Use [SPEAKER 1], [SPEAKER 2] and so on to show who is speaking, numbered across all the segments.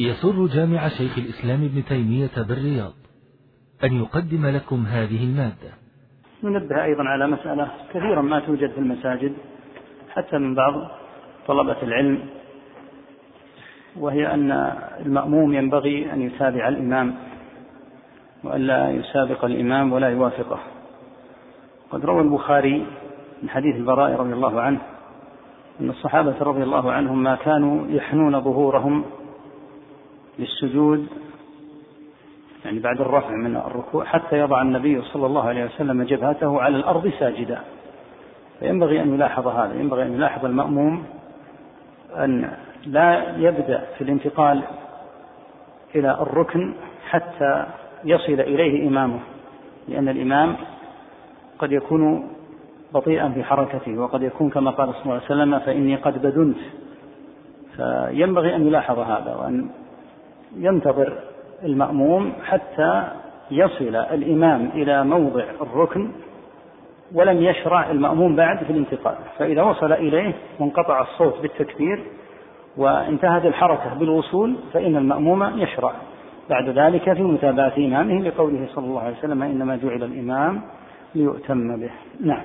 [SPEAKER 1] يسر جامع شيخ الإسلام ابن تيمية بالرياض أن يقدم لكم هذه المادة ننبه أيضا على مسألة كثيرا ما توجد في المساجد حتى من بعض طلبة العلم وهي أن المأموم ينبغي أن يتابع الإمام وألا يسابق الإمام ولا يوافقه قد روى البخاري من حديث البراء رضي الله عنه أن الصحابة رضي الله عنهم ما كانوا يحنون ظهورهم للسجود يعني بعد الرفع من الركوع حتى يضع النبي صلى الله عليه وسلم جبهته على الأرض ساجدا فينبغي أن يلاحظ هذا ينبغي أن يلاحظ المأموم أن لا يبدأ في الانتقال إلى الركن حتى يصل إليه إمامه لأن الإمام قد يكون بطيئا في حركته وقد يكون كما قال صلى الله عليه وسلم فإني قد بدنت فينبغي أن يلاحظ هذا وأن ينتظر المأموم حتى يصل الإمام إلى موضع الركن ولم يشرع المأموم بعد في الانتقال فإذا وصل إليه وانقطع الصوت بالتكبير وانتهت الحركة بالوصول فإن المأموم يشرع بعد ذلك في متابعة إمامه لقوله صلى الله عليه وسلم إنما جعل الإمام ليؤتم به
[SPEAKER 2] نعم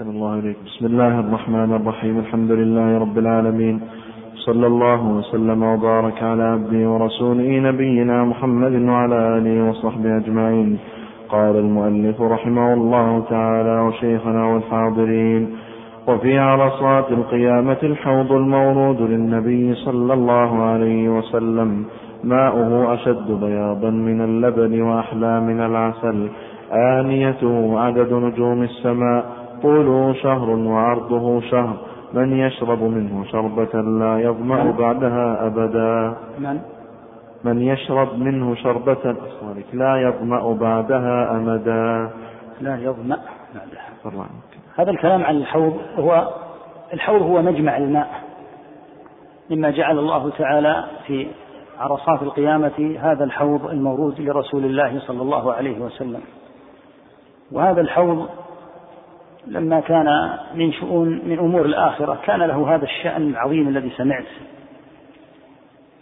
[SPEAKER 2] الله عليكم. بسم الله الرحمن الرحيم الحمد لله رب العالمين صلى الله وسلم وبارك على عبده ورسوله نبينا محمد وعلى آله وصحبه أجمعين قال المؤلف رحمه الله تعالى وشيخنا والحاضرين وفي على صلاة القيامة الحوض المورود للنبي صلى الله عليه وسلم ماؤه أشد بياضا من اللبن وأحلى من العسل آنيته عدد نجوم السماء طوله شهر وعرضه شهر من يشرب منه شربة لا يظمأ بعدها أبدا من؟ من يشرب منه شربة لا يظمأ بعدها أمدا لا يظمأ
[SPEAKER 1] بعدها هذا الكلام عن الحوض هو الحوض هو مجمع الماء مما جعل الله تعالى في عرصات القيامة هذا الحوض المورود لرسول الله صلى الله عليه وسلم وهذا الحوض لما كان من شؤون من أمور الآخرة كان له هذا الشأن العظيم الذي سمعت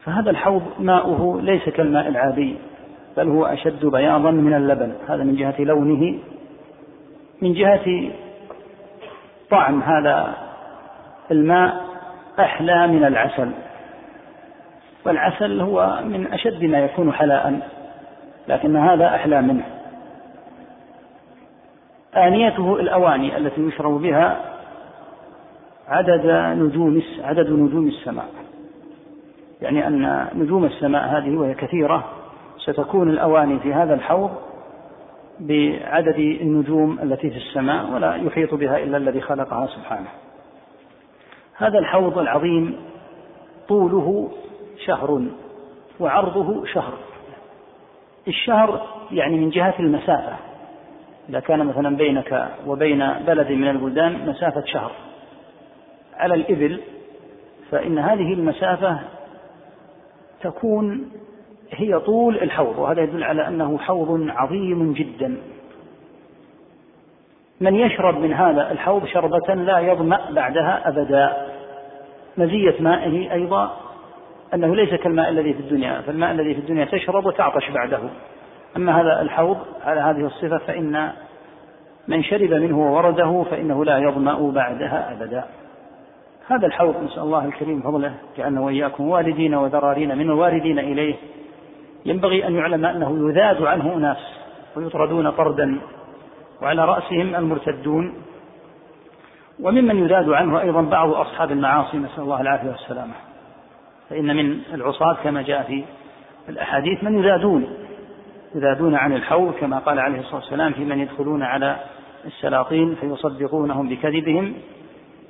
[SPEAKER 1] فهذا الحوض ماؤه ليس كالماء العادي بل هو أشد بياضا من اللبن هذا من جهة لونه من جهة طعم هذا الماء أحلى من العسل والعسل هو من أشد ما يكون حلاء لكن هذا أحلى منه آنيته الأواني التي يشرب بها عدد نجوم عدد نجوم السماء يعني أن نجوم السماء هذه وهي كثيرة ستكون الأواني في هذا الحوض بعدد النجوم التي في السماء ولا يحيط بها إلا الذي خلقها سبحانه هذا الحوض العظيم طوله شهر وعرضه شهر الشهر يعني من جهة المسافة إذا كان مثلا بينك وبين بلد من البلدان مسافة شهر على الإبل فإن هذه المسافة تكون هي طول الحوض وهذا يدل على أنه حوض عظيم جدا من يشرب من هذا الحوض شربة لا يظمأ بعدها أبدا مزية مائه أيضا أنه ليس كالماء الذي في الدنيا فالماء الذي في الدنيا تشرب وتعطش بعده أما هذا الحوض على هذه الصفة فإن من شرب منه وورده فإنه لا يظمأ بعدها أبدا هذا الحوض نسأل الله الكريم فضله جعلنا وإياكم والدين وذرارين من الواردين إليه ينبغي أن يعلم أنه يذاد عنه أناس ويطردون طردا وعلى رأسهم المرتدون وممن يذاد عنه أيضا بعض أصحاب المعاصي نسأل الله العافية والسلامة فإن من العصاة كما جاء في الأحاديث من يذادون يذادون عن الحول كما قال عليه الصلاة والسلام في من يدخلون على السلاطين فيصدقونهم بكذبهم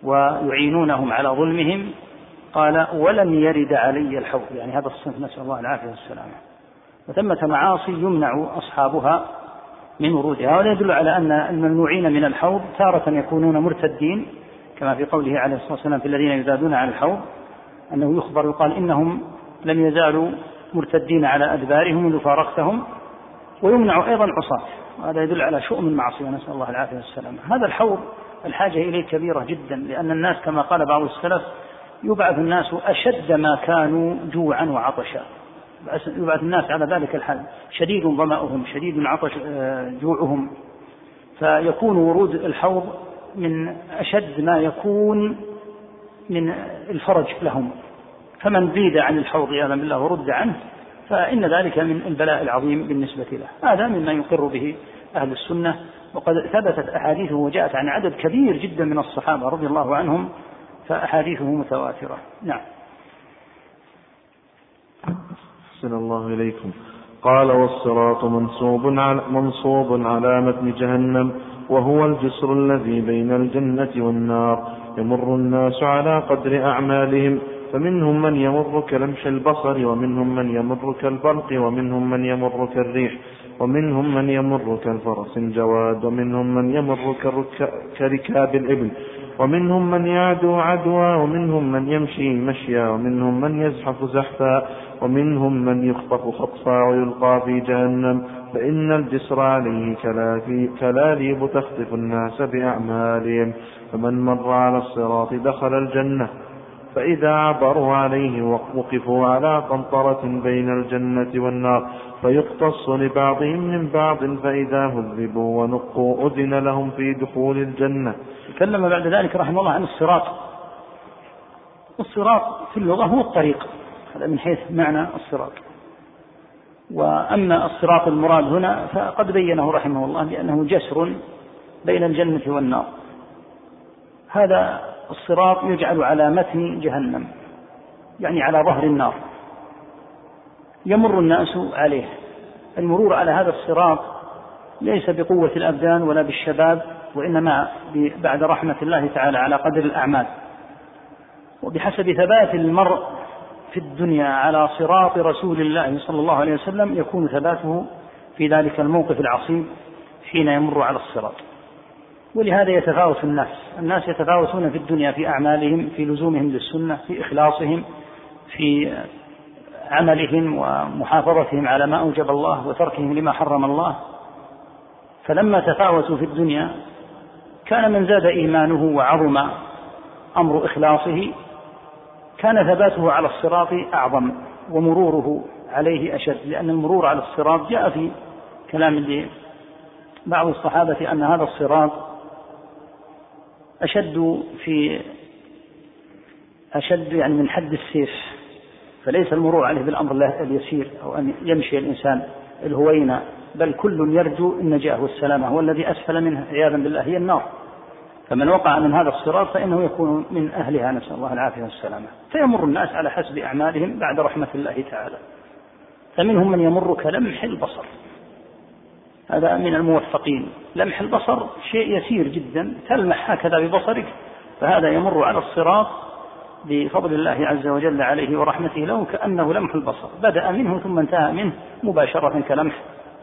[SPEAKER 1] ويعينونهم على ظلمهم قال ولم يرد علي الحول يعني هذا الصنف نسأل الله العافية والسلامة وثمة معاصي يمنع أصحابها من ورودها وهذا يدل على أن الممنوعين من الحوض تارة يكونون مرتدين كما في قوله عليه الصلاة والسلام في الذين يزادون عن الحوض أنه يخبر يقال إنهم لم يزالوا مرتدين على أدبارهم منذ فارقتهم ويمنع أيضا عصاة وهذا يدل على شؤم المعصية نسأل الله العافية والسلامة هذا الحوض الحاجة إليه كبيرة جدا لأن الناس كما قال بعض السلف يبعث الناس أشد ما كانوا جوعا وعطشا يبعث الناس على ذلك الحال شديد ظمأهم شديد عطش آه، جوعهم فيكون ورود الحوض من أشد ما يكون من الفرج لهم فمن زيد عن الحوض يا بالله ورد عنه فإن ذلك من البلاء العظيم بالنسبة له هذا مما يقر به أهل السنة وقد ثبتت أحاديثه وجاءت عن عدد كبير جدا من الصحابة رضي الله عنهم فأحاديثه متواترة
[SPEAKER 2] نعم أحسن الله إليكم قال والصراط منصوب على منصوب على متن جهنم وهو الجسر الذي بين الجنة والنار يمر الناس على قدر أعمالهم فمنهم من يمر كلمش البصر ومنهم من يمر كالبرق ومنهم من يمر كالريح ومنهم من يمر كالفرس الجواد ومنهم من يمر كركاب الإبل ومنهم من يعدو عدوى ومنهم من يمشي مشيا ومنهم من يزحف زحفا ومنهم من يخطف خطفا ويلقى في جهنم فإن الجسر عليه كلاليب تخطف الناس بأعمالهم فمن مر على الصراط دخل الجنة فإذا عبروا عليه وقفوا على قنطرة بين الجنة والنار فيقتص لبعضهم من بعض فإذا هذبوا ونقوا أذن لهم في دخول الجنة
[SPEAKER 1] تكلم بعد ذلك رحمه الله عن الصراط الصراط في اللغة هو الطريق هذا من حيث معنى الصراط وأما الصراط المراد هنا فقد بينه رحمه الله بأنه جسر بين الجنة والنار هذا الصراط يجعل على متن جهنم يعني على ظهر النار يمر الناس عليه المرور على هذا الصراط ليس بقوة الأبدان ولا بالشباب وإنما بعد رحمة الله تعالى على قدر الأعمال وبحسب ثبات المرء في الدنيا على صراط رسول الله صلى الله عليه وسلم يكون ثباته في ذلك الموقف العصيب حين يمر على الصراط ولهذا يتفاوت الناس الناس يتفاوتون في الدنيا في أعمالهم في لزومهم للسنة في إخلاصهم في عملهم ومحافظتهم على ما أوجب الله وتركهم لما حرم الله فلما تفاوتوا في الدنيا كان من زاد إيمانه وعظم أمر إخلاصه كان ثباته على الصراط أعظم ومروره عليه أشد لأن المرور على الصراط جاء في كلام بعض الصحابة أن هذا الصراط أشد في أشد يعني من حد السيف فليس المرور عليه بالأمر اليسير أو أن يمشي الإنسان الهوينة بل كل يرجو النجاة والسلامة والذي أسفل منه عياذا بالله هي النار فمن وقع من هذا الصراط فإنه يكون من أهلها نسأل الله العافية والسلامة فيمر الناس على حسب أعمالهم بعد رحمة الله تعالى فمنهم من يمر كلمح البصر هذا من الموفقين لمح البصر شيء يسير جدا تلمح هكذا ببصرك فهذا يمر على الصراط بفضل الله عز وجل عليه ورحمته له كأنه لمح البصر بدأ منه ثم انتهى منه مباشرة كلمح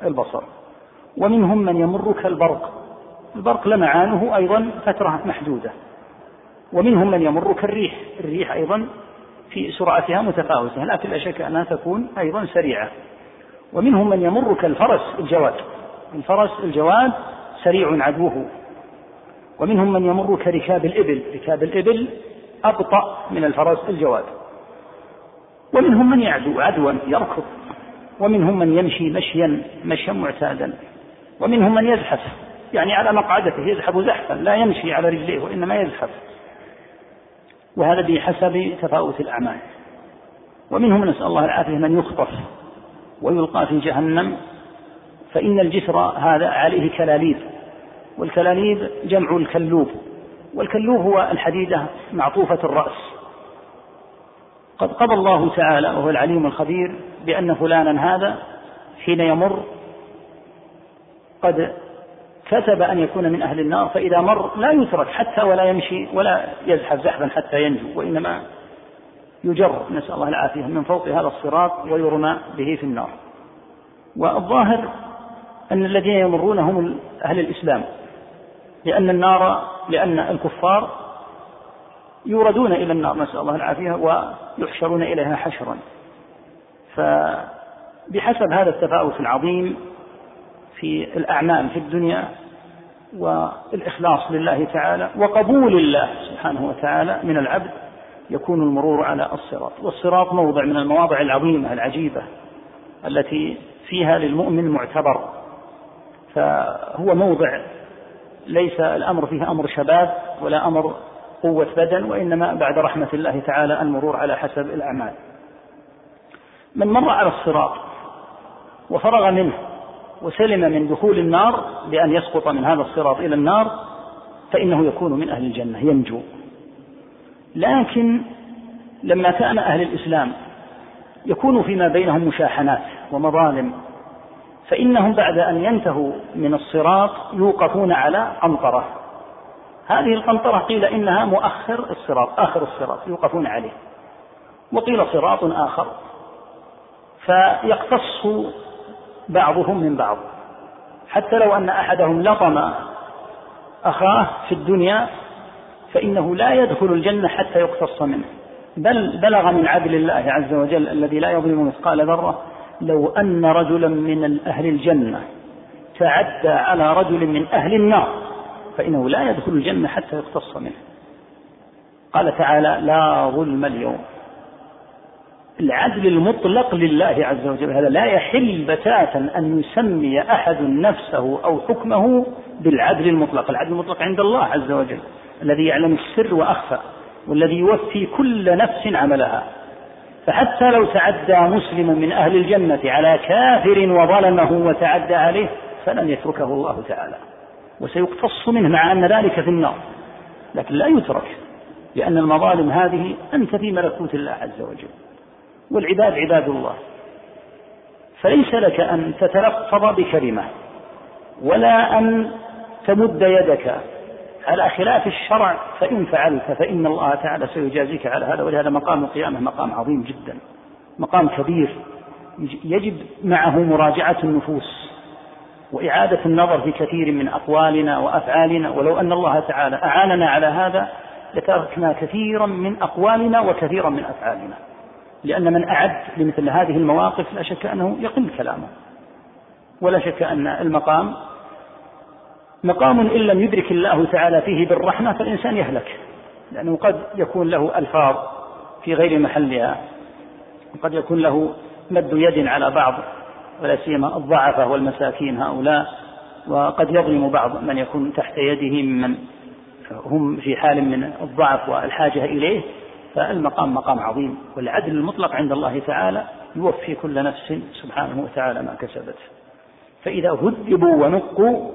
[SPEAKER 1] البصر ومنهم من يمر كالبرق البرق لمعانه أيضا فترة محدودة ومنهم من يمر كالريح الريح أيضا في سرعتها متفاوتة لكن لا شك أنها تكون أيضا سريعة ومنهم من يمر كالفرس الجواد الفرس الجواد سريع عدوه ومنهم من يمر كركاب الإبل ركاب الإبل أبطأ من الفرس الجواد ومنهم من يعدو عدوا يركض ومنهم من يمشي مشيا مشيا معتادا ومنهم من يزحف يعني على مقعدته يزحف زحفا لا يمشي على رجليه وإنما يزحف وهذا بحسب تفاوت الأعمال ومنهم نسأل الله العافية من يخطف ويلقى في جهنم فإن الجسر هذا عليه كلاليب والكلاليب جمع الكلوب والكلوب هو الحديدة معطوفة الرأس قد قضى الله تعالى وهو العليم الخبير بأن فلانا هذا حين يمر قد كتب أن يكون من أهل النار فإذا مر لا يترك حتى ولا يمشي ولا يزحف زحفا حتى ينجو وإنما يجر نسأل الله العافية من فوق هذا الصراط ويرمى به في النار والظاهر أن الذين يمرون هم أهل الإسلام لأن النار لأن الكفار يوردون إلى النار نسأل الله العافية ويحشرون إليها حشرا فبحسب هذا التفاوت العظيم في الأعمال في الدنيا والإخلاص لله تعالى وقبول الله سبحانه وتعالى من العبد يكون المرور على الصراط والصراط موضع من المواضع العظيمة العجيبة التي فيها للمؤمن معتبر فهو موضع ليس الأمر فيه أمر شباب ولا أمر قوة بدن وإنما بعد رحمة الله تعالى المرور على حسب الأعمال من مر على الصراط وفرغ منه وسلم من دخول النار بأن يسقط من هذا الصراط إلى النار فإنه يكون من أهل الجنة ينجو لكن لما كان أهل الإسلام يكون فيما بينهم مشاحنات ومظالم فإنهم بعد أن ينتهوا من الصراط يوقفون على قنطرة هذه القنطرة قيل إنها مؤخر الصراط آخر الصراط يوقفون عليه وقيل صراط آخر فيقتص بعضهم من بعض حتى لو أن أحدهم لطم أخاه في الدنيا فإنه لا يدخل الجنة حتى يقتص منه بل بلغ من عدل الله عز وجل الذي لا يظلم مثقال ذرة لو أن رجلا من أهل الجنة تعدى على رجل من أهل النار فإنه لا يدخل الجنة حتى يقتص منه قال تعالى لا ظلم اليوم العدل المطلق لله عز وجل هذا لا يحل بتاتا أن يسمي أحد نفسه أو حكمه بالعدل المطلق العدل المطلق عند الله عز وجل الذي يعلم السر وأخفى والذي يوفي كل نفس عملها فحتى لو تعدى مسلم من أهل الجنة على كافر وظلمه وتعدى عليه فلن يتركه الله تعالى وسيقتص منه مع أن ذلك في النار لكن لا يترك لأن المظالم هذه أنت في ملكوت الله عز وجل والعباد عباد الله فليس لك أن تتلفظ بكلمة ولا أن تمد يدك على خلاف الشرع فإن فعلت فإن الله تعالى سيجازيك على هذا ولهذا مقام القيامة مقام عظيم جدا مقام كبير يجب معه مراجعة النفوس وإعادة النظر في كثير من أقوالنا وأفعالنا ولو أن الله تعالى أعاننا على هذا لتركنا كثيرا من أقوالنا وكثيرا من أفعالنا لأن من أعد لمثل هذه المواقف لا شك أنه يقل كلامه ولا شك أن المقام مقام إن لم يدرك الله تعالى فيه بالرحمة فالإنسان يهلك لأنه قد يكون له ألفاظ في غير محلها وقد يكون له مد يد على بعض ولا سيما الضعفة والمساكين هؤلاء وقد يظلم بعض من يكون تحت يده ممن هم في حال من الضعف والحاجة إليه فالمقام مقام عظيم والعدل المطلق عند الله تعالى يوفي كل نفس سبحانه وتعالى ما كسبت فإذا هذبوا ونقوا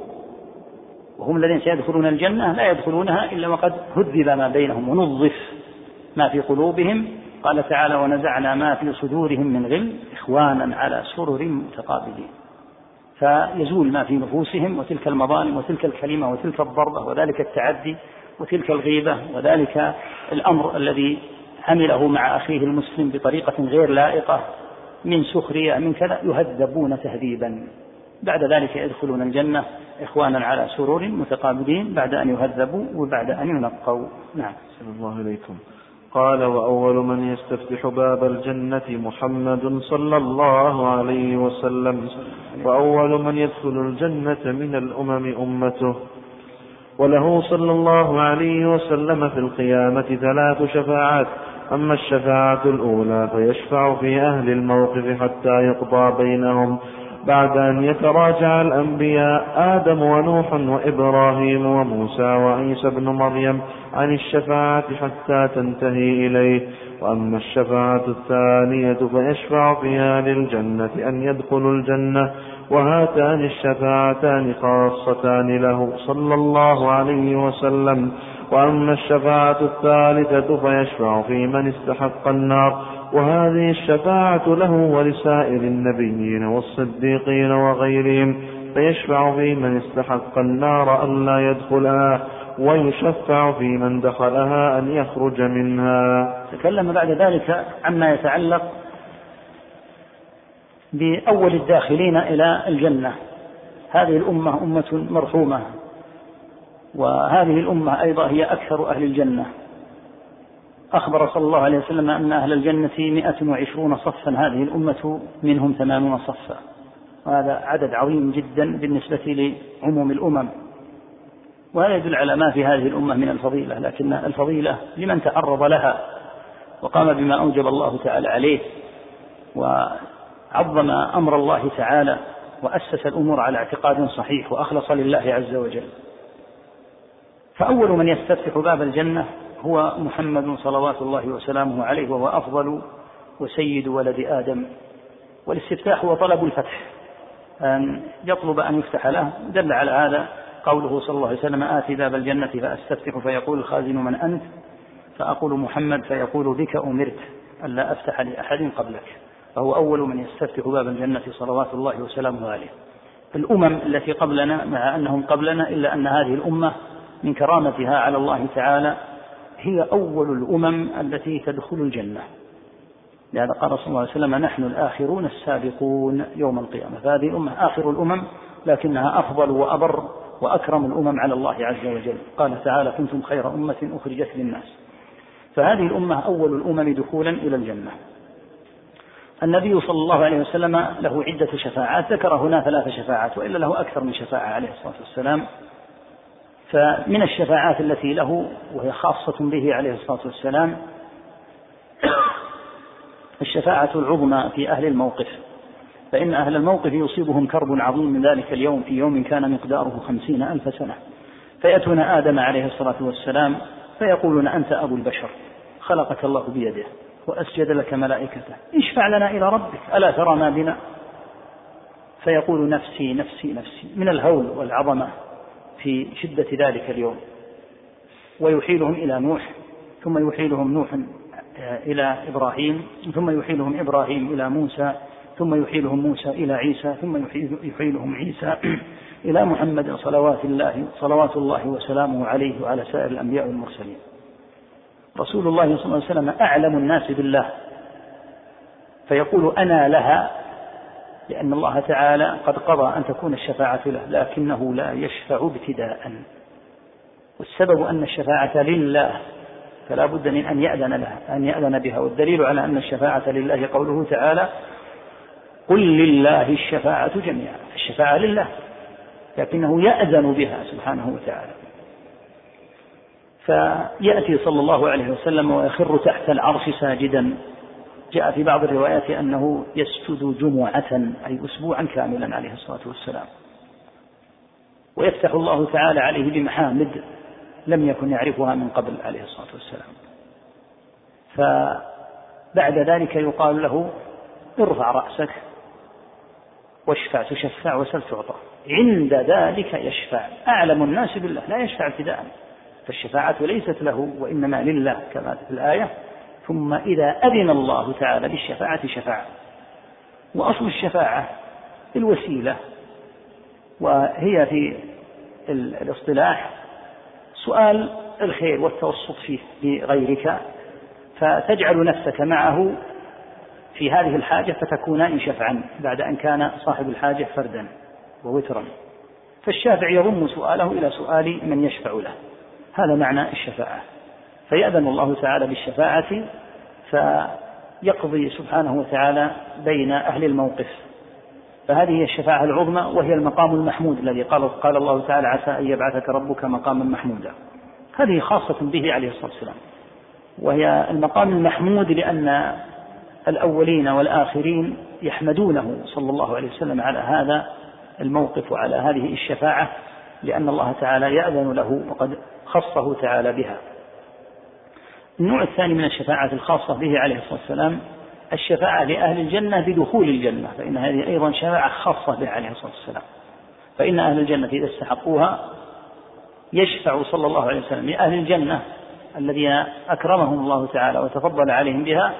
[SPEAKER 1] وهم الذين سيدخلون الجنة لا يدخلونها إلا وقد هذب ما بينهم ونظف ما في قلوبهم قال تعالى ونزعنا ما في صدورهم من غل إخوانا على سرر متقابلين فيزول ما في نفوسهم وتلك المظالم وتلك الكلمة وتلك الضربة وذلك التعدي وتلك الغيبة وذلك الأمر الذي عمله مع أخيه المسلم بطريقة غير لائقة من سخرية من كذا يهذبون تهذيبا بعد ذلك يدخلون الجنة إخوانا على سرور متقابلين بعد أن يهذبوا وبعد أن ينقوا
[SPEAKER 2] نعم صلى الله إليكم قال وأول من يستفتح باب الجنة محمد صلى الله عليه وسلم وأول من يدخل الجنة من الأمم أمته وله صلى الله عليه وسلم في القيامة ثلاث شفاعات أما الشفاعة الأولى فيشفع في أهل الموقف حتى يقضى بينهم بعد أن يتراجع الأنبياء آدم ونوح وإبراهيم وموسى وعيسى بن مريم عن الشفاعة حتى تنتهي إليه وأما الشفاعة الثانية فيشفع فيها للجنة أن يدخلوا الجنة وهاتان الشفاعتان خاصتان له صلى الله عليه وسلم وأما الشفاعة الثالثة فيشفع في من استحق النار وهذه الشفاعة له ولسائر النبيين والصديقين وغيرهم فيشفع في من استحق النار ألا يدخلها ويشفع في من دخلها أن يخرج منها
[SPEAKER 1] تكلم بعد ذلك عما يتعلق بأول الداخلين إلى الجنة هذه الأمة أمة مرحومة وهذه الأمة أيضا هي أكثر أهل الجنة أخبر صلى الله عليه وسلم أن أهل الجنة 120 صفا هذه الأمة منهم 80 صفا وهذا عدد عظيم جدا بالنسبة لعموم الأمم وهذا يدل على ما في هذه الأمة من الفضيلة لكن الفضيلة لمن تعرض لها وقام بما أوجب الله تعالى عليه وعظم أمر الله تعالى وأسس الأمور على اعتقاد صحيح وأخلص لله عز وجل فأول من يستفتح باب الجنة هو محمد صلوات الله وسلامه عليه وهو أفضل وسيد ولد آدم والاستفتاح هو طلب الفتح أن يطلب أن يفتح له دل على هذا قوله صلى الله عليه وسلم آتي باب الجنة فأستفتح فيقول الخازن من أنت فأقول محمد فيقول بك أمرت ألا أفتح لأحد قبلك فهو أول من يستفتح باب الجنة صلوات الله وسلامه عليه الأمم التي قبلنا مع أنهم قبلنا إلا أن هذه الأمة من كرامتها على الله تعالى هي أول الأمم التي تدخل الجنة لهذا قال صلى الله عليه وسلم نحن الآخرون السابقون يوم القيامة فهذه الأمة آخر الأمم لكنها أفضل وأبر وأكرم الأمم على الله عز وجل قال تعالى كنتم خير أمة أخرجت للناس فهذه الأمة أول الأمم دخولا إلى الجنة النبي صلى الله عليه وسلم له عدة شفاعات ذكر هنا ثلاث شفاعات وإلا له أكثر من شفاعة عليه الصلاة والسلام فمن الشفاعات التي له وهي خاصة به عليه الصلاة والسلام الشفاعة العظمى في أهل الموقف فإن أهل الموقف يصيبهم كرب عظيم من ذلك اليوم في يوم كان مقداره خمسين ألف سنة فيأتون آدم عليه الصلاة والسلام فيقولون أنت أبو البشر خلقك الله بيده وأسجد لك ملائكته اشفع لنا إلى ربك ألا ترى ما بنا فيقول نفسي نفسي نفسي من الهول والعظمة في شدة ذلك اليوم ويحيلهم إلى نوح ثم يحيلهم نوح آه، إلى إبراهيم ثم يحيلهم إبراهيم إلى موسى ثم يحيلهم موسى إلى عيسى ثم يحيلهم عيسى إلى محمد صلوات الله صلوات الله وسلامه عليه وعلى سائر الأنبياء والمرسلين رسول الله صلى الله عليه وسلم أعلم الناس بالله فيقول أنا لها لأن الله تعالى قد قضى أن تكون الشفاعة له لكنه لا يشفع ابتداء والسبب أن الشفاعة لله فلا بد من أن يأذن لها أن يأذن بها والدليل على أن الشفاعة لله قوله تعالى قل لله الشفاعة جميعا الشفاعة لله لكنه يأذن بها سبحانه وتعالى فيأتي صلى الله عليه وسلم ويخر تحت العرش ساجدا جاء في بعض الروايات أنه يسجد جمعة أي أسبوعا كاملا عليه الصلاة والسلام ويفتح الله تعالى عليه بمحامد لم يكن يعرفها من قبل عليه الصلاة والسلام فبعد ذلك يقال له ارفع رأسك واشفع تشفع وسل تعطى عند ذلك يشفع أعلم الناس بالله لا يشفع ابتداء فالشفاعة ليست له وإنما لله كما في الآية ثم إذا أذن الله تعالى بالشفاعة شفاعة وأصل الشفاعة الوسيلة وهي في الاصطلاح سؤال الخير والتوسط فيه لغيرك فتجعل نفسك معه في هذه الحاجة فتكونان شفعا بعد أن كان صاحب الحاجة فردا ووترا فالشافع يضم سؤاله إلى سؤال من يشفع له هذا معنى الشفاعة فيأذن الله تعالى بالشفاعة فيقضي سبحانه وتعالى بين أهل الموقف فهذه هي الشفاعة العظمى وهي المقام المحمود الذي قال قال الله تعالى عسى أن يبعثك ربك مقاما محمودا هذه خاصة به عليه الصلاة والسلام وهي المقام المحمود لأن الأولين والآخرين يحمدونه صلى الله عليه وسلم على هذا الموقف وعلى هذه الشفاعة لأن الله تعالى يأذن له وقد خصه تعالى بها النوع الثاني من الشفاعات الخاصة به عليه الصلاة والسلام الشفاعة لأهل الجنة بدخول الجنة فإن هذه أيضا شفاعة خاصة به عليه الصلاة والسلام فإن أهل الجنة إذا استحقوها يشفع صلى الله عليه وسلم لأهل الجنة الذين أكرمهم الله تعالى وتفضل عليهم بها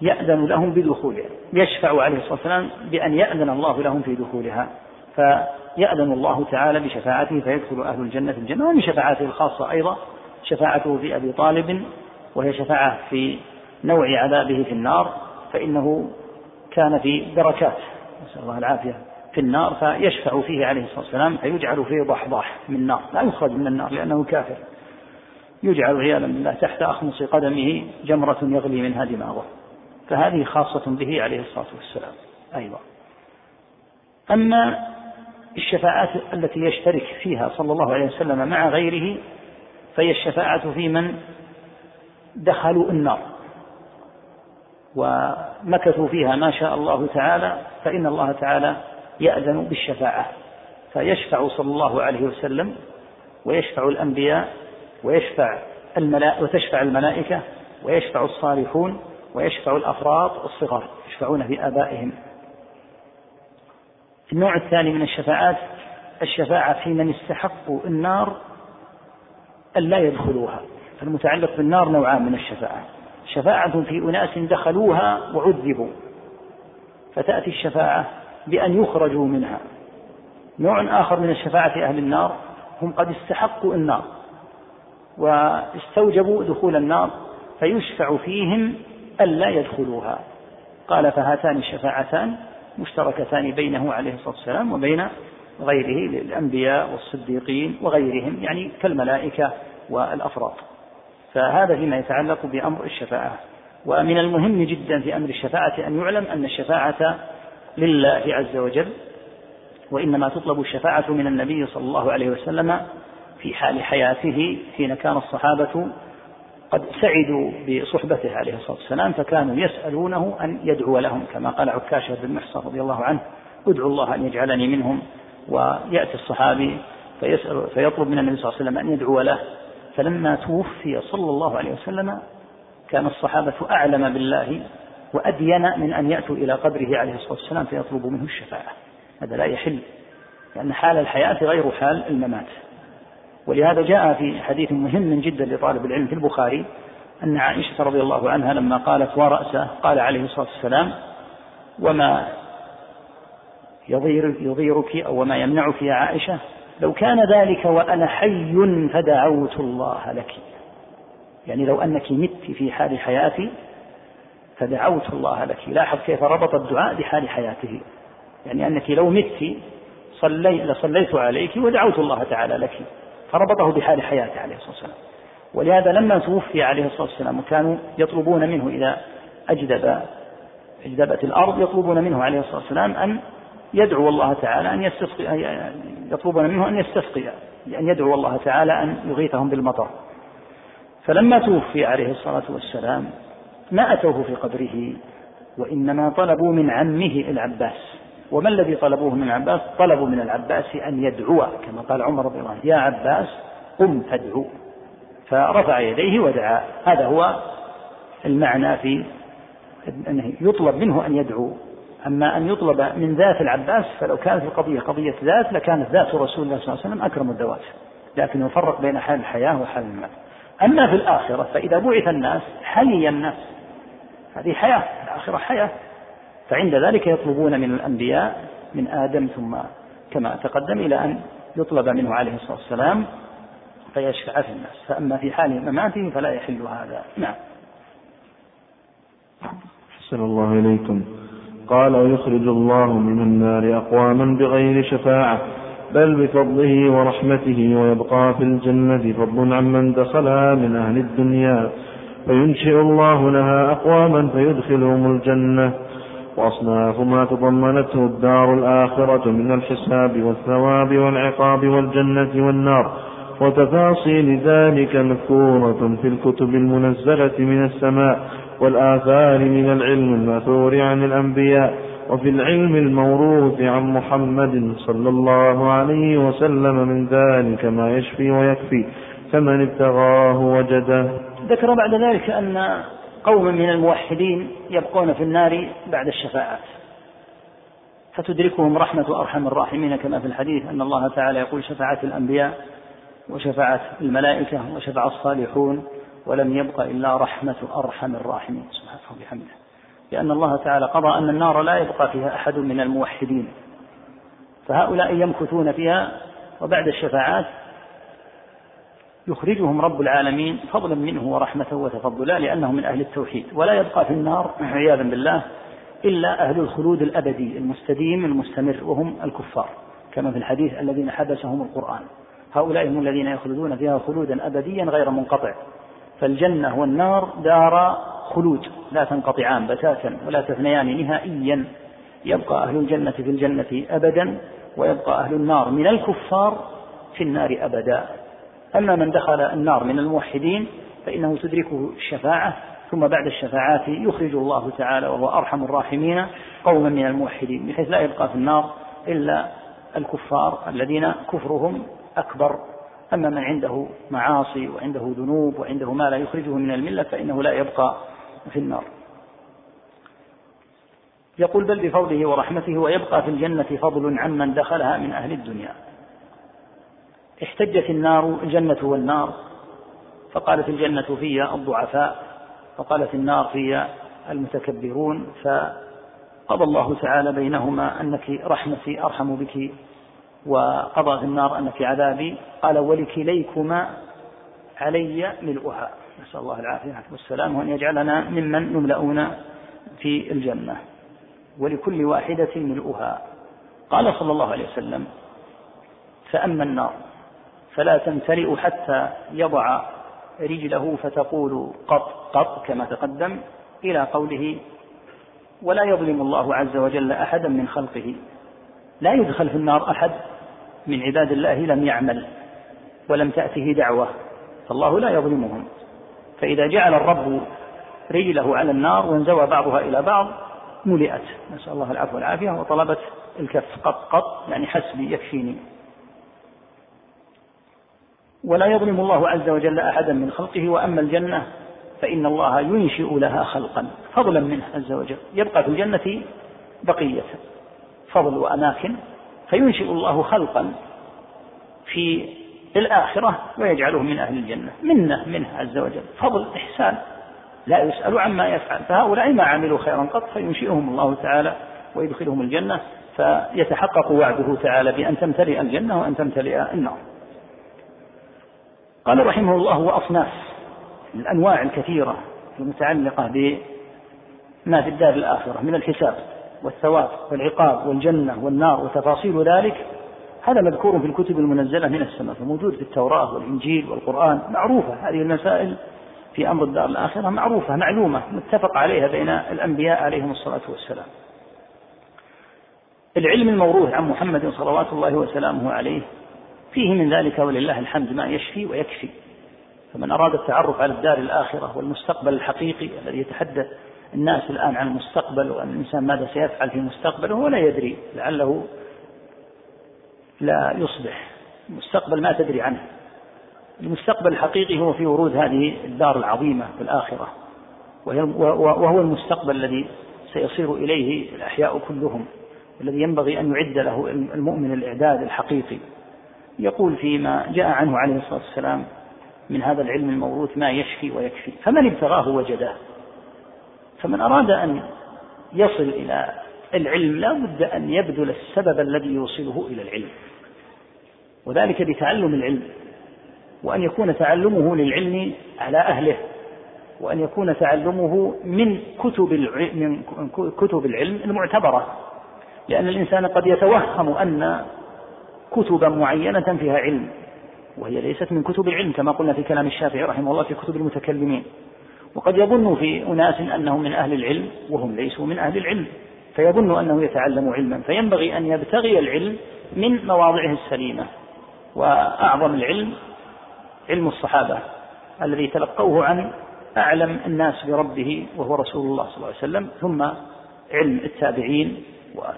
[SPEAKER 1] يأذن لهم بدخولها يشفع عليه الصلاة والسلام بأن يأذن الله لهم في دخولها فيأذن الله تعالى بشفاعته فيدخل أهل الجنة في الجنة ومن شفاعاته الخاصة أيضا شفاعته في أبي طالب وهي شفاعة في نوع عذابه في النار فإنه كان في دركات نسأل الله العافية في النار فيشفع فيه عليه الصلاة والسلام فيجعل فيه ضحضاح من نار لا يخرج من النار لأنه كافر يجعل عياذا بالله تحت أخمص قدمه جمرة يغلي منها دماغه فهذه خاصة به عليه الصلاة والسلام أيضا أيوة. أما الشفاعات التي يشترك فيها صلى الله عليه وسلم مع غيره فهي الشفاعة في من دخلوا النار ومكثوا فيها ما شاء الله تعالى فإن الله تعالى يأذن بالشفاعة فيشفع صلى الله عليه وسلم ويشفع الأنبياء ويشفع الملائكة وتشفع الملائكة ويشفع الصالحون ويشفع الأفراط الصغار يشفعون في آبائهم النوع الثاني من الشفاعات الشفاعة في من استحقوا النار أن لا يدخلوها فالمتعلق بالنار نوعان من الشفاعة شفاعة في أناس دخلوها وعذبوا فتأتي الشفاعة بأن يخرجوا منها نوع آخر من الشفاعة في أهل النار هم قد استحقوا النار واستوجبوا دخول النار فيشفع فيهم ألا يدخلوها قال فهاتان الشفاعتان مشتركتان بينه عليه الصلاة والسلام وبين غيره للأنبياء والصديقين وغيرهم يعني كالملائكة والأفراد فهذا فيما يتعلق بأمر الشفاعة ومن المهم جدا في أمر الشفاعة أن يعلم أن الشفاعة لله عز وجل وإنما تطلب الشفاعة من النبي صلى الله عليه وسلم في حال حياته حين كان الصحابة قد سعدوا بصحبته عليه الصلاة والسلام فكانوا يسألونه أن يدعو لهم كما قال عكاشة بن محصن رضي الله عنه ادعو الله أن يجعلني منهم ويأتي الصحابي فيسأل فيطلب من النبي صلى الله عليه وسلم أن يدعو له فلما توفي صلى الله عليه وسلم كان الصحابة أعلم بالله وأدين من أن يأتوا إلى قبره عليه الصلاة والسلام فيطلبوا منه الشفاعة هذا لا يحل لأن حال الحياة غير حال الممات ولهذا جاء في حديث مهم جدا لطالب العلم في البخاري أن عائشة رضي الله عنها لما قالت ورأسه قال عليه الصلاة والسلام وما يضير يضيرك أو ما يمنعك يا عائشة لو كان ذلك وأنا حي فدعوت الله لك يعني لو أنك مت في حال حياتي فدعوت الله لك لاحظ كيف ربط الدعاء بحال حياته يعني أنك لو مت صلي لصليت عليك ودعوت الله تعالى لك فربطه بحال حياته عليه الصلاة والسلام ولهذا لما توفي عليه الصلاة والسلام وكانوا يطلبون منه إذا أجدب أجدبت الأرض يطلبون منه عليه الصلاة والسلام أن يدعو الله تعالى أن يستسقي يطلبون منه أن يستسقي أن يدعو الله تعالى أن يغيثهم بالمطر فلما توفي عليه الصلاة والسلام ما أتوه في قبره وإنما طلبوا من عمه العباس وما الذي طلبوه من العباس طلبوا من العباس أن يدعو كما قال عمر رضي الله عنه يا عباس قم فادعو فرفع يديه ودعا هذا هو المعنى في أنه يطلب منه أن يدعو أما أن يطلب من ذات العباس فلو كانت القضية قضية ذات لكانت ذات رسول الله صلى الله عليه وسلم أكرم الذوات لكن يفرق بين حال الحياة وحال الموت أما في الآخرة فإذا بعث الناس حيي الناس هذه حياة الآخرة حياة فعند ذلك يطلبون من الأنبياء من آدم ثم كما تقدم إلى أن يطلب منه عليه الصلاة والسلام فيشفع في الناس فأما في حال مماته فلا يحل هذا
[SPEAKER 2] نعم أحسن الله إليكم قال ويخرج الله من النار أقواما بغير شفاعة بل بفضله ورحمته ويبقى في الجنة فضل عمن دخلها من أهل الدنيا فينشئ الله لها أقواما فيدخلهم الجنة وأصناف ما تضمنته الدار الآخرة من الحساب والثواب والعقاب والجنة والنار وتفاصيل ذلك مذكورة في الكتب المنزلة من السماء والآثار من العلم الماثور عن الأنبياء وفي العلم الموروث عن محمد صلى الله عليه وسلم من ذلك ما يشفي ويكفي فمن ابتغاه وجده
[SPEAKER 1] ذكر بعد ذلك أن قوما من الموحدين يبقون في النار بعد الشفاعات فتدركهم رحمة أرحم الراحمين كما في الحديث أن الله تعالى يقول شفاعة الأنبياء وشفاعة الملائكة وشفع الصالحون ولم يبق إلا رحمة أرحم الراحمين سبحانه وبحمده لأن الله تعالى قضى أن النار لا يبقى فيها أحد من الموحدين فهؤلاء يمكثون فيها وبعد الشفاعات يخرجهم رب العالمين فضلا منه ورحمة وتفضلا لأنهم من أهل التوحيد ولا يبقى في النار عياذا بالله إلا أهل الخلود الأبدي المستديم المستمر وهم الكفار كما في الحديث الذين حبسهم القرآن هؤلاء هم الذين يخلدون فيها خلودا أبديا غير منقطع فالجنة والنار دار خلود لا تنقطعان بتاتا ولا تثنيان نهائيا يبقى أهل الجنة في الجنة أبدا ويبقى أهل النار من الكفار في النار أبدا أما من دخل النار من الموحدين فإنه تدركه الشفاعة ثم بعد الشفاعات يخرج الله تعالى وهو أرحم الراحمين قوما من الموحدين بحيث لا يبقى في النار إلا الكفار الذين كفرهم أكبر أما من عنده معاصي وعنده ذنوب وعنده ما لا يخرجه من الملة فإنه لا يبقى في النار يقول بل بفضله ورحمته ويبقى في الجنة فضل عمن دخلها من أهل الدنيا احتجت النار الجنة والنار فقالت الجنة في الضعفاء وقالت النار في المتكبرون فقضى الله تعالى بينهما أنك رحمتي أرحم بك وقضى في النار أن في عذابي قال ولكليكما علي ملؤها نسأل الله العافية والسلام وأن يجعلنا ممن يملؤون في الجنة ولكل واحدة ملؤها قال صلى الله عليه وسلم فأما النار فلا تمتلئ حتى يضع رجله فتقول قط قط كما تقدم إلى قوله ولا يظلم الله عز وجل أحدا من خلقه لا يدخل في النار أحد من عباد الله لم يعمل ولم تأته دعوة فالله لا يظلمهم فإذا جعل الرب رجله على النار وانزوى بعضها إلى بعض ملئت نسأل الله العفو والعافية وطلبت الكف قط قط يعني حسبي يكفيني ولا يظلم الله عز وجل أحدا من خلقه وأما الجنة فإن الله ينشئ لها خلقا فضلا منه عز وجل يبقى في الجنة بقية فضل وأماكن فينشئ الله خلقا في الآخرة ويجعله من أهل الجنة منة منه عز وجل فضل إحسان لا يسأل عما يفعل فهؤلاء ما عملوا خيرا قط فينشئهم الله تعالى ويدخلهم الجنة فيتحقق وعده تعالى بأن تمتلئ الجنة وأن تمتلئ النار قال رحمه الله وأصناف الأنواع الكثيرة المتعلقة بما في الدار الآخرة من الحساب والثواب والعقاب والجنة والنار وتفاصيل ذلك هذا مذكور في الكتب المنزلة من السماء فموجود في التوراة والإنجيل والقرآن معروفة هذه المسائل في أمر الدار الآخرة معروفة معلومة متفق عليها بين الأنبياء عليهم الصلاة والسلام العلم الموروث عن محمد صلوات الله وسلامه عليه فيه من ذلك ولله الحمد ما يشفي ويكفي فمن أراد التعرف على الدار الآخرة والمستقبل الحقيقي الذي يتحدث الناس الآن عن المستقبل وأن الإنسان ماذا سيفعل في مستقبله وهو لا يدري لعله لا يصبح المستقبل ما تدري عنه المستقبل الحقيقي هو في ورود هذه الدار العظيمة في الآخرة وهو المستقبل الذي سيصير إليه الأحياء كلهم الذي ينبغي أن يعد له المؤمن الإعداد الحقيقي يقول فيما جاء عنه عليه الصلاة والسلام من هذا العلم الموروث ما يشفي ويكفي فمن ابتغاه وجده فمن أراد أن يصل إلى العلم لا بد أن يبذل السبب الذي يوصله إلى العلم وذلك بتعلم العلم وأن يكون تعلمه للعلم على أهله وأن يكون تعلمه من كتب من كتب العلم المعتبرة لأن الإنسان قد يتوهم أن كتبا معينة فيها علم وهي ليست من كتب العلم كما قلنا في كلام الشافعي رحمه الله في كتب المتكلمين وقد يظن في أناس أنهم من أهل العلم وهم ليسوا من أهل العلم فيظن أنه يتعلم علما فينبغي أن يبتغي العلم من مواضعه السليمة وأعظم العلم علم الصحابة الذي تلقوه عن أعلم الناس بربه وهو رسول الله صلى الله عليه وسلم ثم علم التابعين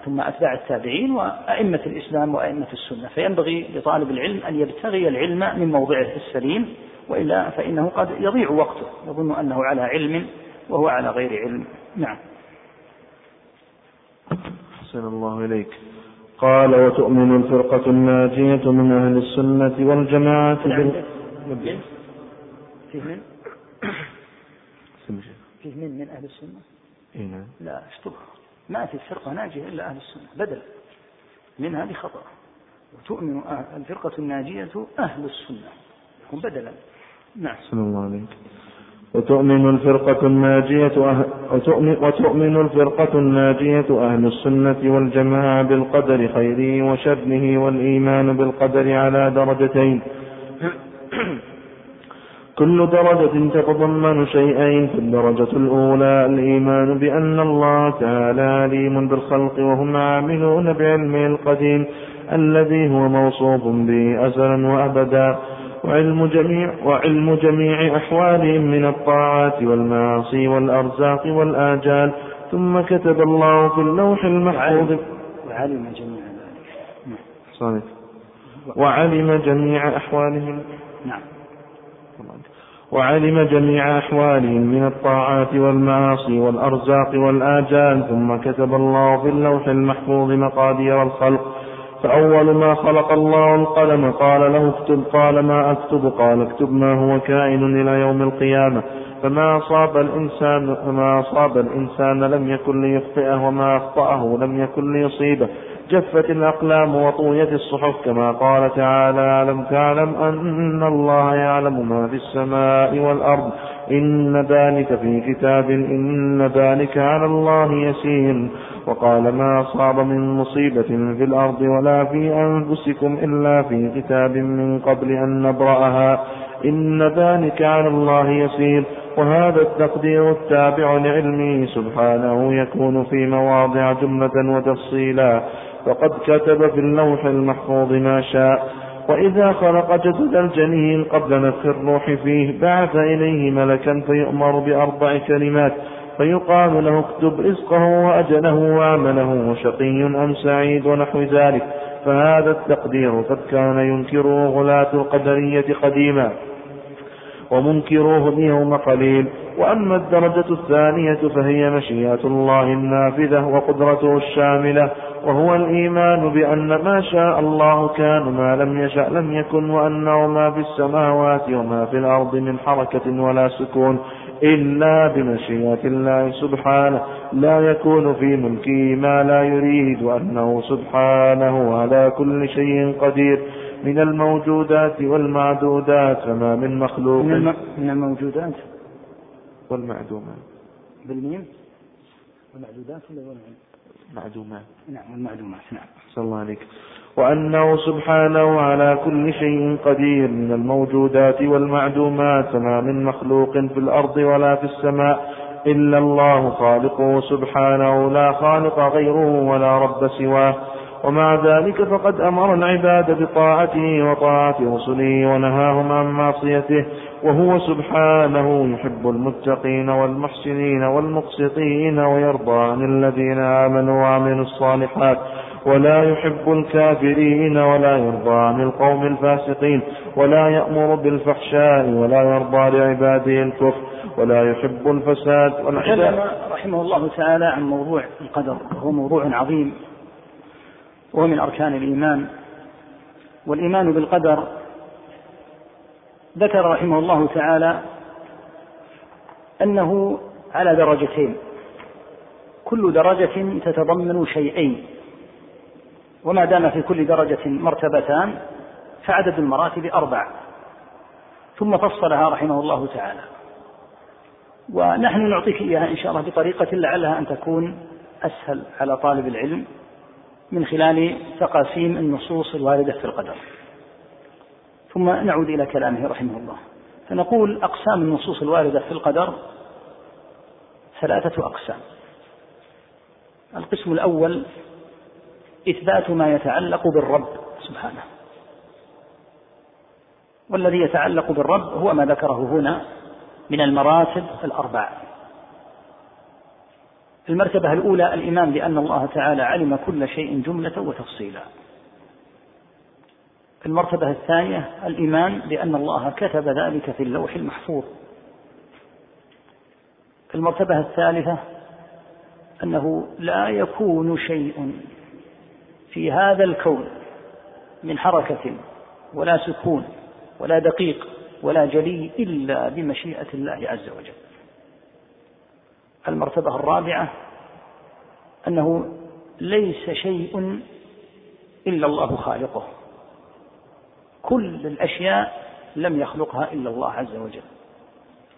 [SPEAKER 1] ثم أتباع التابعين وأئمة الإسلام وأئمة السنة فينبغي لطالب العلم أن يبتغي العلم من موضعه السليم وإلا فإنه قد يضيع وقته يظن أنه على علم وهو على غير علم
[SPEAKER 2] نعم أحسن الله إليك قال وتؤمن الفرقة الناجية من أهل السنة والجماعة
[SPEAKER 1] نعم. بال... فيه من؟ فيه من من أهل السنة؟ إينا. نعم. لا اشطبها ما في فرقة ناجية إلا أهل السنة بدل منها بخطأ وتؤمن الفرقة الناجية أهل السنة
[SPEAKER 2] بدلا نعم صلى الله عليك وتؤمن الفرقة الناجية أهل وتؤمن, وتؤمن الفرقة الناجية أهل السنة والجماعة بالقدر خيره وشره والإيمان بالقدر على درجتين كل درجة تتضمن شيئين فالدرجة الأولى الإيمان بأن الله تعالى عليم بالخلق وهم عاملون بعلمه القديم الذي هو موصوف به أزلا وأبدا وعلم جميع وعلم جميع أحوالهم من الطاعات والمعاصي والأرزاق والآجال ثم كتب الله في اللوح المحفوظ
[SPEAKER 1] وعلم جميع ذلك صحيح
[SPEAKER 2] وعلم جميع أحوالهم نعم وعلم جميع أحوالهم من الطاعات والمعاصي والأرزاق والآجال ثم كتب الله في اللوح المحفوظ مقادير الخلق فأول ما خلق الله القلم قال له اكتب قال ما أكتب قال اكتب ما هو كائن إلى يوم القيامة فما أصاب الإنسان فما أصاب الإنسان لم يكن ليخطئه وما أخطأه لم يكن ليصيبه جفت الأقلام وطويت الصحف كما قال تعالى ألم تعلم أن الله يعلم ما في السماء والأرض إن ذلك في كتاب إن ذلك على الله يسير وقال ما أصاب من مصيبة في الأرض ولا في أنفسكم إلا في كتاب من قبل أن نبرأها إن ذلك على الله يسير وهذا التقدير التابع لعلمه سبحانه يكون في مواضع جملة وتفصيلا وقد كتب في اللوح المحفوظ ما شاء وإذا خلق جسد الجنين قبل نفخ الروح فيه بعث إليه ملكا فيؤمر بأربع كلمات فيقال له اكتب رزقه وأجله وعمله شقي أم سعيد ونحو ذلك فهذا التقدير قد كان ينكره غلاة القدرية قديما ومنكروه اليوم قليل وأما الدرجة الثانية فهي مشيئة الله النافذة وقدرته الشاملة وهو الإيمان بأن ما شاء الله كان ما لم يشأ لم يكن وأنه ما في السماوات وما في الأرض من حركة ولا سكون إلا بمشيئة الله سبحانه لا يكون في ملكه ما لا يريد وأنه سبحانه على كل شيء قدير من الموجودات والمعدودات فما من مخلوق من,
[SPEAKER 1] الم... من الموجودات
[SPEAKER 2] والمعدومات بالميم
[SPEAKER 1] والمعدودات ولا والمعدومات معدومات نعم المعدومات نعم
[SPEAKER 2] صلى الله عليك وأنه سبحانه على كل شيء قدير من الموجودات والمعدومات ما من مخلوق في الأرض ولا في السماء إلا الله خالقه سبحانه لا خالق غيره ولا رب سواه ومع ذلك فقد أمر العباد بطاعته وطاعة رسله ونهاهم عن معصيته وهو سبحانه يحب المتقين والمحسنين والمقسطين ويرضى عن الذين آمنوا وعملوا الصالحات ولا يحب الكافرين ولا يرضى عن القوم الفاسقين ولا يأمر بالفحشاء ولا يرضى لعباده الكفر ولا يحب الفساد والعداء
[SPEAKER 1] رحمه الله تعالى عن موضوع القدر وهو موضوع عظيم وهو من أركان الإيمان والإيمان بالقدر ذكر رحمه الله تعالى أنه على درجتين كل درجة تتضمن شيئين وما دام في كل درجة مرتبتان فعدد المراتب أربع ثم فصلها رحمه الله تعالى ونحن نعطيك إياها إن شاء الله بطريقة لعلها أن تكون أسهل على طالب العلم من خلال تقاسيم النصوص الواردة في القدر ثم نعود إلى كلامه رحمه الله فنقول أقسام النصوص الواردة في القدر ثلاثة أقسام القسم الأول إثبات ما يتعلق بالرب سبحانه والذي يتعلق بالرب هو ما ذكره هنا من المراتب الأربع المرتبة الأولى الإيمان بأن الله تعالى علم كل شيء جملة وتفصيلا المرتبة الثانية الإيمان بأن الله كتب ذلك في اللوح المحفوظ المرتبة الثالثة أنه لا يكون شيء في هذا الكون من حركة ولا سكون ولا دقيق ولا جلي إلا بمشيئة الله عز وجل. المرتبة الرابعة أنه ليس شيء إلا الله خالقه كل الأشياء لم يخلقها إلا الله عز وجل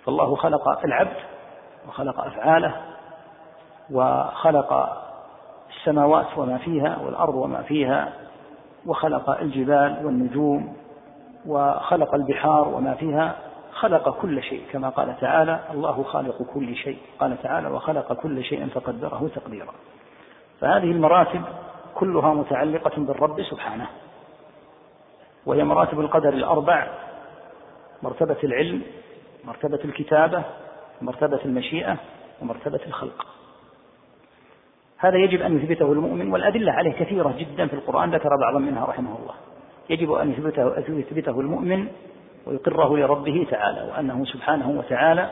[SPEAKER 1] فالله خلق العبد وخلق أفعاله وخلق السماوات وما فيها والأرض وما فيها وخلق الجبال والنجوم وخلق البحار وما فيها خلق كل شيء كما قال تعالى الله خالق كل شيء قال تعالى وخلق كل شيء فقدره تقديرا فهذه المراتب كلها متعلقة بالرب سبحانه وهي مراتب القدر الأربع مرتبة العلم مرتبة الكتابة مرتبة المشيئة ومرتبة الخلق هذا يجب أن يثبته المؤمن والأدلة عليه كثيرة جدا في القرآن ذكر بعضا منها رحمه الله يجب أن يثبته, أن يثبته المؤمن ويقره لربه تعالى وأنه سبحانه وتعالى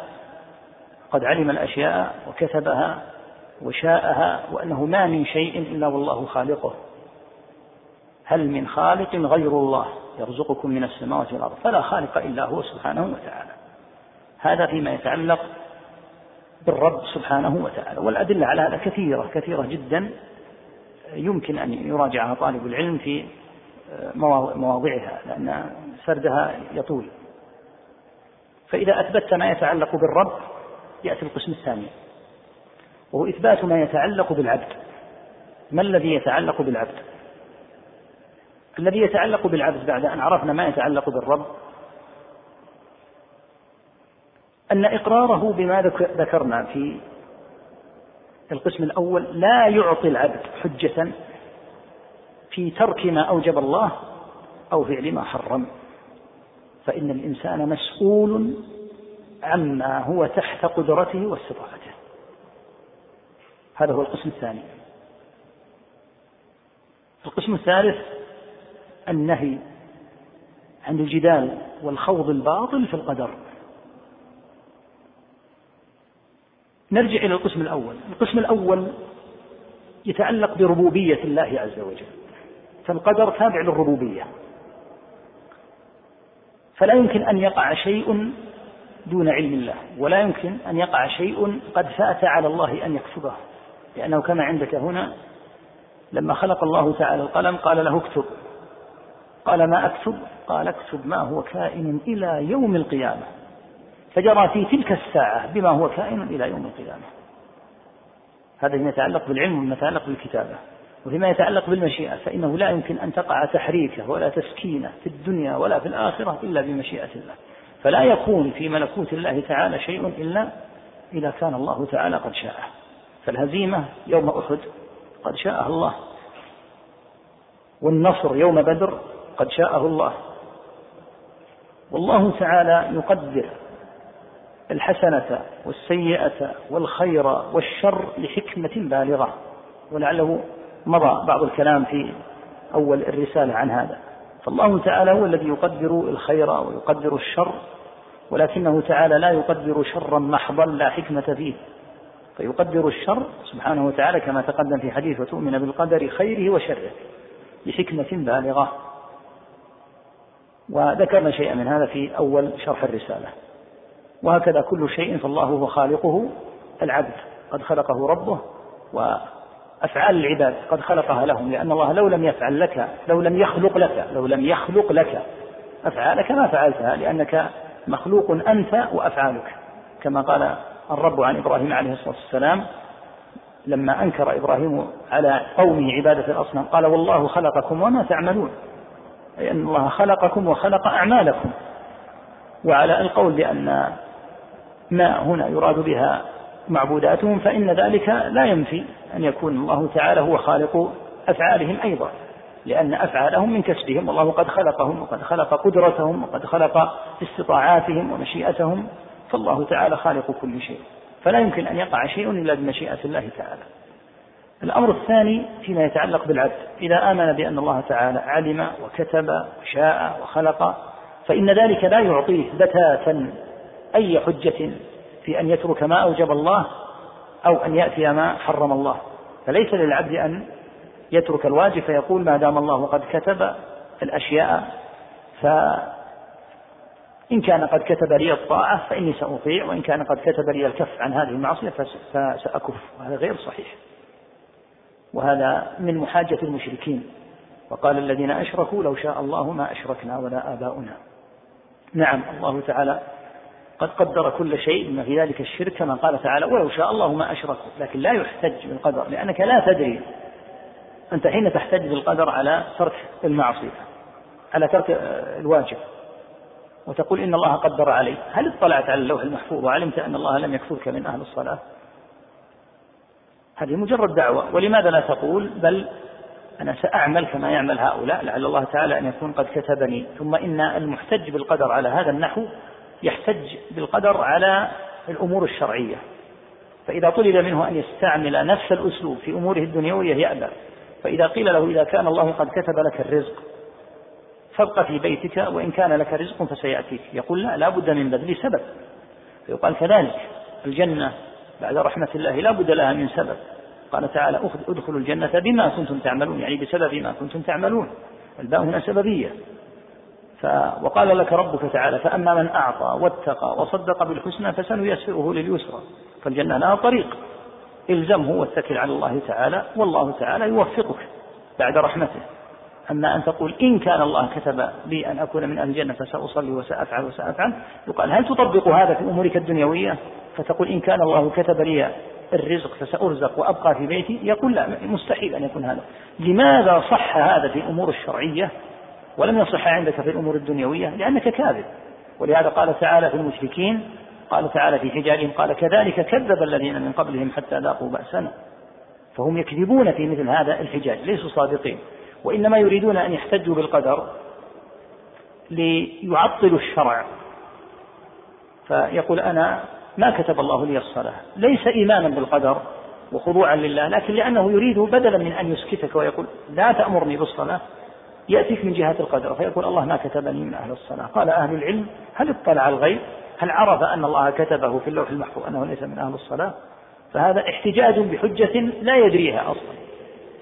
[SPEAKER 1] قد علم الأشياء وكتبها وشاءها وأنه ما من شيء إلا والله خالقه هل من خالق غير الله يرزقكم من السماوات والأرض فلا خالق إلا هو سبحانه وتعالى هذا فيما يتعلق بالرب سبحانه وتعالى والأدلة على هذا كثيرة كثيرة جدا يمكن أن يراجعها طالب العلم في آه، مواضعها لأن سردها يطول فإذا أثبتت ما يتعلق بالرب يأتي القسم الثاني وهو إثبات ما يتعلق بالعبد ما الذي يتعلق بالعبد الذي يتعلق بالعبد بعد أن عرفنا ما يتعلق بالرب أن إقراره بما ذكرنا في القسم الأول لا يعطي العبد حجة في ترك ما أوجب الله أو فعل ما حرم فإن الإنسان مسؤول عما هو تحت قدرته واستطاعته هذا هو القسم الثاني القسم الثالث النهي عن الجدال والخوض الباطل في القدر نرجع إلى القسم الأول القسم الأول يتعلق بربوبية الله عز وجل فالقدر تابع للربوبية فلا يمكن أن يقع شيء دون علم الله ولا يمكن أن يقع شيء قد فات على الله أن يكتبه لأنه كما عندك هنا لما خلق الله تعالى القلم قال له اكتب قال ما أكتب قال اكتب ما هو كائن إلى يوم القيامة فجرى في تلك الساعة بما هو كائن إلى يوم القيامة هذا فيما يتعلق بالعلم وما يتعلق بالكتابة وفيما يتعلق بالمشيئة فإنه لا يمكن أن تقع تحريكه ولا تسكينه في الدنيا ولا في الآخرة إلا بمشيئة الله فلا يكون في ملكوت الله تعالى شيء إلا إذا كان الله تعالى قد شاءه فالهزيمة يوم أحد قد شاءها الله والنصر يوم بدر قد شاءه الله والله تعالى يقدر الحسنة والسيئة والخير والشر لحكمة بالغة ولعله مضى بعض الكلام في أول الرسالة عن هذا فالله تعالى هو الذي يقدر الخير ويقدر الشر ولكنه تعالى لا يقدر شرا محضا لا حكمة فيه فيقدر الشر سبحانه وتعالى كما تقدم في حديث وتؤمن بالقدر خيره وشره لحكمة بالغة وذكرنا شيئا من هذا في أول شرح الرسالة وهكذا كل شيء فالله هو خالقه العبد قد خلقه ربه وأفعال العباد قد خلقها لهم لأن الله لو لم يفعل لك لو لم يخلق لك لو لم يخلق لك أفعالك ما فعلتها لأنك مخلوق أنت وأفعالك كما قال الرب عن إبراهيم عليه الصلاة والسلام لما أنكر إبراهيم على قومه عبادة الأصنام قال والله خلقكم وما تعملون أي أن الله خلقكم وخلق أعمالكم وعلى القول بأن ما هنا يراد بها معبوداتهم فإن ذلك لا ينفي أن يكون الله تعالى هو خالق أفعالهم أيضا لأن أفعالهم من كسبهم والله قد خلقهم وقد خلق قدرتهم وقد خلق استطاعاتهم ومشيئتهم فالله تعالى خالق كل شيء فلا يمكن أن يقع شيء إلا بمشيئة الله تعالى الأمر الثاني فيما يتعلق بالعبد إذا آمن بأن الله تعالى علم وكتب وشاء وخلق فإن ذلك لا يعطيه بتاتا أي حجة في أن يترك ما أوجب الله أو أن يأتي ما حرم الله فليس للعبد أن يترك الواجب فيقول ما دام الله قد كتب الأشياء فإن كان قد كتب لي الطاعة فإني سأطيع وإن كان قد كتب لي الكف عن هذه المعصية فسأكف وهذا غير صحيح وهذا من محاجة المشركين وقال الذين أشركوا لو شاء الله ما أشركنا ولا آباؤنا نعم الله تعالى قد قدر كل شيء بما في ذلك الشرك كما قال تعالى ولو شاء الله ما أشركوا لكن لا يحتج بالقدر لأنك لا تدري أنت حين تحتج بالقدر على ترك المعصية على ترك الواجب وتقول إن الله قدر علي هل اطلعت على اللوح المحفوظ وعلمت أن الله لم يكفرك من أهل الصلاة هذه مجرد دعوة ولماذا لا تقول بل أنا سأعمل كما يعمل هؤلاء لعل الله تعالى أن يكون قد كتبني ثم إن المحتج بالقدر على هذا النحو يحتج بالقدر على الأمور الشرعية فإذا طلب منه أن يستعمل نفس الأسلوب في أموره الدنيوية يأبى فإذا قيل له إذا كان الله قد كتب لك الرزق فابق في بيتك وإن كان لك رزق فسيأتيك يقول لا لا بد من بذل سبب فيقال كذلك الجنة بعد رحمة الله لا بد لها من سبب قال تعالى ادخلوا الجنة بما كنتم تعملون يعني بسبب ما كنتم تعملون الباء هنا سببية ف وقال لك ربك تعالى فأما من أعطى واتقى وصدق بالحسنى فسنيسره لليسرى فالجنة لها طريق الزمه واتكل على الله تعالى والله تعالى يوفقك بعد رحمته أما أن تقول إن كان الله كتب لي أن أكون من أهل الجنة فسأصلي وسأفعل وسأفعل يقال هل تطبق هذا في أمورك الدنيوية فتقول إن كان الله كتب لي الرزق فسأرزق وأبقى في بيتي يقول لا مستحيل أن يكون هذا لماذا صح هذا في الأمور الشرعية ولم يصح عندك في الأمور الدنيوية لأنك كاذب ولهذا قال تعالى في المشركين قال تعالى في حجارهم قال كذلك كذب الذين من قبلهم حتى ذاقوا بأسنا فهم يكذبون في مثل هذا الحجاج ليسوا صادقين وإنما يريدون أن يحتجوا بالقدر ليعطلوا الشرع فيقول أنا ما كتب الله لي الصلاة ليس إيمانا بالقدر وخضوعا لله لكن لأنه يريد بدلا من أن يسكتك ويقول لا تأمرني بالصلاة يأتيك من جهة القدر فيقول الله ما كتبني من أهل الصلاة قال أهل العلم هل اطلع الغيب هل عرف أن الله كتبه في اللوح المحفوظ أنه ليس من أهل الصلاة فهذا احتجاج بحجة لا يدريها أصلا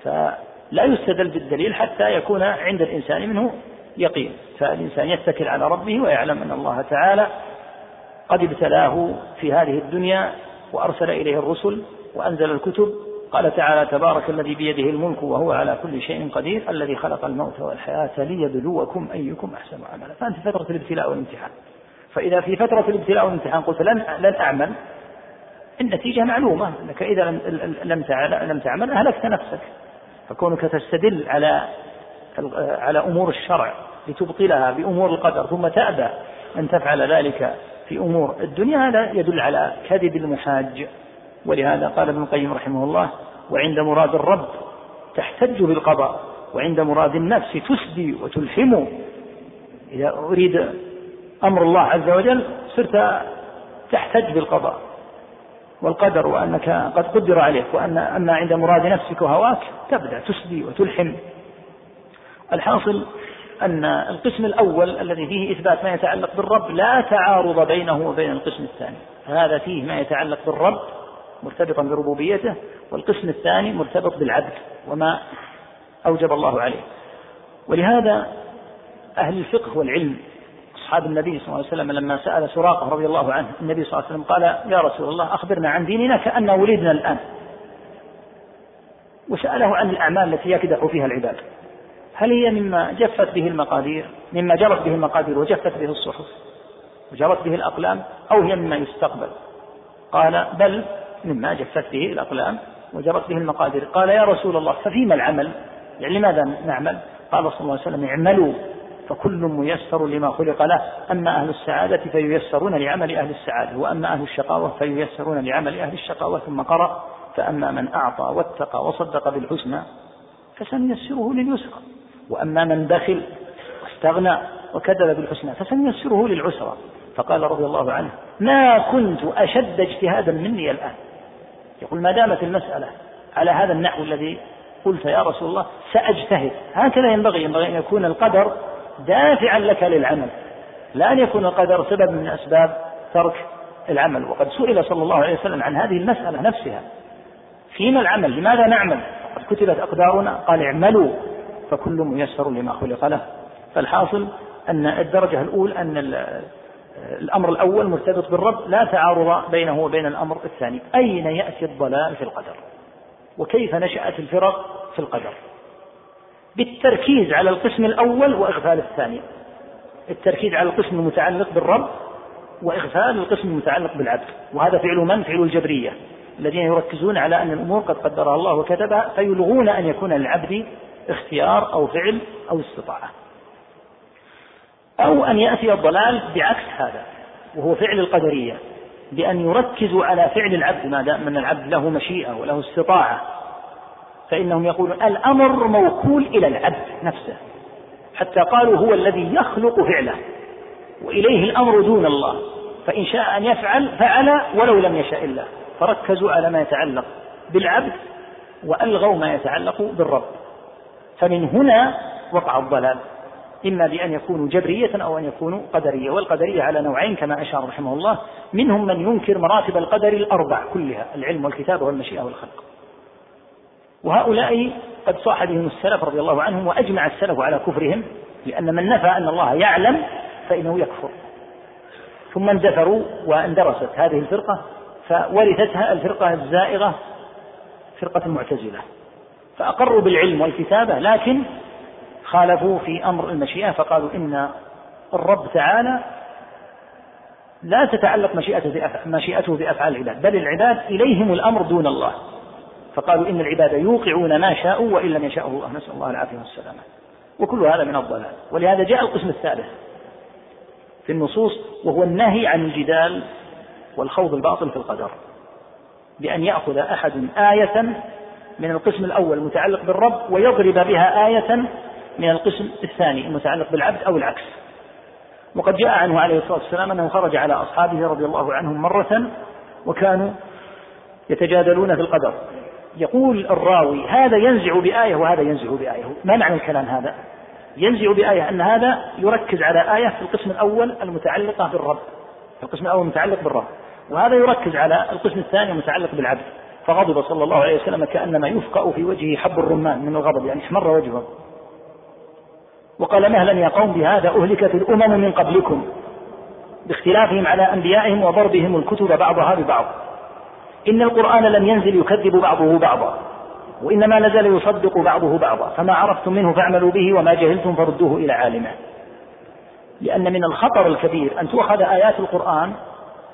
[SPEAKER 1] فلا يستدل بالدليل حتى يكون عند الإنسان منه يقين فالإنسان يتكل على ربه ويعلم أن الله تعالى قد ابتلاه في هذه الدنيا وأرسل إليه الرسل وأنزل الكتب قال تعالى تبارك الذي بيده الملك وهو على كل شيء قدير الذي خلق الموت والحياة ليبلوكم أيكم أحسن عملا فأنت في فترة الابتلاء والامتحان فإذا في فترة الابتلاء والامتحان قلت لن لن أعمل النتيجة معلومة أنك إذا لم لم تعمل أهلكت نفسك فكونك تستدل على على أمور الشرع لتبطلها بأمور القدر ثم تأبى أن تفعل ذلك في أمور الدنيا هذا يدل على كذب المحاج ولهذا قال ابن القيم رحمه الله وعند مراد الرب تحتج بالقضاء وعند مراد النفس تسدي وتلحم إذا أريد أمر الله عز وجل صرت تحتج بالقضاء والقدر وأنك قد قدر عليك وأن أما عند مراد نفسك وهواك تبدأ تسدي وتلحم الحاصل أن القسم الأول الذي فيه إثبات ما يتعلق بالرب لا تعارض بينه وبين القسم الثاني هذا فيه ما يتعلق بالرب مرتبطا بربوبيته والقسم الثاني مرتبط بالعبد وما أوجب الله عليه ولهذا أهل الفقه والعلم أصحاب النبي صلى الله عليه وسلم لما سأل سراقة رضي الله عنه النبي صلى الله عليه وسلم قال يا رسول الله أخبرنا عن ديننا كأن ولدنا الآن وسأله عن الأعمال التي يكدح فيها العباد هل هي مما جفت به المقادير مما جرت به المقادير وجفت به الصحف وجرت به الأقلام أو هي مما يستقبل قال بل مما جفت به الأقلام وجرت به المقادير قال يا رسول الله ففيما العمل يعني لماذا نعمل قال صلى الله عليه وسلم اعملوا فكل ميسر لما خلق له أما أهل السعادة فييسرون لعمل أهل السعادة وأما أهل الشقاوة فييسرون لعمل أهل الشقاوة ثم قرأ فأما من أعطى واتقى وصدق بالحسنى فسنيسره لليسرى وأما من بخل واستغنى وكذب بالحسنى فسنيسره للعسرى فقال رضي الله عنه ما كنت أشد اجتهادا مني الآن يقول ما دامت المسألة على هذا النحو الذي قلت يا رسول الله سأجتهد هكذا ينبغي ينبغي أن يكون القدر دافعا لك للعمل لا أن يكون القدر سبب من أسباب ترك العمل وقد سئل صلى الله عليه وسلم عن هذه المسألة نفسها فيما العمل لماذا نعمل قد كتبت أقدارنا قال اعملوا فكل ميسر لما خلق له فالحاصل أن الدرجة الأولى أن الأمر الأول مرتبط بالرب لا تعارض بينه وبين الأمر الثاني أين يأتي الضلال في القدر وكيف نشأت الفرق في القدر بالتركيز على القسم الأول وإغفال الثاني التركيز على القسم المتعلق بالرب وإغفال القسم المتعلق بالعبد وهذا فعل من؟ فعل الجبرية الذين يركزون على أن الأمور قد قدرها الله وكتبها فيلغون أن يكون للعبد اختيار أو فعل أو استطاعة أو أن يأتي الضلال بعكس هذا وهو فعل القدرية بأن يركزوا على فعل العبد ما دام أن العبد له مشيئة وله استطاعة فإنهم يقولون الأمر موكول إلى العبد نفسه حتى قالوا هو الذي يخلق فعله وإليه الأمر دون الله فإن شاء أن يفعل فعل ولو لم يشاء الله فركزوا على ما يتعلق بالعبد وألغوا ما يتعلق بالرب فمن هنا وقع الضلال إما بأن يكونوا جبرية أو أن يكونوا قدرية والقدرية على نوعين كما أشار رحمه الله منهم من ينكر مراتب القدر الأربع كلها العلم والكتابة والمشيئة والخلق وهؤلاء قد صاح بهم السلف رضي الله عنهم وأجمع السلف على كفرهم لأن من نفى أن الله يعلم فإنه يكفر ثم اندثروا واندرست هذه الفرقة فورثتها الفرقة الزائغة فرقة المعتزلة فأقروا بالعلم والكتابة لكن خالفوا في أمر المشيئة فقالوا إن الرب تعالى لا تتعلق مشيئته بأفعال العباد بل العباد إليهم الأمر دون الله فقالوا إن العباد يوقعون ما شاءوا وإن لم يشاءه الله نسأل الله العافية والسلامة وكل هذا من الضلال ولهذا جاء القسم الثالث في النصوص وهو النهي عن الجدال والخوض الباطل في القدر بأن يأخذ أحد آية من القسم الأول المتعلق بالرب ويضرب بها آية من القسم الثاني المتعلق بالعبد أو العكس وقد جاء عنه عليه الصلاة والسلام أنه خرج على أصحابه رضي الله عنهم مرة وكانوا يتجادلون في القدر يقول الراوي هذا ينزع بآية وهذا ينزع بآية ما معنى الكلام هذا ينزع بآية أن هذا يركز على آية في القسم الأول المتعلقة بالرب القسم الأول المتعلق بالرب وهذا يركز على القسم الثاني المتعلق بالعبد فغضب صلى الله عليه وسلم كأنما يفقأ في وجهه حب الرمان من الغضب يعني احمر وجهه وقال مهلا يا قوم بهذا أهلكت الأمم من قبلكم باختلافهم على أنبيائهم وضربهم الكتب بعضها ببعض إن القرآن لم ينزل يكذب بعضه بعضا وإنما نزل يصدق بعضه بعضا فما عرفتم منه فاعملوا به وما جهلتم فردوه إلى عالمه لأن من الخطر الكبير أن تؤخذ آيات القرآن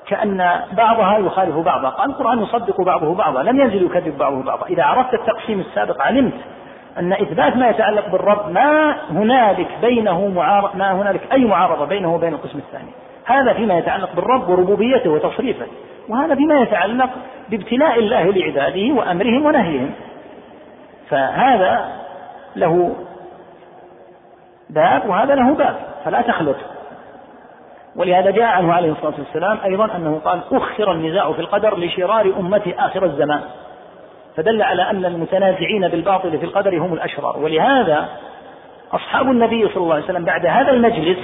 [SPEAKER 1] كأن بعضها يخالف بعضها قال القرآن يصدق بعضه بعضا لم ينزل يكذب بعضه بعضا إذا عرفت التقسيم السابق علمت أن إثبات ما يتعلق بالرب ما هنالك بينه معارض ما هنالك أي معارضة بينه وبين القسم الثاني هذا فيما يتعلق بالرب وربوبيته وتصريفه وهذا فيما يتعلق بابتلاء الله لعباده وأمرهم ونهيهم فهذا له باب وهذا له باب فلا تخلط ولهذا جاء عنه عليه الصلاة والسلام أيضا أنه قال أخر النزاع في القدر لشرار أمتي آخر الزمان فدل على أن المتنازعين بالباطل في القدر هم الأشرار ولهذا أصحاب النبي صلى الله عليه وسلم بعد هذا المجلس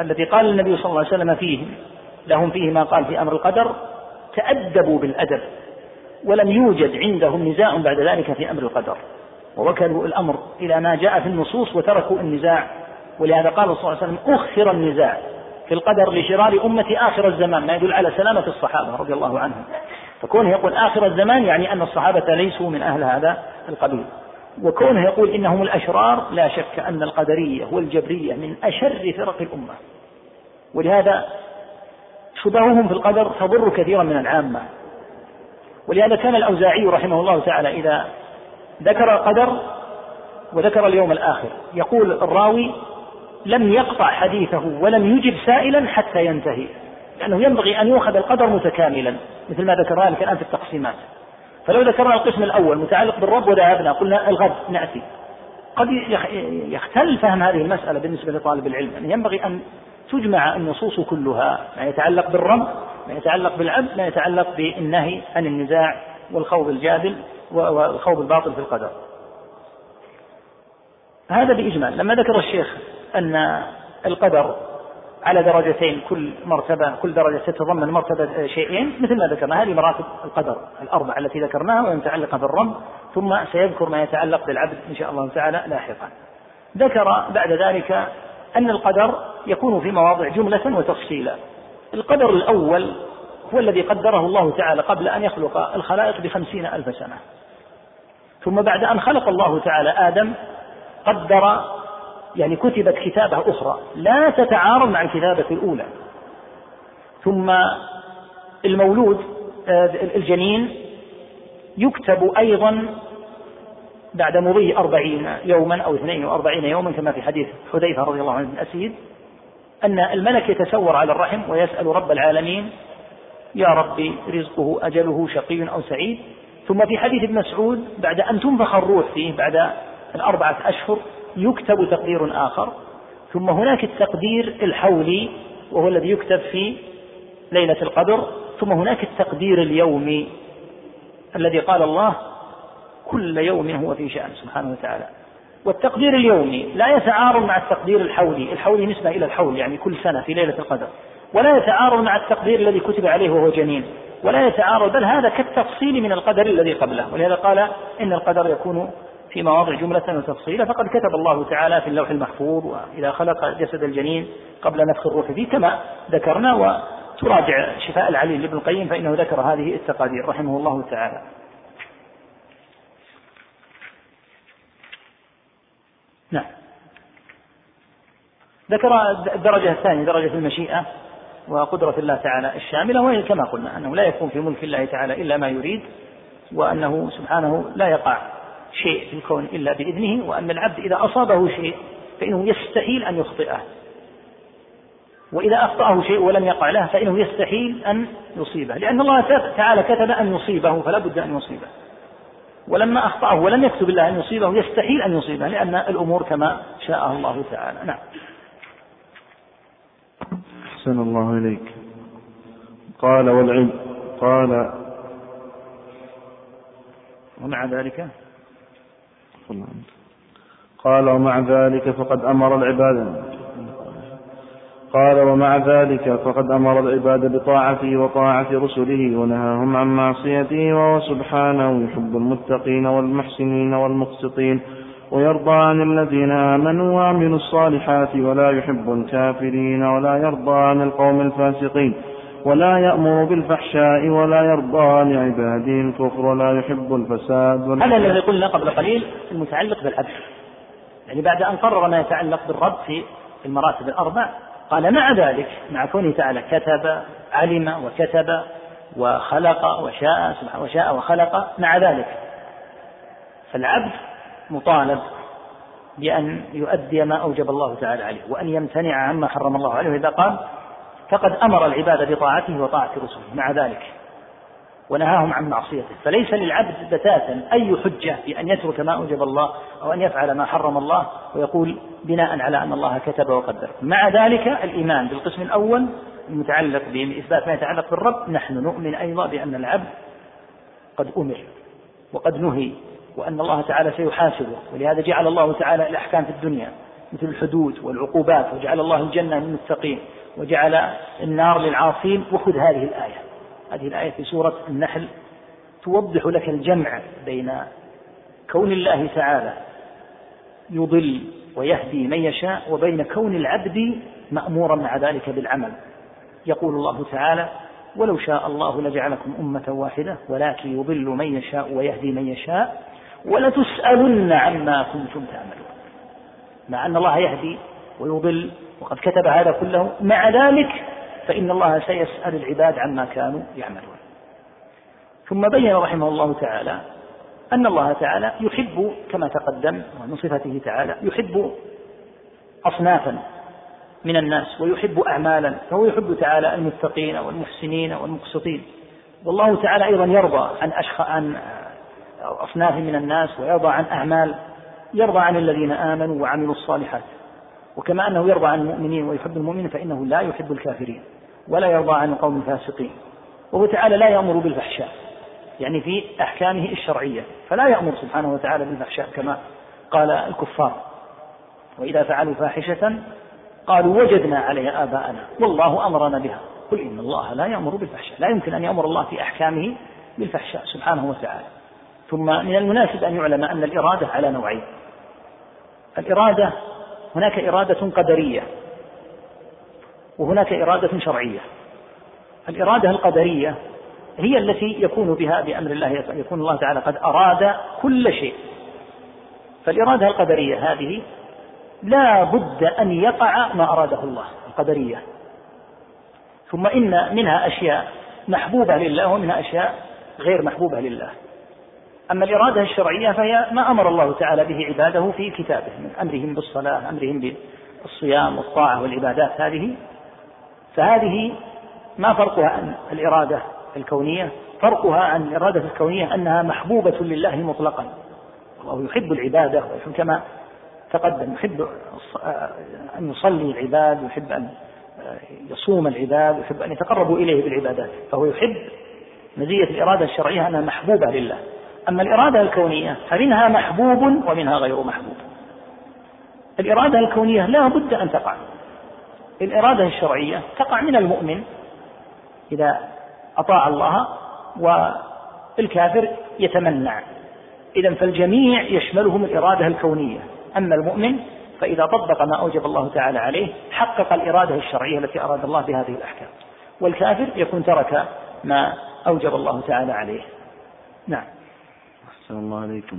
[SPEAKER 1] الذي قال النبي صلى الله عليه وسلم فيه لهم فيه ما قال في أمر القدر تأدبوا بالأدب ولم يوجد عندهم نزاع بعد ذلك في أمر القدر ووكلوا الأمر إلى ما جاء في النصوص وتركوا النزاع ولهذا قال صلى الله عليه وسلم أخر النزاع في القدر لشرار أمة آخر الزمان ما يدل على سلامة الصحابة رضي الله عنهم فكونه يقول آخر الزمان يعني أن الصحابة ليسوا من أهل هذا القبيل وكونه يقول إنهم الأشرار لا شك أن القدرية والجبرية من أشر فرق الأمة ولهذا شبههم في القدر تضر كثيرا من العامة ولهذا كان الأوزاعي رحمه الله تعالى إذا ذكر القدر وذكر اليوم الآخر يقول الراوي لم يقطع حديثه ولم يجب سائلا حتى ينتهي لأنه ينبغي أن يؤخذ القدر متكاملا مثل ما ذكرناه لك الآن في التقسيمات فلو ذكرنا القسم الأول متعلق بالرب وذهبنا قلنا الغد نأتي قد يختل فهم هذه المسألة بالنسبة لطالب العلم يعني ينبغي أن تجمع النصوص كلها ما يتعلق بالرب ما يتعلق بالعبد ما يتعلق بالنهي عن النزاع والخوض الجادل والخوض الباطل في القدر هذا بإجمال لما ذكر الشيخ أن القدر على درجتين كل مرتبة كل درجة تتضمن مرتبة شيئين مثل ما ذكرنا هذه مراتب القدر الأربعة التي ذكرناها ومتعلقة بالرب ثم سيذكر ما يتعلق بالعبد إن شاء الله تعالى لاحقا ذكر بعد ذلك أن القدر يكون في مواضع جملة وتفصيلا القدر الأول هو الذي قدره الله تعالى قبل أن يخلق الخلائق بخمسين ألف سنة ثم بعد أن خلق الله تعالى آدم قدر يعني كتبت كتابة أخرى لا تتعارض مع الكتابة الأولى ثم المولود آه، الجنين يكتب أيضا بعد مضي أربعين يوما أو اثنين وأربعين يوما كما في حديث حذيفة رضي الله عنه بن أسيد أن الملك يتسور على الرحم ويسأل رب العالمين يا ربي رزقه أجله شقي أو سعيد ثم في حديث ابن مسعود بعد أن تنفخ الروح فيه بعد الأربعة أشهر يكتب تقدير آخر ثم هناك التقدير الحولي وهو الذي يكتب في ليلة القدر ثم هناك التقدير اليومي الذي قال الله كل يوم هو في شأن سبحانه وتعالى والتقدير اليومي لا يتعارض مع التقدير الحولي الحولي نسبة إلى الحول يعني كل سنة في ليلة القدر ولا يتعارض مع التقدير الذي كتب عليه وهو جنين ولا يتعارض بل هذا كالتفصيل من القدر الذي قبله ولهذا قال إن القدر يكون في مواضع جملة وتفصيلا فقد كتب الله تعالى في اللوح المحفوظ وإذا خلق جسد الجنين قبل نفخ الروح فيه كما ذكرنا وتراجع شفاء العليل لابن القيم فإنه ذكر هذه التقادير رحمه الله تعالى نعم ذكر الدرجة الثانية درجة المشيئة وقدرة الله تعالى الشاملة وهي كما قلنا أنه لا يكون في ملك الله تعالى إلا ما يريد وأنه سبحانه لا يقع شيء في الكون إلا بإذنه وأن العبد إذا أصابه شيء فإنه يستحيل أن يخطئه وإذا أخطأه شيء ولم يقع له فإنه يستحيل أن يصيبه لأن الله تعالى كتب أن يصيبه فلا بد أن يصيبه ولما أخطأه ولم يكتب الله أن يصيبه يستحيل أن يصيبه لأن الأمور كما شاء الله تعالى نعم
[SPEAKER 3] أحسن الله إليك قال والعلم قال
[SPEAKER 1] ومع ذلك
[SPEAKER 3] الله عنك قال ومع ذلك فقد أمر العباد قال ومع ذلك فقد أمر العباد بطاعته وطاعة رسله ونهاهم عن معصيته وهو سبحانه يحب المتقين والمحسنين والمقسطين ويرضى عن الذين آمنوا وعملوا الصالحات ولا يحب الكافرين ولا يرضى عن القوم الفاسقين ولا يأمر بالفحشاء ولا يرضى لعباده الكفر ولا يحب الفساد
[SPEAKER 1] هذا الذي قلنا قبل قليل المتعلق بالعبد يعني بعد أن قرر ما يتعلق بالرب في المراتب الأربع قال مع ذلك مع كونه تعالى كتب علم وكتب وخلق وشاء سبحانه وشاء وخلق مع ذلك فالعبد مطالب بأن يؤدي ما أوجب الله تعالى عليه وأن يمتنع عما حرم الله عليه إذا قال فقد أمر العباد بطاعته وطاعة رسله مع ذلك ونهاهم عن معصيته فليس للعبد بتاتا أي حجة في أن يترك ما أوجب الله أو أن يفعل ما حرم الله ويقول بناء على أن الله كتب وقدر مع ذلك الإيمان بالقسم الأول المتعلق بإثبات ما يتعلق بالرب نحن نؤمن أيضا بأن العبد قد أمر وقد نهي وأن الله تعالى سيحاسبه ولهذا جعل الله تعالى الأحكام في الدنيا مثل الحدود والعقوبات وجعل الله الجنة للمتقين وجعل النار للعاصين وخذ هذه الآية هذه الآية في سورة النحل توضح لك الجمع بين كون الله تعالى يضل ويهدي من يشاء وبين كون العبد مأمورا مع ذلك بالعمل يقول الله تعالى ولو شاء الله لجعلكم أمة واحدة ولكن يضل من يشاء ويهدي من يشاء ولتسألن عما كنتم تعملون مع أن الله يهدي ويضل وقد كتب هذا كله مع ذلك فإن الله سيسأل العباد عما كانوا يعملون ثم بين رحمه الله تعالى أن الله تعالى يحب كما تقدم ومن صفته تعالى يحب أصنافا من الناس ويحب أعمالا فهو يحب تعالى المتقين والمحسنين والمقسطين والله تعالى أيضا يرضى عن أشخ عن أصناف من الناس ويرضى عن أعمال يرضى عن الذين آمنوا وعملوا الصالحات وكما أنه يرضى عن المؤمنين ويحب المؤمنين فإنه لا يحب الكافرين ولا يرضى عن القوم الفاسقين وهو تعالى لا يأمر بالفحشاء يعني في أحكامه الشرعية فلا يأمر سبحانه وتعالى بالفحشاء كما قال الكفار وإذا فعلوا فاحشة قالوا وجدنا عليها آباءنا والله أمرنا بها قل إن الله لا يأمر بالفحشاء لا يمكن أن يأمر الله في أحكامه بالفحشاء سبحانه وتعالى ثم من المناسب أن يعلم أن الإرادة على نوعين الإرادة هناك إرادة قدرية وهناك إرادة شرعية الإرادة القدرية هي التي يكون بها بأمر الله يكون الله تعالى قد أراد كل شيء فالإرادة القدرية هذه لا بد أن يقع ما أراده الله القدرية ثم إن منها أشياء محبوبة لله ومنها أشياء غير محبوبة لله أما الإرادة الشرعية فهي ما أمر الله تعالى به عباده في كتابه من أمرهم بالصلاة أمرهم بالصيام والطاعة والعبادات هذه فهذه ما فرقها عن الإرادة الكونية فرقها عن الإرادة الكونية أنها محبوبة لله مطلقا الله يحب العبادة كما تقدم يحب أن يصلي العباد يحب أن يصوم العباد يحب أن يتقربوا إليه بالعبادات فهو يحب مزية الإرادة الشرعية أنها محبوبة لله أما الإرادة الكونية فمنها محبوب ومنها غير محبوب الإرادة الكونية لا بد أن تقع الإرادة الشرعية تقع من المؤمن إذا أطاع الله والكافر يتمنع إذا فالجميع يشملهم الإرادة الكونية أما المؤمن فإذا طبق ما أوجب الله تعالى عليه حقق الإرادة الشرعية التي أراد الله بهذه الأحكام والكافر يكون ترك ما أوجب الله تعالى عليه نعم
[SPEAKER 3] أحسن الله عليكم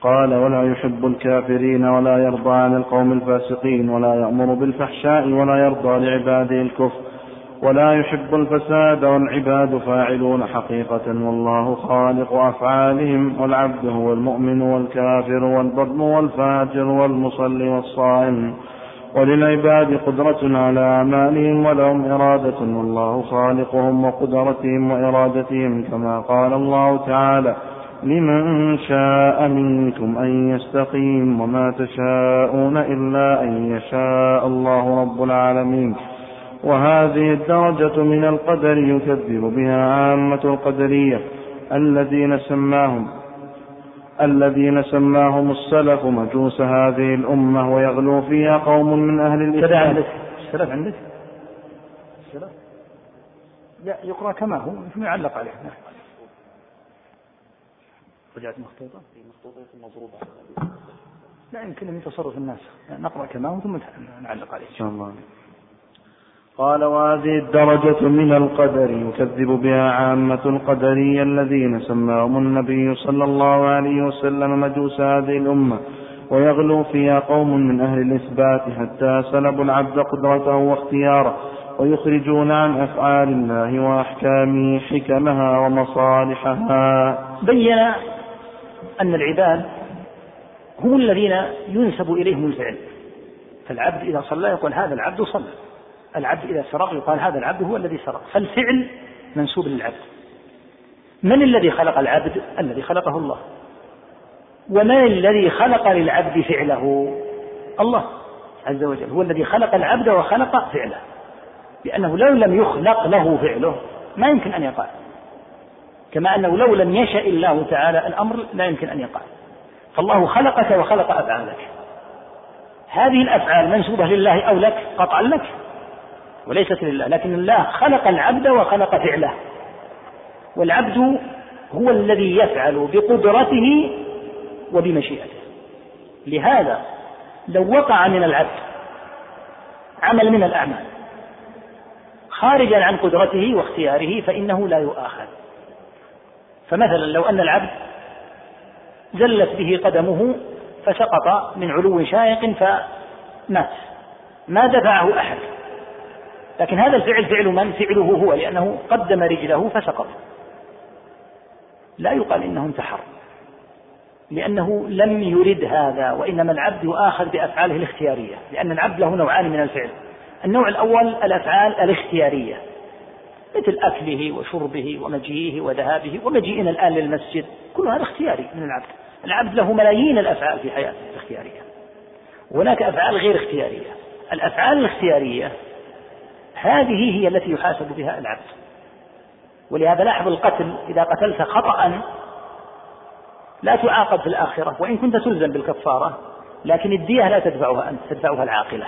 [SPEAKER 3] قال ولا يحب الكافرين ولا يرضى عن القوم الفاسقين ولا يأمر بالفحشاء ولا يرضى لعباده الكفر ولا يحب الفساد والعباد فاعلون حقيقة والله خالق أفعالهم والعبد هو المؤمن والكافر والبطن والفاجر والمصلي والصائم وللعباد قدرة على أعمالهم ولهم إرادة والله خالقهم وقدرتهم وإرادتهم كما قال الله تعالى لمن شاء منكم أن يستقيم وما تشاءون إلا أن يشاء الله رب العالمين وهذه الدرجة من القدر يكذب بها عامة القدرية الذين سماهم الذين سماهم السلف مجوس هذه الأمة ويغلو فيها قوم من أهل الإسلام السلف عندك؟
[SPEAKER 1] السلف؟ لا يقرأ كما هو يعلق عليه نعم رجعت مخطوطة؟ في إيه، مخطوطة مضروبة لا يمكن أن يتصرف الناس نقرأ كمان ثم نعلق عليه إن شاء الله
[SPEAKER 3] قال وهذه الدرجة من القدر يكذب بها عامة القدرية الذين سماهم النبي صلى الله عليه وسلم مجوس هذه الأمة ويغلو فيها قوم من أهل الإثبات حتى سلبوا العبد قدرته واختياره ويخرجون عن أفعال الله وأحكامه حكمها ومصالحها
[SPEAKER 1] بين أن العباد هم الذين ينسب إليهم الفعل فالعبد إذا صلى يقول هذا العبد صلى العبد إذا سرق يقال هذا العبد هو الذي سرق فالفعل منسوب للعبد من الذي خلق العبد الذي خلقه الله ومن الذي خلق للعبد فعله الله عز وجل هو الذي خلق العبد وخلق فعله لأنه لو لم يخلق له فعله ما يمكن أن يقال كما أنه لو لم يشأ الله تعالى الأمر لا يمكن أن يقع فالله خلقك وخلق أفعالك هذه الأفعال منسوبة لله أو لك قطعا لك وليست لله لكن الله خلق العبد وخلق فعله والعبد هو الذي يفعل بقدرته وبمشيئته لهذا لو وقع من العبد عمل من الأعمال خارجا عن قدرته واختياره فإنه لا يؤاخذ فمثلا لو أن العبد زلت به قدمه فسقط من علو شائق فمات ما دفعه أحد لكن هذا الفعل فعل من؟ فعله هو لأنه قدم رجله فسقط لا يقال إنه انتحر لأنه لم يرد هذا وإنما العبد يؤاخذ بأفعاله الاختيارية لأن العبد له نوعان من الفعل النوع الأول الأفعال الاختيارية مثل أكله وشربه ومجيئه وذهابه ومجيئنا الآن للمسجد كل هذا اختياري من العبد العبد له ملايين الأفعال في حياته الاختيارية وهناك أفعال غير اختيارية الأفعال الاختيارية هذه هي التي يحاسب بها العبد ولهذا لاحظ القتل إذا قتلت خطأ لا تعاقب في الآخرة وإن كنت تلزم بالكفارة لكن الدية لا تدفعها أنت تدفعها العاقلة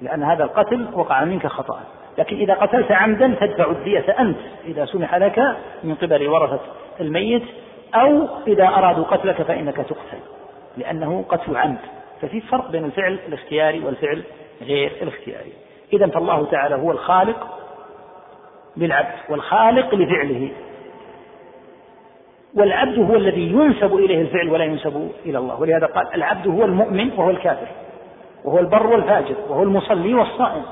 [SPEAKER 1] لأن هذا القتل وقع منك خطأ لكن إذا قتلت عمدا تدفع الدية أنت إذا سمح لك من قبل ورثة الميت أو إذا أرادوا قتلك فإنك تقتل لأنه قتل عمد ففي فرق بين الفعل الاختياري والفعل غير الاختياري إذا فالله تعالى هو الخالق للعبد والخالق لفعله والعبد هو الذي ينسب إليه الفعل ولا ينسب إلى الله ولهذا قال العبد هو المؤمن وهو الكافر وهو البر والفاجر وهو المصلي والصائم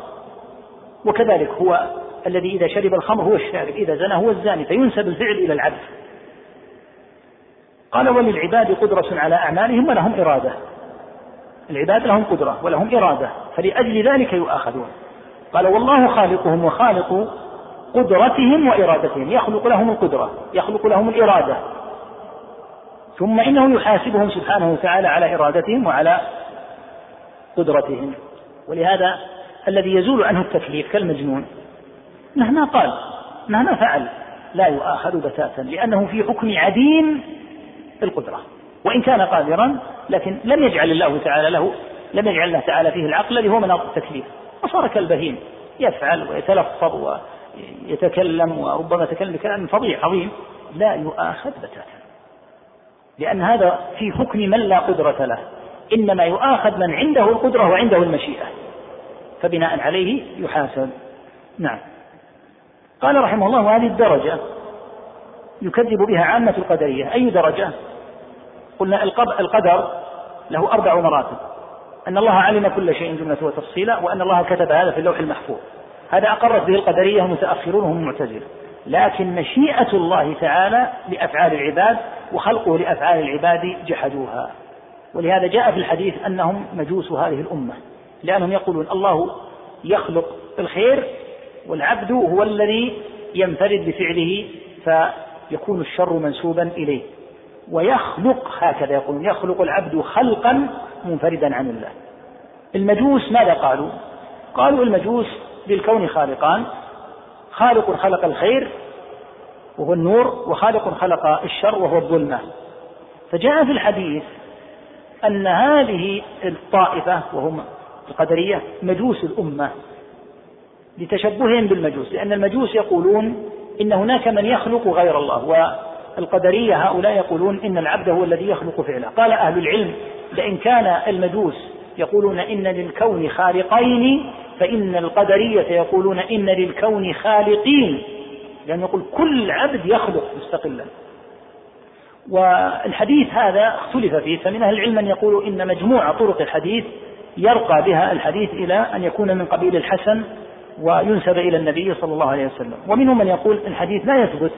[SPEAKER 1] وكذلك هو الذي إذا شرب الخمر هو الشارب إذا زنى هو الزاني فينسب الفعل إلى العبد قال وللعباد قدرة على أعمالهم ولهم إرادة العباد لهم قدرة ولهم إرادة فلأجل ذلك يؤاخذون قال والله خالقهم وخالق قدرتهم وإرادتهم يخلق لهم القدرة يخلق لهم الإرادة ثم إنه يحاسبهم سبحانه وتعالى على إرادتهم وعلى قدرتهم ولهذا الذي يزول عنه التكليف كالمجنون مهما قال مهما فعل لا يؤاخذ بتاتا لأنه في حكم عديم القدرة وإن كان قادرا لكن لم يجعل الله تعالى له لم يجعل الله تعالى فيه العقل الذي هو مناط التكليف وصار كالبهيم يفعل ويتلفظ ويتكلم وربما تكلم بكلام فظيع عظيم لا يؤاخذ بتاتا لأن هذا في حكم من لا قدرة له إنما يؤاخذ من عنده القدرة وعنده المشيئة فبناء عليه يحاسب نعم قال رحمه الله وهذه الدرجة يكذب بها عامة القدرية أي درجة قلنا القدر له أربع مراتب أن الله علم كل شيء جملة وتفصيلا وأن الله كتب هذا في اللوح المحفوظ هذا أقرت به القدرية متأخرون وهم المعتزلة لكن مشيئة الله تعالى لأفعال العباد وخلقه لأفعال العباد جحدوها ولهذا جاء في الحديث أنهم مجوس هذه الأمة لأنهم يقولون الله يخلق الخير والعبد هو الذي ينفرد بفعله فيكون الشر منسوبا إليه ويخلق هكذا يقولون يخلق العبد خلقا منفردا عن الله المجوس ماذا قالوا قالوا المجوس للكون خالقان خالق خلق الخير وهو النور وخالق خلق الشر وهو الظلمة فجاء في الحديث أن هذه الطائفة وهم القدرية مجوس الأمة لتشبههم بالمجوس لأن المجوس يقولون إن هناك من يخلق غير الله والقدرية هؤلاء يقولون إن العبد هو الذي يخلق فعله قال أهل العلم لئن كان المجوس يقولون إن للكون خالقين فإن القدرية يقولون إن للكون خالقين لأن يقول كل عبد يخلق مستقلا والحديث هذا اختلف فيه فمن أهل العلم من يقول إن مجموع طرق الحديث يرقى بها الحديث إلى أن يكون من قبيل الحسن وينسب إلى النبي صلى الله عليه وسلم ومنهم من يقول الحديث لا يثبت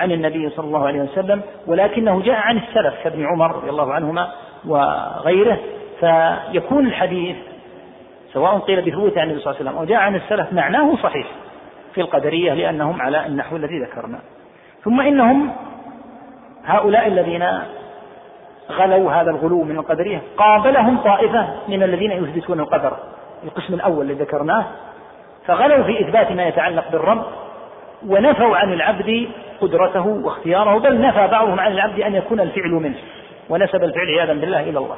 [SPEAKER 1] عن النبي صلى الله عليه وسلم ولكنه جاء عن السلف كابن عمر رضي الله عنهما وغيره فيكون الحديث سواء قيل بثبوت عن النبي صلى الله عليه وسلم أو جاء عن السلف معناه صحيح في القدرية لأنهم على النحو الذي ذكرنا ثم إنهم هؤلاء الذين غلوا هذا الغلو من القدرية قابلهم طائفة من الذين يثبتون القدر القسم الأول الذي ذكرناه فغلوا في إثبات ما يتعلق بالرب ونفوا عن العبد قدرته واختياره بل نفى بعضهم عن العبد أن يكون الفعل منه ونسب الفعل عياذا بالله إلى الله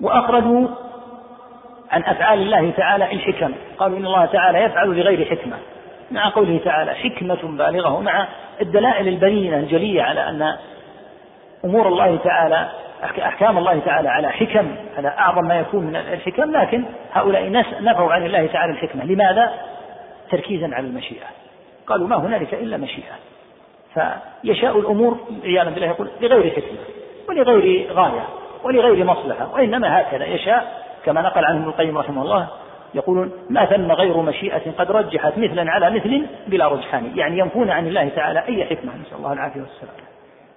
[SPEAKER 1] وأخرجوا عن أفعال الله تعالى الحكم قالوا إن الله تعالى يفعل بغير حكمة مع قوله تعالى حكمة بالغة ومع الدلائل البينة الجلية على أن أمور الله تعالى أحكام الله تعالى على حكم على أعظم ما يكون من الحكم لكن هؤلاء الناس نفوا عن الله تعالى الحكمة لماذا؟ تركيزا على المشيئة قالوا ما هنالك إلا مشيئة فيشاء الأمور عياذا بالله يقول لغير حكمة ولغير غاية ولغير مصلحة وإنما هكذا يشاء كما نقل عنه ابن القيم رحمه الله يقولون ما ثم غير مشيئة قد رجحت مثلا على مثل بلا رجحان يعني ينفون عن الله تعالى أي حكمة نسأل الله العافية والسلامة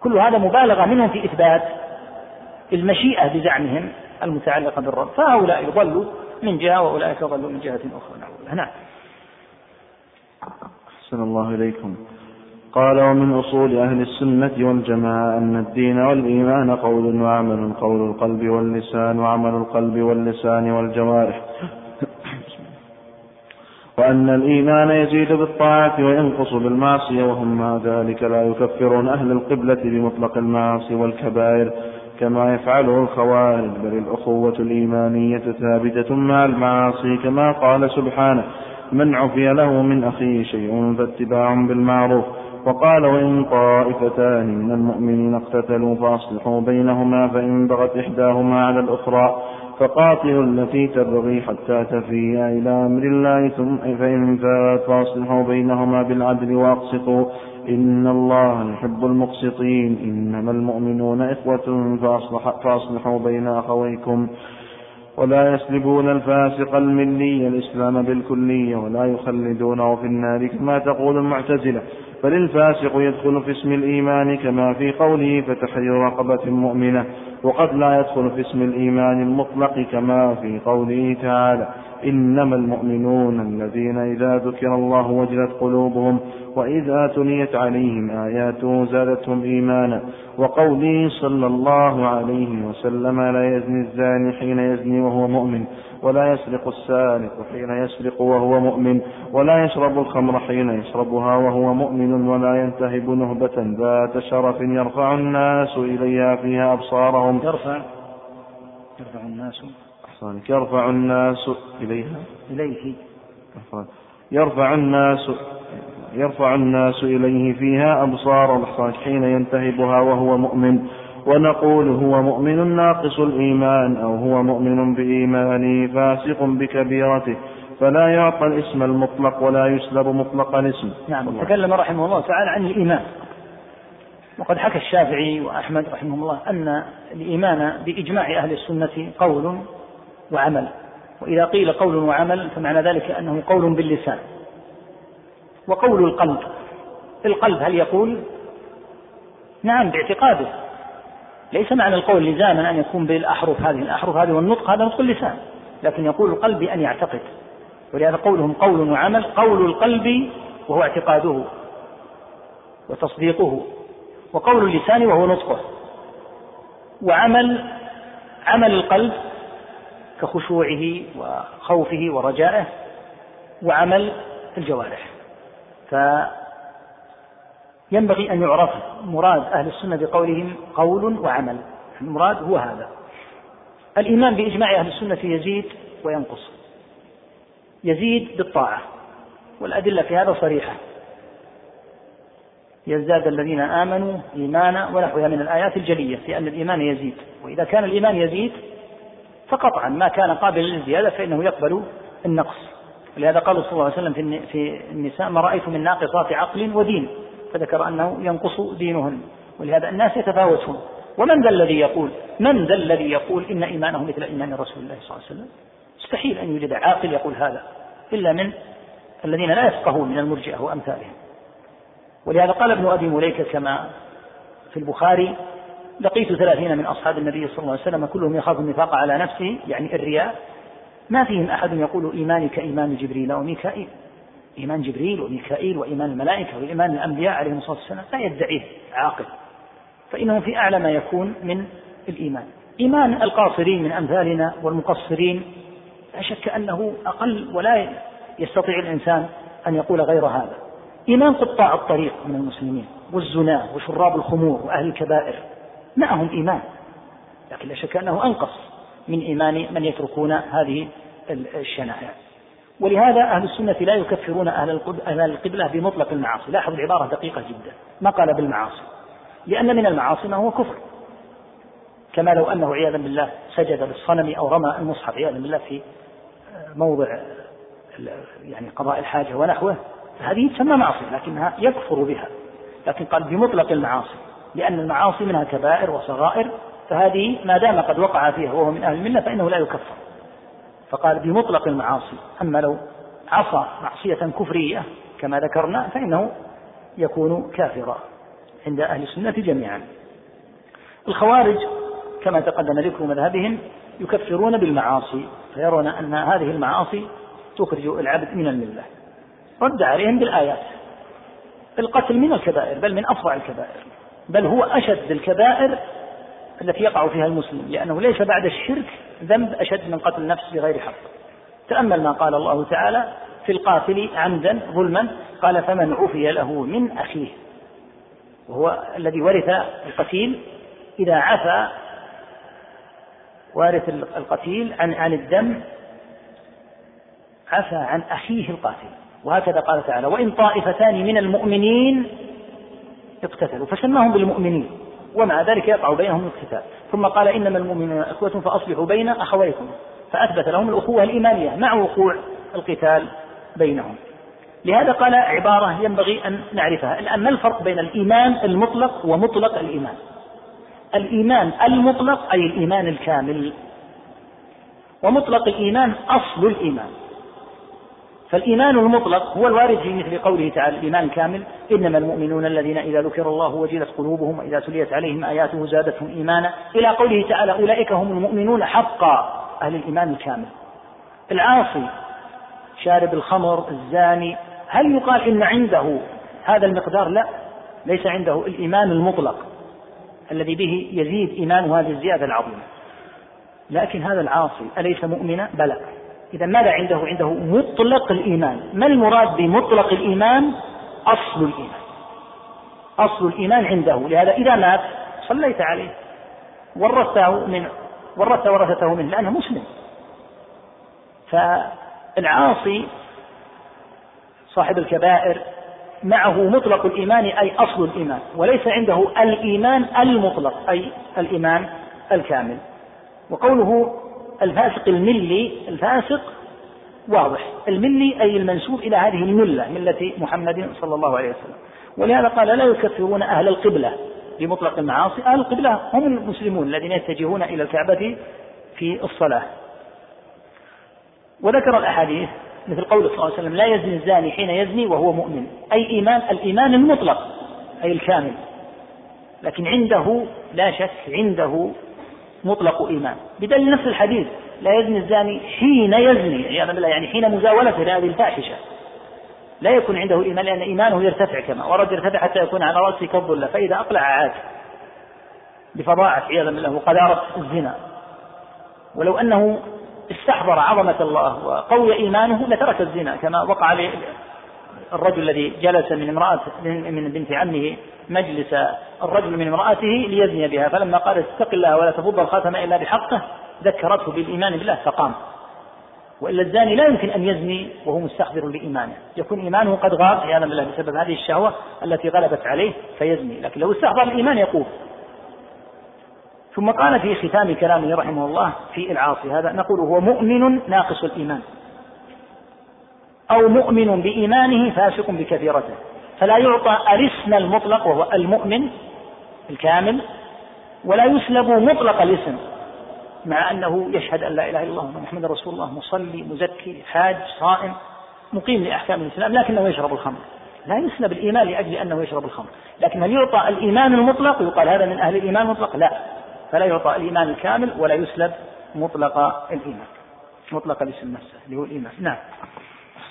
[SPEAKER 1] كل هذا مبالغة منهم في إثبات المشيئة بزعمهم المتعلقة بالرب فهؤلاء يضلوا من جهة وأولئك يضلوا من جهة أخرى نعم
[SPEAKER 3] نعم أحسن الله إليكم قال ومن أصول أهل السنة والجماعة أن الدين والإيمان قول وعمل قول القلب واللسان وعمل القلب واللسان والجوارح وأن الإيمان يزيد بالطاعة وينقص بالمعصية وهم مع ذلك لا يكفرون أهل القبلة بمطلق المعاصي والكبائر كما يفعله الخوارج بل الأخوة الإيمانية ثابتة مع المعاصي كما قال سبحانه من عفي له من أخيه شيء فاتباع بالمعروف وقال وإن طائفتان من المؤمنين اقتتلوا فأصلحوا بينهما فإن بغت إحداهما على الأخرى فقاتلن في تبغي حتى تفيا إلى أمر الله ثم فإن فات فأصلحوا بينهما بالعدل وأقسطوا إن الله يحب المقسطين إنما المؤمنون إخوة فأصلح فأصلحوا بين أخويكم ولا يسلبون الفاسق الملي الإسلام بالكلية ولا يخلدونه في النار كما تقول المعتزلة بل الفاسق يدخل في اسم الإيمان كما في قوله فتحرير رقبة مؤمنة وقد لا يدخل في اسم الإيمان المطلق كما في قوله تعالى إنما المؤمنون الذين إذا ذكر الله وجلت قلوبهم وإذا تليت عليهم آياته زادتهم إيمانا وقوله صلى الله عليه وسلم لا يزني الزاني حين يزني وهو مؤمن ولا يسرق السارق حين يسرق وهو مؤمن ولا يشرب الخمر حين يشربها وهو مؤمن ولا ينتهب نهبة ذات شرف يرفع الناس إليها فيها أبصارهم
[SPEAKER 1] يرفع يرفع الناس
[SPEAKER 3] يرفع الناس إليها إليه يرفع الناس يرفع الناس إليه فيها أبصار الحصاك حين ينتهبها وهو مؤمن ونقول هو مؤمن ناقص الإيمان أو هو مؤمن بإيمانه فاسق بكبيرته فلا يعطى الاسم المطلق ولا يسلب مطلق الاسم
[SPEAKER 1] نعم الله. تكلم رحمه الله تعالى عن الإيمان وقد حكى الشافعي وأحمد رحمه الله أن الإيمان بإجماع أهل السنة قول وعمل وإذا قيل قول وعمل فمعنى ذلك أنه قول باللسان وقول القلب القلب هل يقول نعم باعتقاده ليس معنى القول لزاما أن يكون بالأحرف هذه الأحرف هذه والنطق هذا نطق اللسان لكن يقول القلب بأن يعتقد ولهذا قولهم قول وعمل قول القلب وهو اعتقاده وتصديقه وقول اللسان وهو نطقه وعمل عمل القلب كخشوعه وخوفه ورجائه وعمل الجوارح فينبغي أن يعرف مراد أهل السنة بقولهم قول وعمل المراد هو هذا الإيمان بإجماع أهل السنة يزيد وينقص يزيد بالطاعة والأدلة في هذا صريحة يزداد الذين آمنوا إيمانا ونحوها من الآيات الجلية في أن الإيمان يزيد وإذا كان الإيمان يزيد فقطعا ما كان قابلا للزيادة فإنه يقبل النقص ولهذا قال صلى الله عليه وسلم في النساء ما رأيت من ناقصات عقل ودين فذكر أنه ينقص دينهن ولهذا الناس يتفاوتون ومن ذا الذي يقول من ذا الذي يقول إن إيمانه مثل إيمان رسول الله صلى الله عليه وسلم مستحيل أن يوجد عاقل يقول هذا إلا من الذين لا يفقهون من المرجئة وأمثالهم ولهذا قال ابن أبي مليكة كما في البخاري لقيت ثلاثين من أصحاب النبي صلى الله عليه وسلم كلهم يخاف النفاق على نفسه يعني الرياء ما فيهم أحد يقول إيماني كإيمان جبريل أو ميكائيل إيمان جبريل وميكائيل وإيمان الملائكة وإيمان الأنبياء عليهم الصلاة والسلام لا يدعيه عاقل فإنه في أعلى ما يكون من الإيمان إيمان القاصرين من أمثالنا والمقصرين لا شك أنه أقل ولا يستطيع الإنسان أن يقول غير هذا إيمان قطاع الطريق من المسلمين والزناة وشراب الخمور وأهل الكبائر معهم إيمان لكن لا شك أنه أنقص من إيمان من يتركون هذه الشنائع ولهذا أهل السنة لا يكفرون أهل القبلة بمطلق المعاصي لاحظ العبارة دقيقة جدا ما قال بالمعاصي لأن من المعاصي ما هو كفر كما لو أنه عياذا بالله سجد للصنم أو رمى المصحف عياذا بالله في آه، موضع يعني قضاء الحاجة ونحوه فهذه تسمى معصية لكنها يكفر بها لكن قال بمطلق المعاصي لأن المعاصي منها كبائر وصغائر فهذه ما دام قد وقع فيها وهو من أهل المنة فإنه لا يكفر فقال بمطلق المعاصي أما لو عصى معصية كفرية كما ذكرنا فإنه يكون كافرا عند أهل السنة جميعا الخوارج كما تقدم ذكر مذهبهم يكفرون بالمعاصي فيرون أن هذه المعاصي تخرج العبد من الملة رد عليهم بالآيات القتل من الكبائر بل من أفظع الكبائر بل هو أشد الكبائر التي يقع فيها المسلم لأنه ليس بعد الشرك ذنب أشد من قتل النفس بغير حق تأمل ما قال الله تعالى في القاتل عمدا ظلما قال فمن عفي له من أخيه وهو الذي ورث القتيل إذا عفى وارث القتيل عن عن الدم عفى عن أخيه القاتل وهكذا قال تعالى وإن طائفتان من المؤمنين اقتتلوا فسماهم بالمؤمنين ومع ذلك يقع بينهم القتال ثم قال إنما المؤمنون أخوة فأصلحوا بين أخويكم فأثبت لهم الأخوة الإيمانية مع وقوع القتال بينهم لهذا قال عبارة ينبغي أن نعرفها الآن ما الفرق بين الإيمان المطلق ومطلق الإيمان الإيمان المطلق أي الإيمان الكامل ومطلق الإيمان أصل الإيمان فالإيمان المطلق هو الوارد في مثل قوله تعالى الإيمان الكامل إنما المؤمنون الذين إذا ذكر الله وجلت قلوبهم وإذا تليت عليهم آياته زادتهم إيمانا إلى قوله تعالى أولئك هم المؤمنون حقا أهل الإيمان الكامل العاصي شارب الخمر الزاني هل يقال إن عنده هذا المقدار لا ليس عنده الإيمان المطلق الذي به يزيد إيمانه هذه الزيادة العظيمة لكن هذا العاصي أليس مؤمنا بلى إذا ماذا عنده؟ عنده مطلق الإيمان ما المراد بمطلق الإيمان؟ أصل الإيمان أصل الإيمان عنده لهذا إذا مات صليت عليه ورثته من ورث ورثته منه لأنه مسلم فالعاصي صاحب الكبائر معه مطلق الإيمان أي أصل الإيمان وليس عنده الإيمان المطلق أي الإيمان الكامل وقوله الفاسق الملي الفاسق واضح الملي أي المنسوب إلى هذه الملة ملة محمد صلى الله عليه وسلم ولهذا قال لا يكفرون أهل القبلة بمطلق المعاصي أهل القبلة هم المسلمون الذين يتجهون إلى الكعبة في الصلاة وذكر الأحاديث مثل قوله صلى الله عليه وسلم لا يزني الزاني حين يزني وهو مؤمن أي إيمان الإيمان المطلق أي الكامل لكن عنده لا شك عنده مطلق إيمان بدليل نفس الحديث لا يزني الزاني حين يزني عياذا يعني بالله يعني حين مزاولته لهذه الفاحشة لا يكون عنده إيمان لأن إيمانه يرتفع كما ورد يرتفع حتى يكون على رأسه كالظلة فإذا أقلع عاد بفظاعة عياذا بالله وقذارة الزنا ولو أنه استحضر عظمة الله وقوي إيمانه لترك الزنا كما وقع الرجل الذي جلس من امرأة من بنت عمه مجلس الرجل من امرأته ليزني بها فلما قال اتق الله ولا تفض الخاتم إلا بحقه ذكرته بالإيمان بالله فقام وإلا الزاني لا يمكن أن يزني وهو مستحضر بإيمانه يكون إيمانه قد غاب عياذا بالله بسبب هذه الشهوة التي غلبت عليه فيزني لكن لو استحضر الإيمان يقول ثم قال في ختام كلامه رحمه الله في العاصي هذا نقول هو مؤمن ناقص الإيمان أو مؤمن بإيمانه فاسق بكثيرته فلا يعطى الاسم المطلق وهو المؤمن الكامل ولا يسلب مطلق الاسم مع أنه يشهد أن لا إله إلا الله محمد رسول الله مصلي مزكي حاج صائم مقيم لأحكام الإسلام لكنه يشرب الخمر لا يسلب الإيمان لأجل أنه يشرب الخمر لكن هل يعطى الإيمان المطلق يقال هذا من أهل الإيمان المطلق لا فلا يعطى الإيمان الكامل ولا يسلب مطلق الإيمان مطلق الاسم نفسه اللي هو الإيمان نعم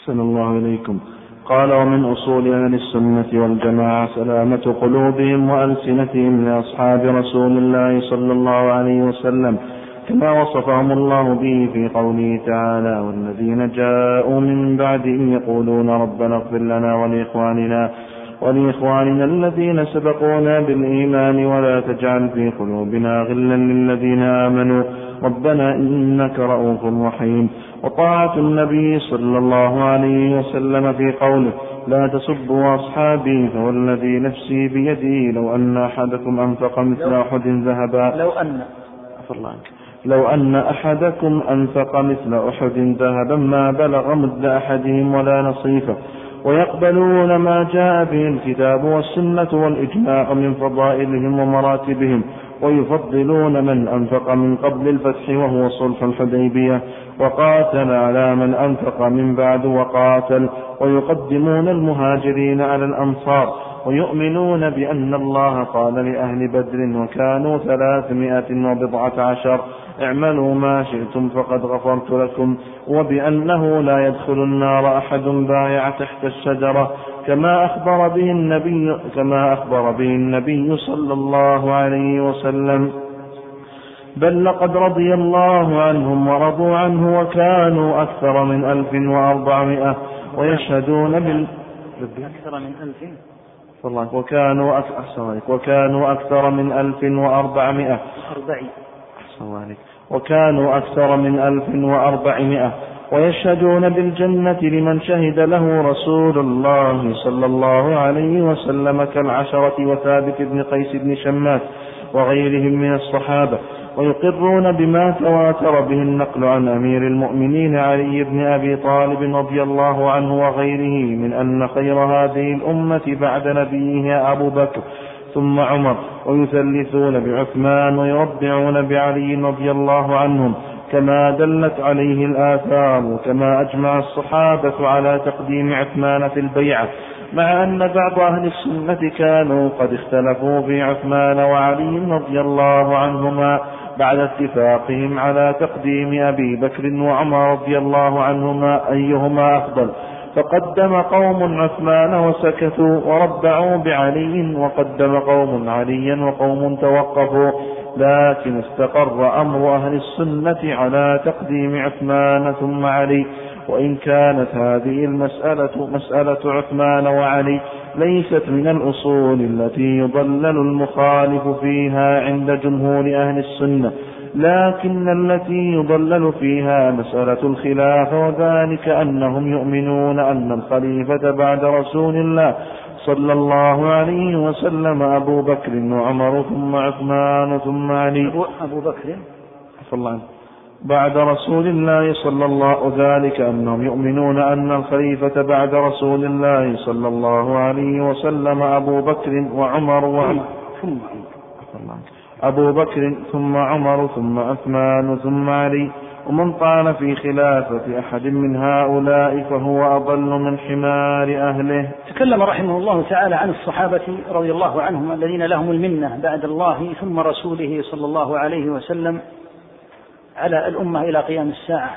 [SPEAKER 3] أحسن الله إليكم قال ومن أصول أهل السنة والجماعة سلامة قلوبهم وألسنتهم لأصحاب رسول الله صلى الله عليه وسلم كما وصفهم الله به في قوله تعالى والذين جاءوا من بعدهم يقولون ربنا اغفر لنا ولإخواننا ولإخواننا الذين سبقونا بالإيمان ولا تجعل في قلوبنا غلا للذين آمنوا ربنا إنك رؤوف رحيم وطاعة النبي صلى الله عليه وسلم في قوله لا تسبوا أصحابي فوالذي نفسي بيدي لو أن أحدكم أنفق مثل أحد ذهبا
[SPEAKER 1] لو أن الله عنك
[SPEAKER 3] لو أن أحدكم أنفق مثل أحد ذهبا ما بلغ مد أحدهم ولا نصيفه ويقبلون ما جاء به الكتاب والسنة والإجماع من فضائلهم ومراتبهم ويفضلون من أنفق من قبل الفتح وهو صلح الحديبية وقاتل على من أنفق من بعد وقاتل ويقدمون المهاجرين على الأنصار ويؤمنون بأن الله قال لأهل بدر وكانوا ثلاثمائة وبضعة عشر اعملوا ما شئتم فقد غفرت لكم وبأنه لا يدخل النار أحد بايع تحت الشجرة كما أخبر به النبي كما أخبر به النبي صلى الله عليه وسلم بل لقد رضي الله عنهم ورضوا عنه وكانوا أكثر من ألف وأربعمائة ويشهدون بال أكثر من ألف والله وكانوا أكثر وكانوا أكثر من ألف وأربعمائة وكانوا أكثر من ألف وأربعمائة ويشهدون بالجنة لمن شهد له رسول الله صلى الله عليه وسلم كالعشرة وثابت بن قيس بن شماس وغيرهم من الصحابة ويقرون بما تواتر به النقل عن أمير المؤمنين علي بن أبي طالب رضي الله عنه وغيره من أن خير هذه الأمة بعد نبيها أبو بكر ثم عمر ويثلثون بعثمان ويربعون بعلي رضي الله عنهم كما دلت عليه الآثار كما أجمع الصحابة على تقديم عثمان في البيعة مع أن بعض أهل السنة كانوا قد اختلفوا في عثمان وعلي رضي الله عنهما بعد اتفاقهم على تقديم أبي بكر وعمر رضي الله عنهما أيهما أفضل فقدم قوم عثمان وسكتوا وربعوا بعلي وقدم قوم عليا وقوم توقفوا لكن استقر أمر أهل السنة على تقديم عثمان ثم علي وإن كانت هذه المسألة مسألة عثمان وعلي ليست من الأصول التي يضلل المخالف فيها عند جمهور أهل السنة لكن التي يضلل فيها مسألة الخلاف وذلك أنهم يؤمنون أن الخليفة بعد رسول الله صلى الله عليه وسلم أبو بكر وعمر ثم عثمان ثم
[SPEAKER 1] علي أبو بكر صلى
[SPEAKER 3] الله بعد رسول الله صلى الله ذلك أنهم يؤمنون أن الخليفة بعد رسول الله صلى الله عليه وسلم أبو بكر وعمر وعمر ثم عمر أبو بكر ثم عمر ثم عثمان ثم علي ومن طعن في خلافة أحد من هؤلاء فهو أضل من حمار أهله
[SPEAKER 1] تكلم رحمه الله تعالى عن الصحابة رضي الله عنهم الذين لهم المنة بعد الله ثم رسوله صلى الله عليه وسلم على الأمة إلى قيام الساعة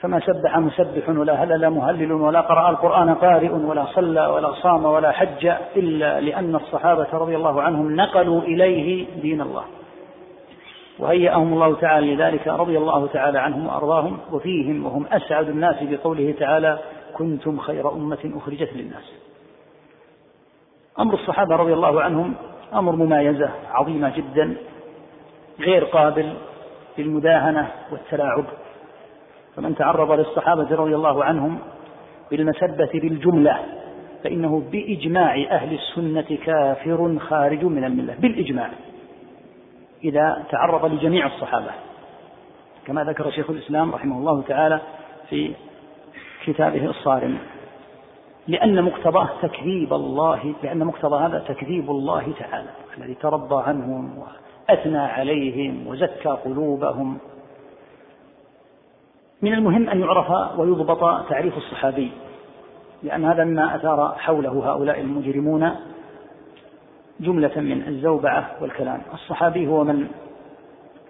[SPEAKER 1] فما سبح مسبح ولا هلل مهلل ولا قرأ القرآن قارئ ولا صلى ولا صام ولا حج إلا لأن الصحابة رضي الله عنهم نقلوا إليه دين الله وهيأهم الله تعالى لذلك رضي الله تعالى عنهم وأرضاهم وفيهم وهم أسعد الناس بقوله تعالى كنتم خير أمة أخرجت للناس أمر الصحابة رضي الله عنهم أمر مميزة عظيمة جدا غير قابل للمداهنة والتلاعب فمن تعرض للصحابة رضي الله عنهم بالمسبة بالجملة فإنه بإجماع أهل السنة كافر خارج من الملة بالإجماع إذا تعرض لجميع الصحابة كما ذكر شيخ الإسلام رحمه الله تعالى في كتابه الصارم لأن مقتضاه تكذيب الله لأن مقتضى هذا تكذيب الله تعالى الذي ترضى عنهم وأثنى عليهم وزكى قلوبهم من المهم أن يعرف ويضبط تعريف الصحابي لأن هذا مما أثار حوله هؤلاء المجرمون جملة من الزوبعة والكلام الصحابي هو من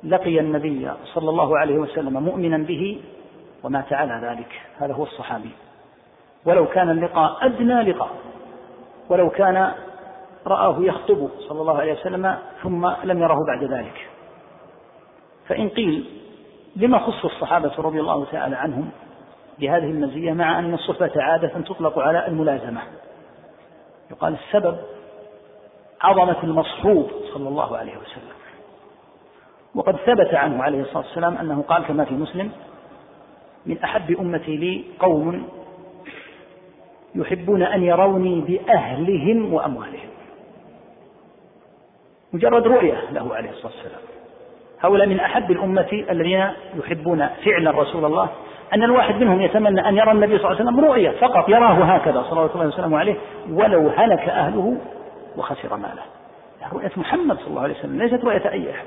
[SPEAKER 1] لقي النبي صلى الله عليه وسلم مؤمنا به ومات على ذلك هذا هو الصحابي ولو كان اللقاء أدنى لقاء ولو كان رآه يخطب صلى الله عليه وسلم ثم لم يره بعد ذلك فإن قيل لما خص الصحابة رضي الله تعالى عنهم بهذه المزية مع أن الصحبة عادة تطلق على الملازمة يقال السبب عظمة المصحوب صلى الله عليه وسلم وقد ثبت عنه عليه الصلاة والسلام أنه قال كما في مسلم من أحب أمتي لي قوم يحبون أن يروني بأهلهم وأموالهم مجرد رؤية له عليه الصلاة والسلام هؤلاء من أحب الأمة الذين يحبون فعلا رسول الله أن الواحد منهم يتمنى أن يرى النبي صلى الله عليه وسلم رؤية فقط يراه هكذا صلى الله عليه وسلم ولو هلك أهله وخسر ماله يعني رؤية محمد صلى الله عليه وسلم ليست رؤية أي أحد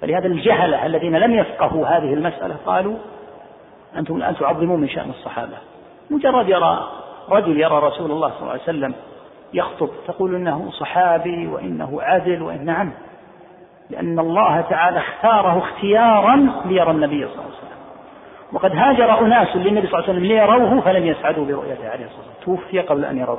[SPEAKER 1] فلهذا الجهلة الذين لم يفقهوا هذه المسألة قالوا أنتم الآن تعظمون من شأن الصحابة مجرد يرى رجل يرى رسول الله صلى الله عليه وسلم يخطب تقول إنه صحابي وإنه عدل وإن نعم لأن الله تعالى اختاره اختيارا ليرى النبي صلى الله عليه وسلم وقد هاجر أناس للنبي صلى الله عليه وسلم ليروه فلم يسعدوا برؤيته عليه الصلاة والسلام توفي قبل أن يروه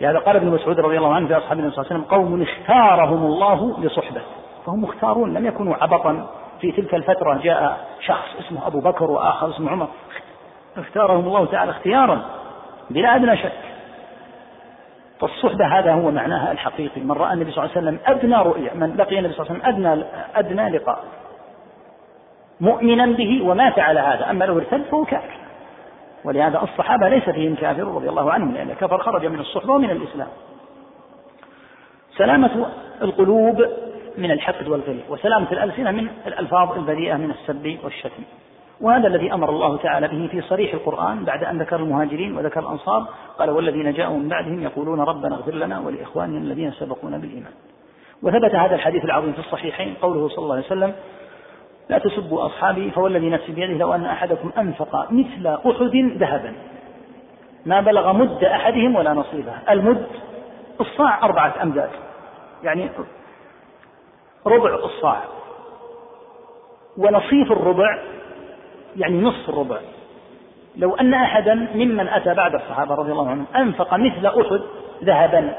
[SPEAKER 1] لهذا قال ابن مسعود رضي الله عنه في أصحاب النبي صلى الله عليه وسلم قوم اختارهم الله لصحبة فهم مختارون لم يكونوا عبطا في تلك الفترة جاء شخص اسمه أبو بكر وآخر اسمه عمر اختارهم الله تعالى اختيارا بلا أدنى شك فالصحبة هذا هو معناها الحقيقي من رأى النبي صلى الله عليه وسلم أدنى رؤيه من لقي النبي صلى الله عليه وسلم أدنى أدنى لقاء مؤمنا به ومات على هذا أما لو ارتد فهو كافر ولهذا الصحابة ليس فيهم كافر رضي الله عنهم لأن الكفر خرج من الصحبة ومن الإسلام سلامة القلوب من الحقد والغل وسلامة الألسنة من الألفاظ البذيئة من السب والشتم وهذا الذي أمر الله تعالى به في صريح القرآن بعد أن ذكر المهاجرين وذكر الأنصار قال والذين جاءوا من بعدهم يقولون ربنا اغفر لنا ولإخواننا الذين سبقونا بالإيمان وثبت هذا الحديث العظيم في الصحيحين قوله صلى الله عليه وسلم لا تسبوا أصحابي فوالذي نفسي بيده لو أن أحدكم أنفق مثل أحد ذهبا ما بلغ مد أحدهم ولا نصيبه المد الصاع أربعة أمداد يعني ربع الصاع ونصيف الربع يعني نصف الربع لو أن أحدا ممن أتى بعد الصحابة رضي الله عنهم أنفق مثل أحد ذهبا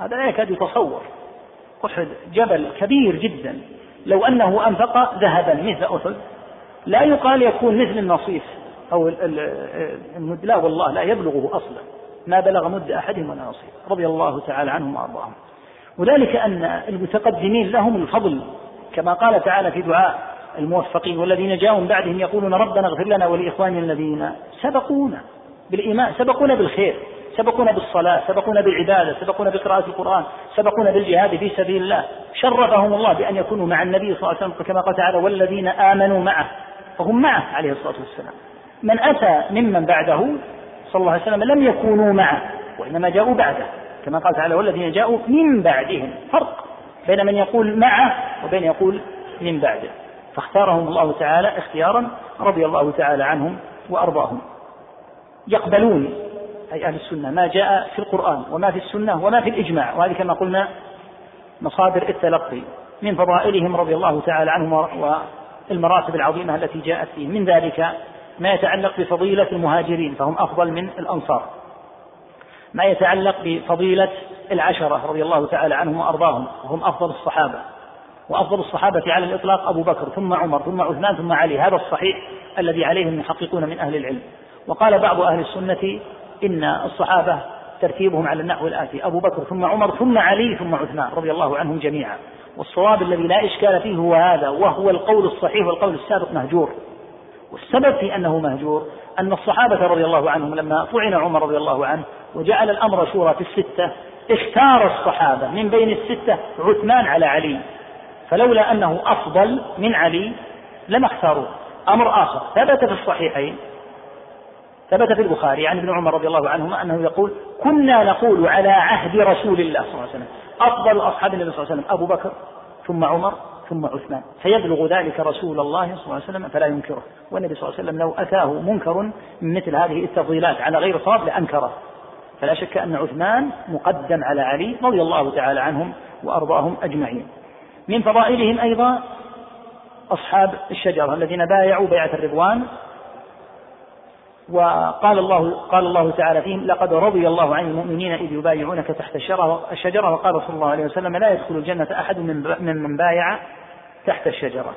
[SPEAKER 1] هذا لا يكاد يتصور أحد جبل كبير جدا لو أنه أنفق ذهبا مثل أحد لا يقال يكون مثل النصيف أو المد لا والله لا يبلغه أصلا ما بلغ مد أحدهم ولا نصيف رضي الله تعالى عنهم وأرضاهم وذلك أن المتقدمين لهم الفضل كما قال تعالى في دعاء الموفقين والذين جاءوا من بعدهم يقولون ربنا اغفر لنا ولإخواننا الذين سبقونا بالإيمان سبقونا بالخير سبقونا بالصلاة سبقونا بالعبادة سبقونا بقراءة القرآن سبقونا بالجهاد في سبيل الله شرفهم الله بأن يكونوا مع النبي صلى الله عليه وسلم كما قال تعالى والذين آمنوا معه فهم معه عليه الصلاة والسلام من أتى ممن بعده صلى الله عليه وسلم لم يكونوا معه وإنما جاءوا بعده كما قال تعالى والذين جاءوا من بعدهم فرق بين من يقول معه وبين يقول من بعده فاختارهم الله تعالى اختيارا رضي الله تعالى عنهم وأرضاهم يقبلون أي أهل السنة ما جاء في القرآن وما في السنة وما في الإجماع وهذه كما قلنا مصادر التلقي من فضائلهم رضي الله تعالى عنهم والمراتب العظيمة التي جاءت فيه من ذلك ما يتعلق بفضيلة المهاجرين فهم أفضل من الأنصار ما يتعلق بفضيلة العشرة رضي الله تعالى عنهم وأرضاهم وهم أفضل الصحابة وأفضل الصحابة على الإطلاق أبو بكر ثم عمر ثم عثمان ثم علي هذا الصحيح الذي عليهم يحققون من أهل العلم وقال بعض أهل السنة إن الصحابة ترتيبهم على النحو الآتي أبو بكر ثم عمر ثم علي ثم عثمان رضي الله عنهم جميعا والصواب الذي لا إشكال فيه هو هذا وهو القول الصحيح والقول السابق مهجور والسبب في أنه مهجور أن الصحابة رضي الله عنهم لما طعن عمر رضي الله عنه وجعل الأمر شورى في الستة اختار الصحابة من بين الستة عثمان على علي فلولا أنه أفضل من علي لما اختاروه أمر آخر ثبت في الصحيحين ثبت في البخاري عن ابن عمر رضي الله عنهما أنه يقول كنا نقول على عهد رسول الله صلى الله عليه وسلم أفضل أصحاب النبي صلى الله عليه وسلم أبو بكر ثم عمر ثم عثمان فيبلغ ذلك رسول الله صلى الله عليه وسلم فلا ينكره والنبي صلى الله عليه وسلم لو أتاه منكر من مثل هذه التفضيلات على غير صواب لأنكره فلا شك أن عثمان مقدم على علي رضي الله تعالى عنهم وأرضاهم أجمعين من فضائلهم أيضا أصحاب الشجرة الذين بايعوا بيعة الرضوان وقال الله قال الله تعالى فيهم لقد رضي الله عن المؤمنين اذ يبايعونك تحت الشجره وقال صلى الله عليه وسلم لا يدخل الجنه احد من من بايع تحت الشجره.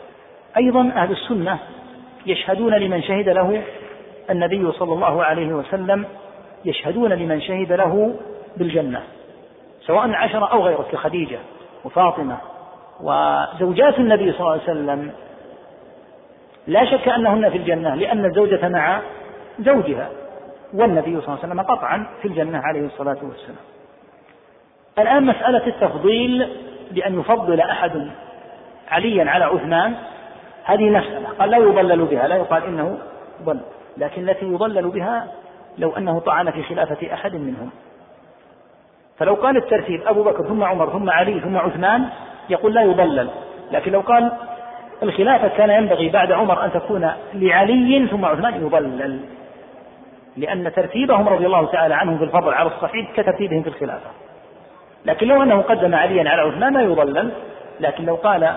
[SPEAKER 1] ايضا اهل السنه يشهدون لمن شهد له النبي صلى الله عليه وسلم يشهدون لمن شهد له بالجنه سواء عشره او غيره كخديجه وفاطمه وزوجات النبي صلى الله عليه وسلم لا شك انهن في الجنه لان الزوجه مع زوجها والنبي صلى الله عليه وسلم قطعا في الجنة عليه الصلاة والسلام الآن مسألة التفضيل بأن يفضل أحد عليا على عثمان هذه مسألة قال لا يضلل بها لا يقال إنه ضل لكن التي يضلل بها لو أنه طعن في خلافة أحد منهم فلو قال الترتيب أبو بكر ثم عمر ثم علي ثم عثمان يقول لا يضلل لكن لو قال الخلافة كان ينبغي بعد عمر أن تكون لعلي ثم عثمان يضلل لأن ترتيبهم رضي الله تعالى عنهم في الفضل على الصحيح كترتيبهم في الخلافة لكن لو أنه قدم عليا على عثمان ما يضلل لكن لو قال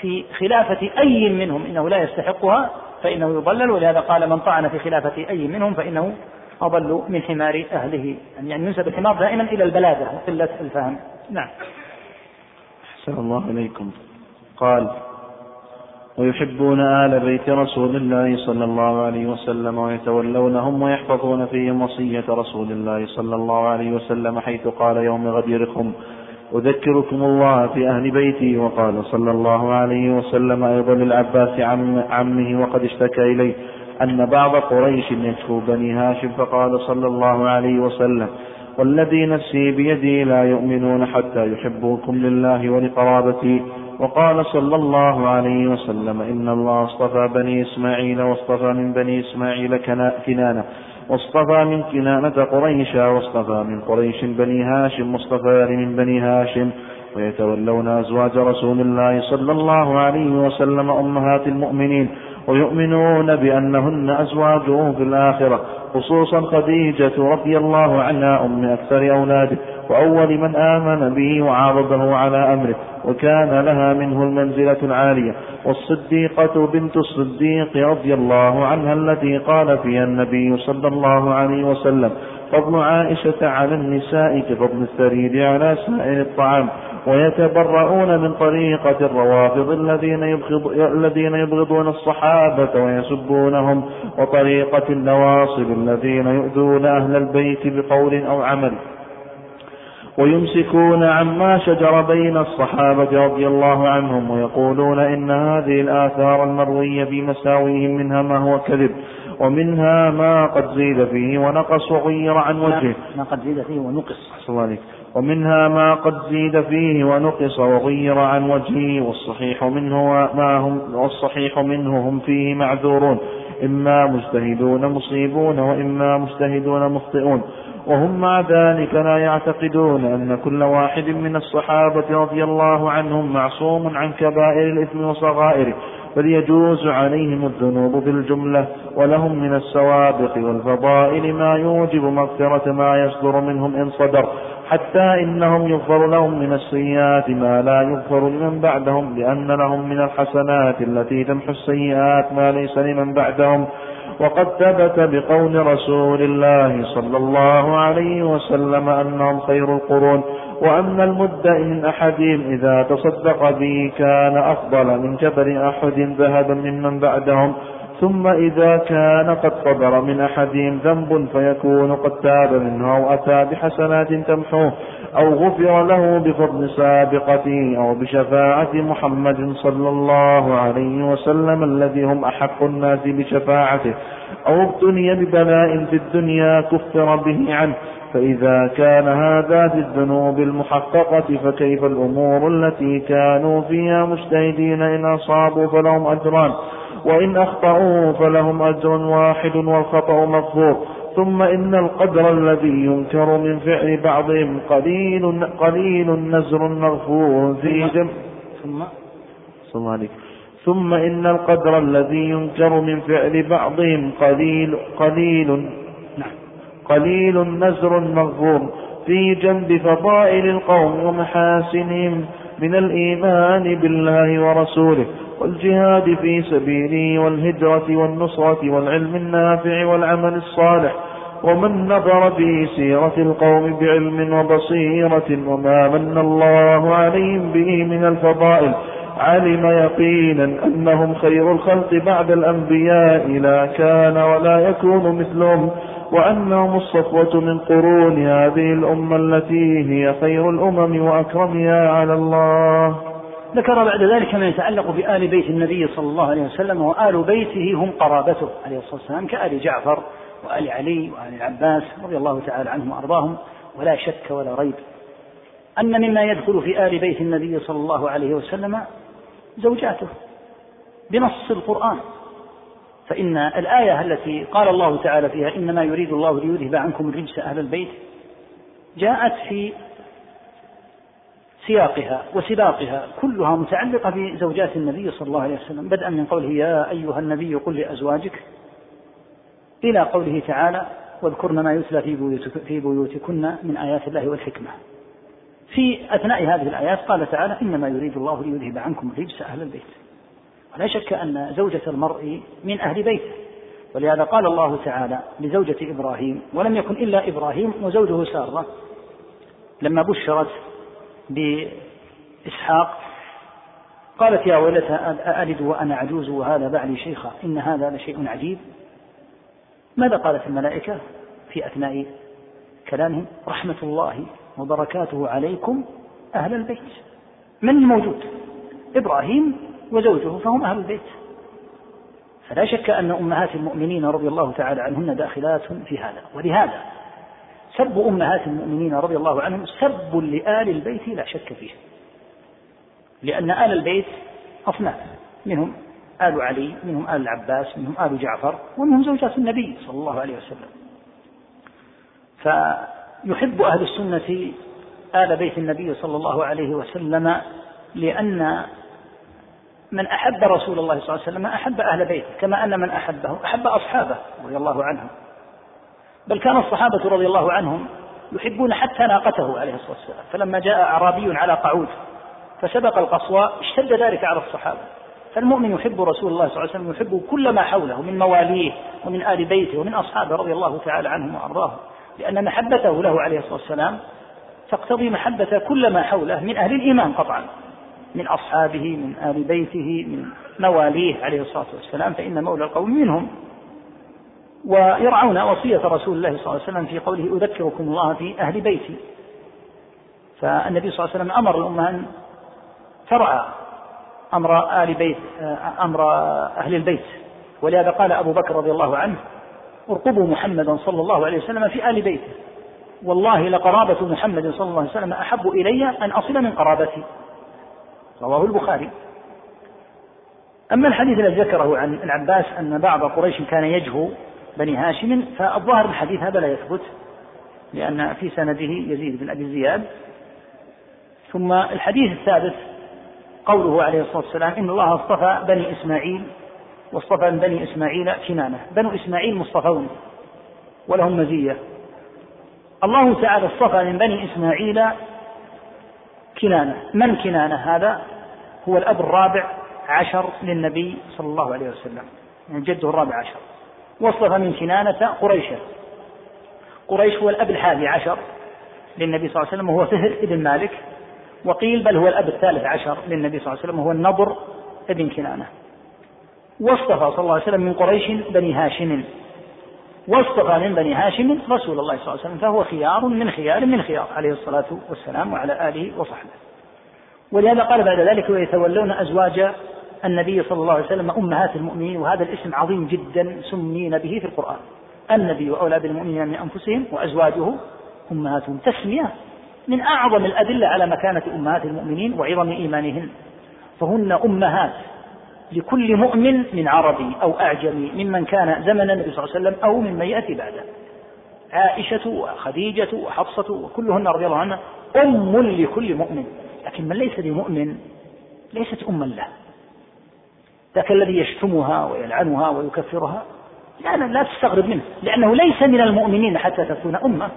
[SPEAKER 1] في خلافة أي منهم إنه لا يستحقها فإنه يضلل ولهذا قال من طعن في خلافة أي منهم فإنه أضل من حمار أهله يعني, يعني ينسب الحمار دائما إلى البلاغة وقلة الفهم نعم
[SPEAKER 3] أحسن الله إليكم قال ويحبون آل بيت رسول الله صلى الله عليه وسلم ويتولونهم ويحفظون فيهم وصية رسول الله صلى الله عليه وسلم حيث قال يوم غديركم أذكركم الله في أهل بيتي وقال صلى الله عليه وسلم أيضا للعباس عم عمه وقد اشتكى إليه أن بعض قريش يشكو بني هاشم فقال صلى الله عليه وسلم والذي نفسي بيدي لا يؤمنون حتى يحبوكم لله ولقرابتي وقال صلى الله عليه وسلم إن الله اصطفى بني إسماعيل واصطفى من بني إسماعيل كنانة واصطفى من كنانة قريشا واصطفى من قريش بني هاشم واصطفى من بني هاشم ويتولون أزواج رسول الله صلى الله عليه وسلم أمهات المؤمنين ويؤمنون بأنهن أزواجه في الآخرة خصوصا خديجة رضي الله عنها أم أكثر أولاده وأول من آمن به وعارضه على أمره وكان لها منه المنزلة العالية والصديقة بنت الصديق رضي الله عنها التي قال فيها النبي صلى الله عليه وسلم فضل عائشة على النساء كفضل الثريد على سائر الطعام ويتبرؤون من طريقة الروافض الذين, يبغض الذين يبغضون الصحابة ويسبونهم وطريقة النواصب الذين يؤذون أهل البيت بقول أو عمل ويمسكون عما شجر بين الصحابة رضي الله عنهم ويقولون إن هذه الآثار المروية بمساويهم منها ما هو كذب ومنها ما قد زيد فيه ونقص وغير عن وجهه ما قد زيد فيه ونقص الله عليك ومنها ما قد زيد فيه ونقص وغير عن وجهه والصحيح منه ما هم والصحيح منه هم فيه معذورون إما مجتهدون مصيبون وإما مجتهدون مخطئون وهم مع ذلك لا يعتقدون أن كل واحد من الصحابة رضي الله عنهم معصوم عن كبائر الإثم وصغائره بل يجوز عليهم الذنوب بالجملة ولهم من السوابق والفضائل ما يوجب مغفرة ما يصدر منهم إن صدر حتى إنهم يغفر لهم من السيئات ما لا يغفر لمن بعدهم لأن لهم من الحسنات التي تمحو السيئات ما ليس لمن بعدهم وقد ثبت بقول رسول الله صلى الله عليه وسلم أنهم خير القرون وأن المد من أحدهم إذا تصدق به كان أفضل من جبل أحد ذهبا ممن بعدهم ثم إذا كان قد صدر من أحدهم ذنب فيكون قد تاب منه أو أتى بحسنات تمحوه أو غفر له بفضل سابقته أو بشفاعة محمد صلى الله عليه وسلم الذي هم أحق الناس بشفاعته أو ابتلي ببلاء في الدنيا كفر به عنه فإذا كان هذا في الذنوب المحققة فكيف الأمور التي كانوا فيها مجتهدين إن أصابوا فلهم أجران وإن أخطأوا فلهم أجر واحد والخطأ مغفور ثم إن القدر الذي ينكر من فعل بعضهم قليل قليل نزر مغفور في جم ثم ثم عليك ثم إن القدر الذي ينكر من فعل بعضهم قليل قليل نعم. قليل نزر مغفور في جنب فضائل القوم ومحاسنهم من الإيمان بالله ورسوله والجهاد في سبيله والهجرة والنصرة والعلم النافع والعمل الصالح ومن نظر في سيرة القوم بعلم وبصيرة وما من الله عليهم به من الفضائل علم يقينا أنهم خير الخلق بعد الأنبياء لا كان ولا يكون مثلهم وأنهم الصفوة من قرون هذه الأمة التي هي خير الأمم وأكرمها على الله
[SPEAKER 1] ذكر بعد ذلك ما يتعلق بآل بيت النبي صلى الله عليه وسلم وآل بيته هم قرابته عليه الصلاة والسلام كآل جعفر وآل علي وآل العباس رضي الله تعالى عنهم وأرضاهم ولا شك ولا ريب أن مما يدخل في آل بيت النبي صلى الله عليه وسلم زوجاته بنص القرآن فإن الآية التي قال الله تعالى فيها إنما يريد الله ليذهب عنكم الرجس أهل البيت جاءت في سياقها وسباقها كلها متعلقة بزوجات النبي صلى الله عليه وسلم بدءا من قوله يا أيها النبي قل لأزواجك إلى قوله تعالى واذكرن ما يتلى في, في بيوتكن من آيات الله والحكمة في أثناء هذه الآيات قال تعالى إنما يريد الله ليذهب عنكم رجس أهل البيت ولا شك أن زوجة المرء من أهل بيته ولهذا قال الله تعالى لزوجة إبراهيم ولم يكن إلا إبراهيم وزوجه سارة لما بشرت بإسحاق قالت يا ويلتى أألد وأنا عجوز وهذا بعلي شيخا إن هذا لشيء عجيب ماذا قالت الملائكة في أثناء كلامهم رحمة الله وبركاته عليكم أهل البيت من الموجود إبراهيم وزوجه فهم أهل البيت فلا شك أن أمهات المؤمنين رضي الله تعالى عنهن داخلات في هذا ولهذا سب أمهات المؤمنين رضي الله عنهم سب لآل البيت لا شك فيه لأن آل البيت أصناف منهم آل علي منهم آل العباس منهم آل جعفر ومنهم زوجات النبي صلى الله عليه وسلم فيحب أهل السنة آل بيت النبي صلى الله عليه وسلم لأن من أحب رسول الله صلى الله عليه وسلم أحب أهل بيته كما أن من أحبه أحب أصحابه رضي الله عنهم بل كان الصحابة رضي الله عنهم يحبون حتى ناقته عليه الصلاة والسلام فلما جاء أعرابي على قعود فسبق القصوى اشتد ذلك على الصحابة فالمؤمن يحب رسول الله صلى الله عليه وسلم يحب كل ما حوله من مواليه ومن آل بيته ومن أصحابه رضي الله تعالى عنهم وأرضاهم لأن محبته له عليه الصلاة والسلام تقتضي محبة كل ما حوله من أهل الإيمان قطعا من أصحابه من آل بيته من مواليه عليه الصلاة والسلام فإن مولى القوم منهم ويرعون وصية رسول الله صلى الله عليه وسلم في قوله أذكركم الله في أهل بيتي فالنبي صلى الله عليه وسلم أمر الأمة أن ترعى أمر آل بيت آه، أمر أهل البيت ولهذا قال أبو بكر رضي الله عنه ارقبوا محمدا صلى الله عليه وسلم في آل بيته والله لقرابة محمد صلى الله عليه وسلم أحب إلي أن أصل من قرابتي رواه البخاري أما الحديث الذي ذكره عن العباس أن بعض قريش كان يجهو بني هاشم فالظاهر الحديث هذا لا يثبت لأن في سنده يزيد بن أبي زياد ثم الحديث الثالث قوله عليه الصلاة والسلام إن الله اصطفى بني إسماعيل واصطفى من بني إسماعيل كنانة بنو إسماعيل مصطفون ولهم مزية الله تعالى اصطفى من بني إسماعيل كنانة من كنانة هذا هو الأب الرابع عشر للنبي صلى الله عليه وسلم يعني جده الرابع عشر وصف من كنانة قريشا قريش هو الأب الحادي عشر للنبي صلى الله عليه وسلم وهو فهر بن مالك وقيل بل هو الأب الثالث عشر للنبي صلى الله عليه وسلم وهو النضر بن كنانة واصطفى صلى الله عليه وسلم من قريش بني هاشم واصطفى من بني هاشم رسول الله صلى الله عليه وسلم فهو خيار من خيار من خيار عليه الصلاة والسلام وعلى آله وصحبه ولهذا قال بعد ذلك ويتولون أزواج النبي صلى الله عليه وسلم أمهات المؤمنين وهذا الاسم عظيم جدا سمينا به في القرآن النبي وأولى بالمؤمنين من أنفسهم وأزواجه أمهاتهم تسمية من أعظم الأدلة على مكانة أمهات المؤمنين وعظم إيمانهن فهن أمهات لكل مؤمن من عربي أو أعجمي ممن كان زمن النبي صلى الله عليه وسلم أو ممن يأتي بعده عائشة وخديجة وحفصة وكلهن رضي الله عنها أم لكل مؤمن لكن من ليس بمؤمن ليست أما له لكن الذي يشتمها ويلعنها ويكفرها لا لا تستغرب منه لأنه ليس من المؤمنين حتى تكون أمة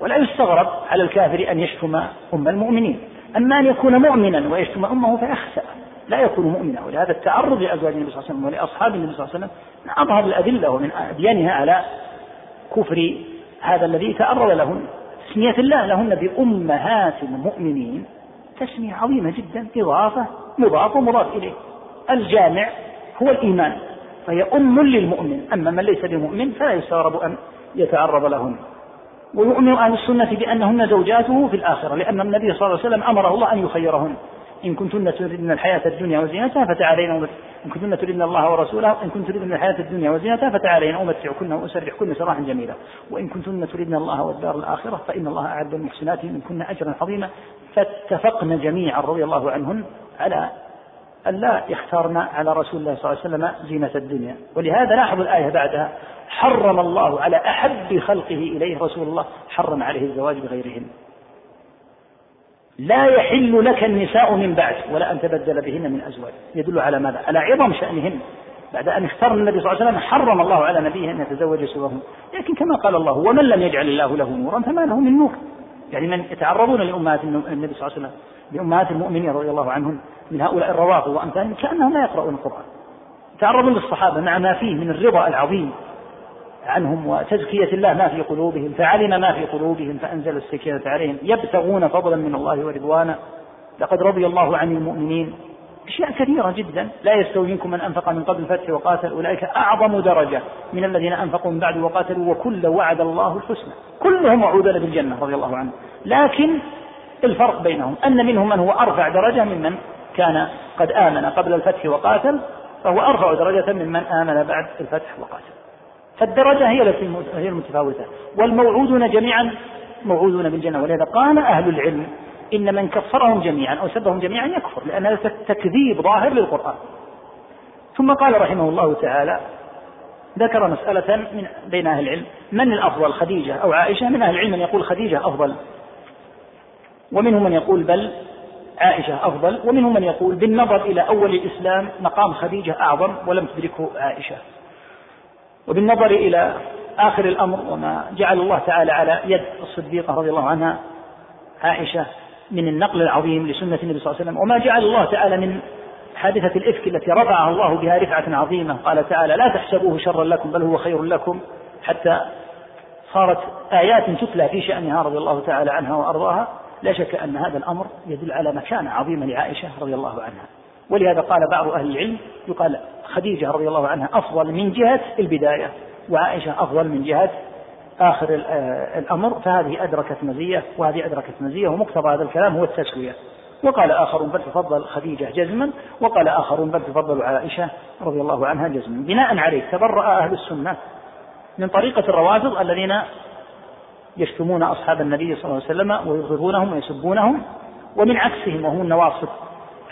[SPEAKER 1] ولا يستغرب على الكافر أن يشتم أم المؤمنين أما أن يكون مؤمنا ويشتم أمه فيخسأ لا يكون مؤمنا ولهذا التعرض لأزواج النبي صلى الله عليه وسلم ولأصحاب النبي صلى الله عليه وسلم من أظهر الأدلة ومن أبيانها على كفر هذا الذي تعرض لهن تسمية الله لهن بأمهات المؤمنين تسمية عظيمة جدا إضافة مضاف ومضاف إليه الجامع هو الإيمان فهي أم للمؤمن أما من ليس بمؤمن فلا يستغرب أن يتعرض لهن ويؤمن أهل السنة بأنهن زوجاته في الآخرة لأن النبي صلى الله عليه وسلم أمره الله أن يخيرهن إن كنتن تريدن الحياة الدنيا وزينتها فتعالين إن كنتن تريدن الله ورسوله إن كنتن تريدن الحياة الدنيا وزينتها فتعالين أمتعكن وأسرحكن سراحا جميلا وإن كنتن تريدن الله والدار الآخرة فإن الله أعد المحسنات منكن أجرا عظيما فاتفقن جميعا رضي الله عنهن على أن لا يختارن على رسول الله صلى الله عليه وسلم زينة الدنيا ولهذا لاحظوا الآية بعدها حرم الله على أحب خلقه إليه رسول الله حرم عليه الزواج بغيرهن لا يحل لك النساء من بعد ولا أن تبدل بهن من أزواج يدل على ماذا على عظم شأنهن بعد أن اختار النبي صلى الله عليه وسلم حرم الله على نبيه أن يتزوج سواهن لكن كما قال الله ومن لم يجعل الله له نورا فما له من نور يعني من يتعرضون لأمهات النبي صلى الله عليه وسلم لأمهات المؤمنين رضي الله عنهم من هؤلاء الروافض وأمثالهم كأنهم لا يقرؤون القرآن يتعرضون للصحابة مع ما فيه من الرضا العظيم عنهم وتزكية الله ما في قلوبهم فعلم ما في قلوبهم فأنزل السكينة عليهم يبتغون فضلا من الله ورضوانا لقد رضي الله عن المؤمنين أشياء كثيرة جدا لا يستوي منكم من أنفق من قبل الفتح وقاتل أولئك أعظم درجة من الذين أنفقوا من بعد وقاتلوا وكل وعد الله الحسنى كلهم وعودون بالجنة رضي الله عنه لكن الفرق بينهم أن منهم من هو أرفع درجة ممن كان قد آمن قبل الفتح وقاتل فهو أرفع درجة ممن آمن بعد الفتح وقاتل فالدرجة هي التي هي المتفاوتة والموعودون جميعا موعودون بالجنة ولهذا قال أهل العلم إن من كفرهم جميعا أو سبهم جميعا يكفر لأن هذا تكذيب ظاهر للقرآن ثم قال رحمه الله تعالى ذكر مسألة من بين أهل العلم من الأفضل خديجة أو عائشة من أهل العلم من يقول خديجة أفضل ومنهم من يقول بل عائشة أفضل ومنهم من يقول بالنظر إلى أول الإسلام مقام خديجة أعظم ولم تدركه عائشة وبالنظر إلى آخر الأمر وما جعل الله تعالى على يد الصديقة رضي الله عنها عائشة من النقل العظيم لسنة النبي صلى الله عليه وسلم وما جعل الله تعالى من حادثة الإفك التي رفعها الله بها رفعة عظيمة قال تعالى لا تحسبوه شرا لكم بل هو خير لكم حتى صارت آيات تتلى في شأنها رضي الله تعالى عنها وأرضاها لا شك أن هذا الأمر يدل على مكانة عظيمة لعائشة رضي الله عنها ولهذا قال بعض أهل العلم يقال خديجة رضي الله عنها أفضل من جهة البداية وعائشة أفضل من جهة آخر آه، الأمر فهذه أدركت مزية وهذه أدركت مزية ومقتضى هذا الكلام هو التسوية وقال آخرون بل تفضل خديجة جزما وقال آخرون بل تفضل عائشة رضي الله عنها جزما بناء عليه تبرأ أهل السنة من طريقة الروافض الذين يشتمون أصحاب النبي صلى الله عليه وسلم ويغضبونهم ويسبونهم ومن عكسهم وهم النواصب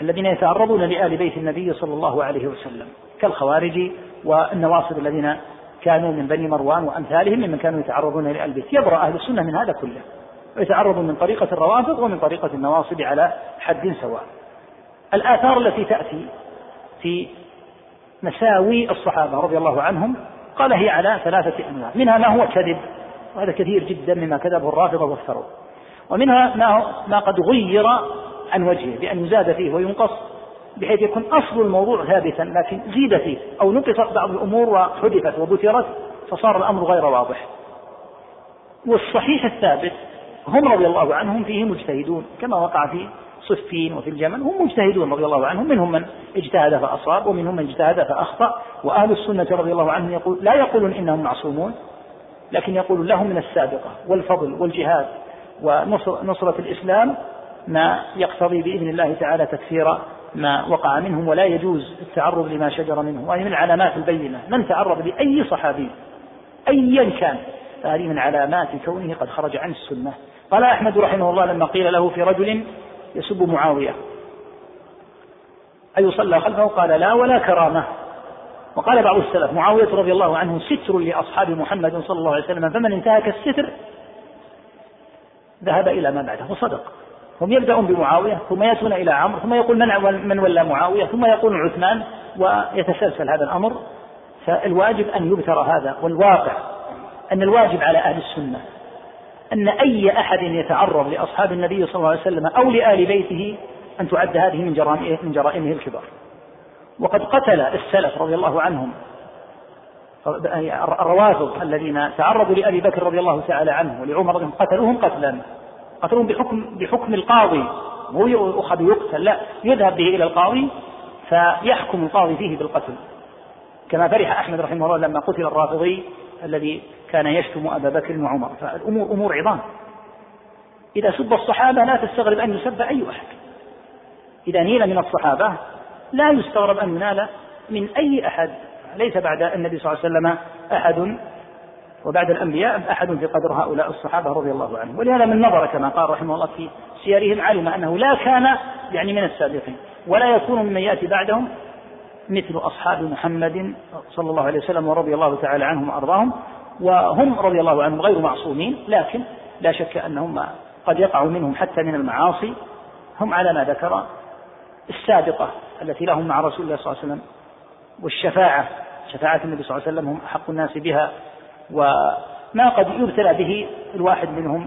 [SPEAKER 1] الذين يتعرضون لآل بيت النبي صلى الله عليه وسلم كالخوارج والنواصب الذين كانوا من بني مروان وأمثالهم ممن كانوا يتعرضون للألبس يبرأ أهل السنة من هذا كله ويتعرضوا من طريقة الروافض ومن طريقة النواصب على حد سواء الآثار التي تأتي في مساوي الصحابة رضي الله عنهم قال هي على ثلاثة أنواع منها ما هو كذب وهذا كثير جدا مما كذبه الرافضة وافتروه ومنها ما, ما قد غير عن وجهه بأن يزاد فيه وينقص بحيث يكون أصل الموضوع ثابتا لكن زيد فيه أو نقصت بعض الأمور وحدثت وبثرت فصار الأمر غير واضح والصحيح الثابت هم رضي الله عنهم فيه مجتهدون كما وقع في صفين وفي الجمل هم مجتهدون رضي الله عنهم منهم من اجتهد فأصاب ومنهم من اجتهد فأخطأ وأهل السنة رضي الله عنهم يقول لا يقولون إنهم معصومون لكن يقول لهم من السابقة والفضل والجهاد ونصرة الإسلام ما يقتضي بإذن الله تعالى تكثير ما وقع منهم ولا يجوز التعرض لما شجر منهم وهي من العلامات البينة من تعرض لأي صحابي أيا كان فهذه من علامات كونه قد خرج عن السنة قال أحمد رحمه الله لما قيل له في رجل يسب معاوية صلى خلفه قال لا ولا كرامة وقال بعض السلف معاوية رضي الله عنه ستر لأصحاب محمد صلى الله عليه وسلم فمن انتهك الستر ذهب إلى ما بعده وصدق هم يبدأون بمعاوية ثم يأتون إلى عمرو ثم يقول من من ولى معاوية ثم يقول عثمان ويتسلسل هذا الأمر فالواجب أن يبتر هذا والواقع أن الواجب على أهل السنة أن أي أحد يتعرض لأصحاب النبي صلى الله عليه وسلم أو لآل بيته أن تعد هذه من جرائمه من جرائمه الكبار. وقد قتل السلف رضي الله عنهم الروافض الذين تعرضوا لأبي بكر رضي الله تعالى عنه ولعمر قتلوهم قتلا قتلهم بحكم بحكم القاضي مو يؤخذ يقتل لا يذهب به إلى القاضي فيحكم القاضي فيه بالقتل كما فرح أحمد رحمه الله لما قتل الرافضي الذي كان يشتم أبا بكر وعمر فالأمور أمور عظام إذا سب الصحابة لا تستغرب أن يسب أي أحد إذا نيل من الصحابة لا يستغرب أن ينال من أي أحد ليس بعد النبي صلى الله عليه وسلم أحد وبعد الأنبياء أحد بقدر هؤلاء الصحابة رضي الله عنهم ولهذا من نظر كما قال رحمه الله في سيرهم علم أنه لا كان يعني من السابقين ولا يكون ممن يأتي بعدهم مثل أصحاب محمد صلى الله عليه وسلم ورضي الله تعالى عنهم وأرضاهم وهم رضي الله عنهم غير معصومين لكن لا شك أنهم قد يقع منهم حتى من المعاصي هم على ما ذكر السابقة التي لهم مع رسول الله صلى الله عليه وسلم والشفاعة شفاعة النبي صلى الله عليه وسلم هم أحق الناس بها وما قد يبتلى به الواحد منهم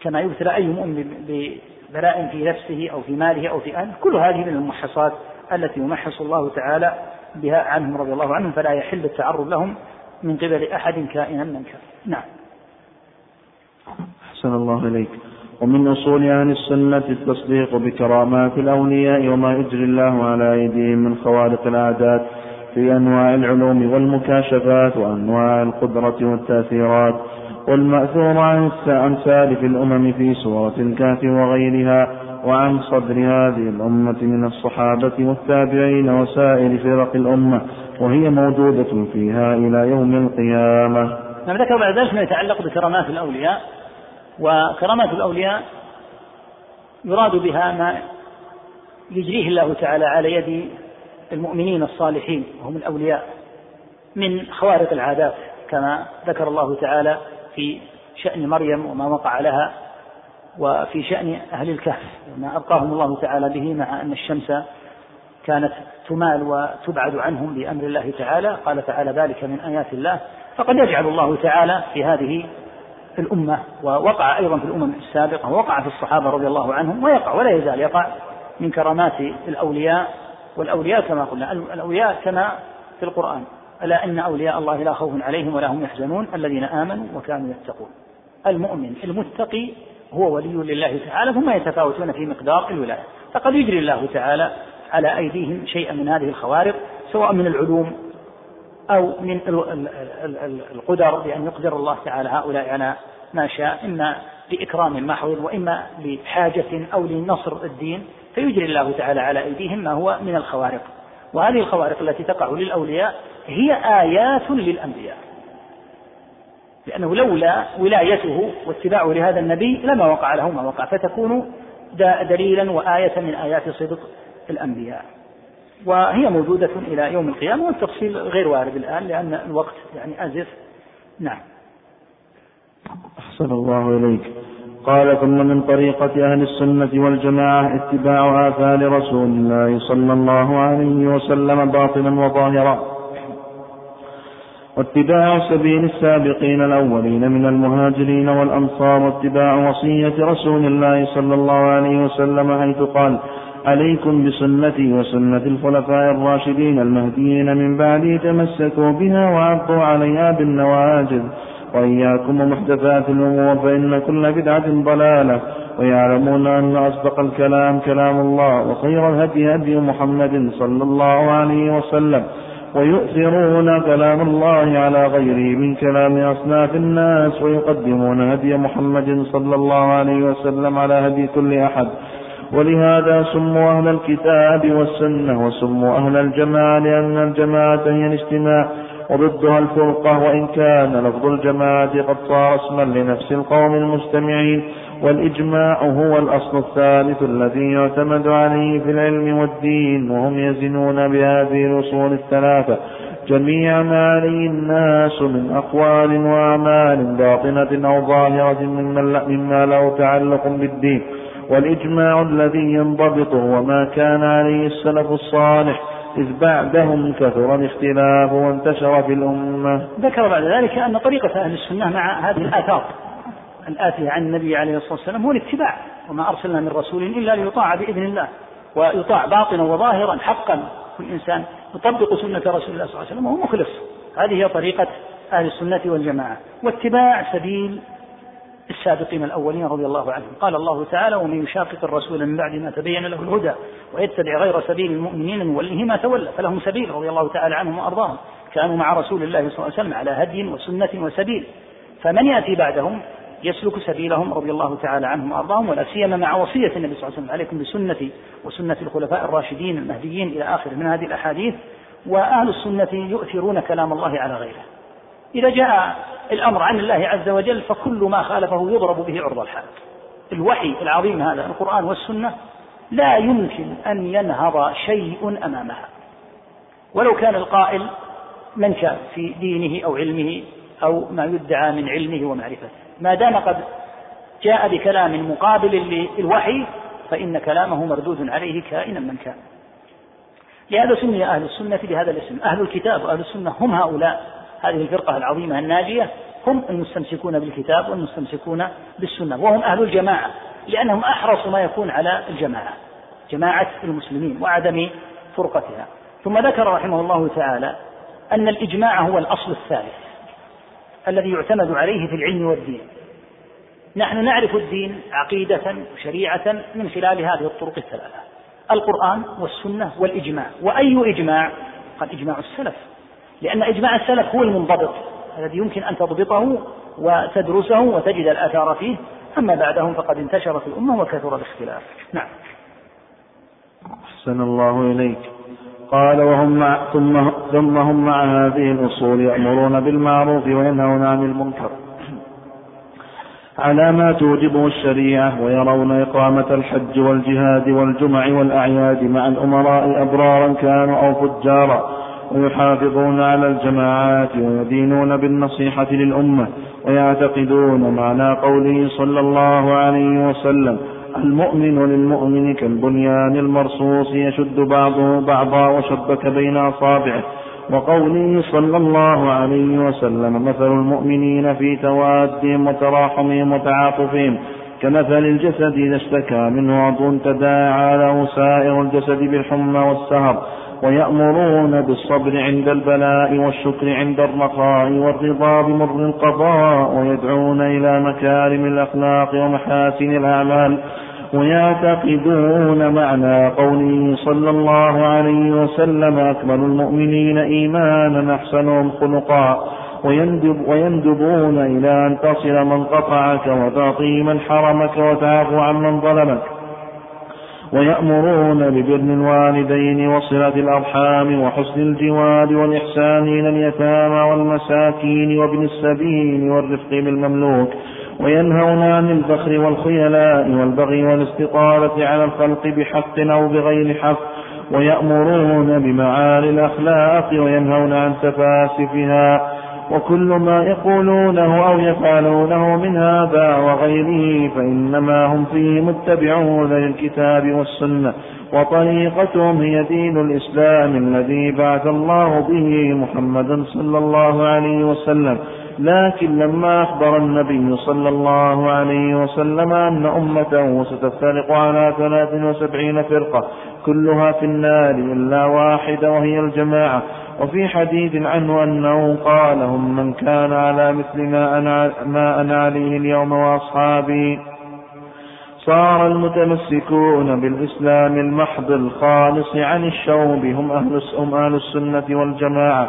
[SPEAKER 1] كما يبتلى أي مؤمن ببلاء في نفسه أو في ماله أو في أهله كل هذه من الممحصات التي يمحص الله تعالى بها عنهم رضي الله عنهم فلا يحل التعرض لهم من قبل أحد كائنا من كان نعم
[SPEAKER 3] أحسن الله إليك ومن أصول أهل السنة التصديق بكرامات الأولياء وما يجري الله على أيديهم من خوارق العادات في أنواع العلوم والمكاشفات وأنواع القدرة والتأثيرات والمأثور عن الأمثال في الأمم في سورة الكهف وغيرها وعن صدر هذه الأمة من الصحابة والتابعين وسائر فرق الأمة وهي موجودة فيها إلى يوم القيامة
[SPEAKER 1] نعم ذكر بعد ذلك ما يتعلق بكرامات الأولياء وكرامات الأولياء يراد بها ما يجريه الله تعالى على يد المؤمنين الصالحين وهم الأولياء من خوارق العادات كما ذكر الله تعالى في شأن مريم وما وقع لها وفي شأن أهل الكهف وما أبقاهم الله تعالى به مع أن الشمس كانت تمال وتبعد عنهم بأمر الله تعالى قال تعالى ذلك من آيات الله فقد يجعل الله تعالى في هذه الأمة ووقع أيضا في الأمم السابقة ووقع في الصحابة رضي الله عنهم ويقع ولا يزال يقع من كرامات الأولياء والأولياء كما قلنا الأولياء كما في القرآن ألا إن أولياء الله لا خوف عليهم ولا هم يحزنون الذين آمنوا وكانوا يتقون المؤمن المتقي هو ولي لله تعالى ثم يتفاوتون في مقدار الولاية فقد يجري الله تعالى على أيديهم شيئا من هذه الخوارق سواء من العلوم أو من القدر بأن يقدر الله تعالى هؤلاء على ما شاء إما لإكرام محض وإما لحاجة أو لنصر الدين فيجري الله تعالى على أيديهم ما هو من الخوارق وهذه الخوارق التي تقع للأولياء هي آيات للأنبياء لأنه لولا ولايته واتباعه لهذا النبي لما وقع له ما وقع فتكون دليلا وآية من آيات صدق الأنبياء وهي موجودة إلى يوم القيامة والتفصيل غير وارد الآن لأن الوقت يعني أزف نعم
[SPEAKER 3] أحسن الله إليك قال ثم من طريقة أهل السنة والجماعة اتباع آثار رسول الله صلى الله عليه وسلم باطنا وظاهرا واتباع سبيل السابقين الأولين من المهاجرين والأنصار واتباع وصية رسول الله صلى الله عليه وسلم حيث قال عليكم بسنتي وسنة الخلفاء الراشدين المهديين من بعدي تمسكوا بها وعبوا عليها بالنواجذ وإياكم ومحدثات الأمور فإن كل بدعة ضلالة ويعلمون أن أصدق الكلام كلام الله وخير الهدي هدي محمد صلى الله عليه وسلم ويؤثرون كلام الله على غيره من كلام أصناف الناس ويقدمون هدي محمد صلى الله عليه وسلم على هدي كل أحد ولهذا سموا أهل الكتاب والسنة وسموا أهل الجماعة لأن الجماعة هي الاجتماع وضدها الفرقة وإن كان لفظ الجماعة قد صار اسما لنفس القوم المستمعين والإجماع هو الأصل الثالث الذي يعتمد عليه في العلم والدين وهم يزنون بهذه الأصول الثلاثة جميع ما عليه الناس من أقوال وأعمال باطنة أو ظاهرة مما له تعلق بالدين والإجماع الذي ينضبط هو ما كان عليه السلف الصالح إذ بعدهم كثر الاختلاف وانتشر في الأمة
[SPEAKER 1] ذكر بعد ذلك أن طريقة أهل السنة مع هذه الآثار الآتية عن النبي عليه الصلاة والسلام هو الاتباع وما أرسلنا من رسول إلا ليطاع بإذن الله ويطاع باطنا وظاهرا حقا كل إنسان يطبق سنة رسول الله صلى الله عليه وسلم وهو مخلص هذه هي طريقة أهل السنة والجماعة واتباع سبيل السابقين الأولين رضي الله عنهم قال الله تعالى ومن يشاقق الرسول من بعد ما تبين له الهدى ويتبع غير سبيل المؤمنين نوله ما تولى فلهم سبيل رضي الله تعالى عنهم وأرضاهم كانوا مع رسول الله صلى الله عليه وسلم على هدي وسنة وسبيل فمن يأتي بعدهم يسلك سبيلهم رضي الله تعالى عنهم وارضاهم ولا سيما مع وصيه النبي صلى الله عليه وسلم عليكم بسنتي وسنه الخلفاء الراشدين المهديين الى اخره من هذه الاحاديث واهل السنه يؤثرون كلام الله على غيره. اذا جاء الأمر عن الله عز وجل فكل ما خالفه يضرب به عرض الحائط الوحي العظيم هذا القرآن والسنة لا يمكن أن ينهض شيء أمامها ولو كان القائل من شاء في دينه أو علمه أو ما يدعى من علمه ومعرفته ما دام قد جاء بكلام مقابل للوحي فإن كلامه مردود عليه كائنا من كان لهذا سمي أهل السنة بهذا الاسم أهل الكتاب وأهل السنة هم هؤلاء هذه الفرقة العظيمة الناجية هم المستمسكون بالكتاب والمستمسكون بالسنة وهم أهل الجماعة لأنهم أحرص ما يكون على الجماعة جماعة المسلمين وعدم فرقتها ثم ذكر رحمه الله تعالى أن الإجماع هو الأصل الثالث الذي يعتمد عليه في العلم والدين نحن نعرف الدين عقيدة وشريعة من خلال هذه الطرق الثلاثة القرآن والسنة والإجماع وأي إجماع قال إجماع السلف لأن إجماع السلف هو المنضبط الذي يمكن أن تضبطه وتدرسه وتجد الآثار فيه أما بعدهم فقد انتشر في الأمة وكثر الاختلاف نعم
[SPEAKER 3] أحسن الله إليك قال وهم مع ثم ثم هم مع هذه الأصول يأمرون بالمعروف وينهون عن المنكر على ما توجبه الشريعة ويرون إقامة الحج والجهاد والجمع والأعياد مع الأمراء أبرارا كانوا أو فجارا ويحافظون على الجماعات ويدينون بالنصيحة للأمة ويعتقدون معنى قوله صلى الله عليه وسلم المؤمن للمؤمن كالبنيان المرصوص يشد بعضه بعضا وشبك بين أصابعه وقوله صلى الله عليه وسلم مثل المؤمنين في توادهم وتراحمهم وتعاطفهم كمثل الجسد إذا اشتكى منه عضو تداعى له سائر الجسد بالحمى والسهر ويأمرون بالصبر عند البلاء والشكر عند الرخاء والرضا بمر القضاء ويدعون إلى مكارم الأخلاق ومحاسن الأعمال ويعتقدون معنى قوله صلى الله عليه وسلم أكمل المؤمنين إيمانا أحسنهم خلقا ويندب ويندبون إلى أن تصل من قطعك وتعطي من حرمك وتعفو عن من ظلمك ويأمرون ببر الوالدين وصلة الأرحام وحسن الجوار والإحسان إلى اليتامى والمساكين وابن السبيل والرفق بالمملوك وينهون عن الفخر والخيلاء والبغي والاستطالة على الخلق بحق أو بغير حق ويأمرون بمعالي الأخلاق وينهون عن سفاسفها وكل ما يقولونه أو يفعلونه من هذا وغيره فإنما هم فيه متبعون للكتاب والسنة وطريقتهم هي دين الإسلام الذي بعث الله به محمدا صلى الله عليه وسلم لكن لما أخبر النبي صلى الله عليه وسلم أن أمته ستفترق على ثلاث وسبعين فرقة كلها في النار إلا واحدة وهي الجماعة وفي حديث عنه أنه قال هم من كان على مثل ما أنا, ما أنا عليه اليوم وأصحابي صار المتمسكون بالإسلام المحض الخالص عن الشوب هم أهل, هم أهل السنة والجماعة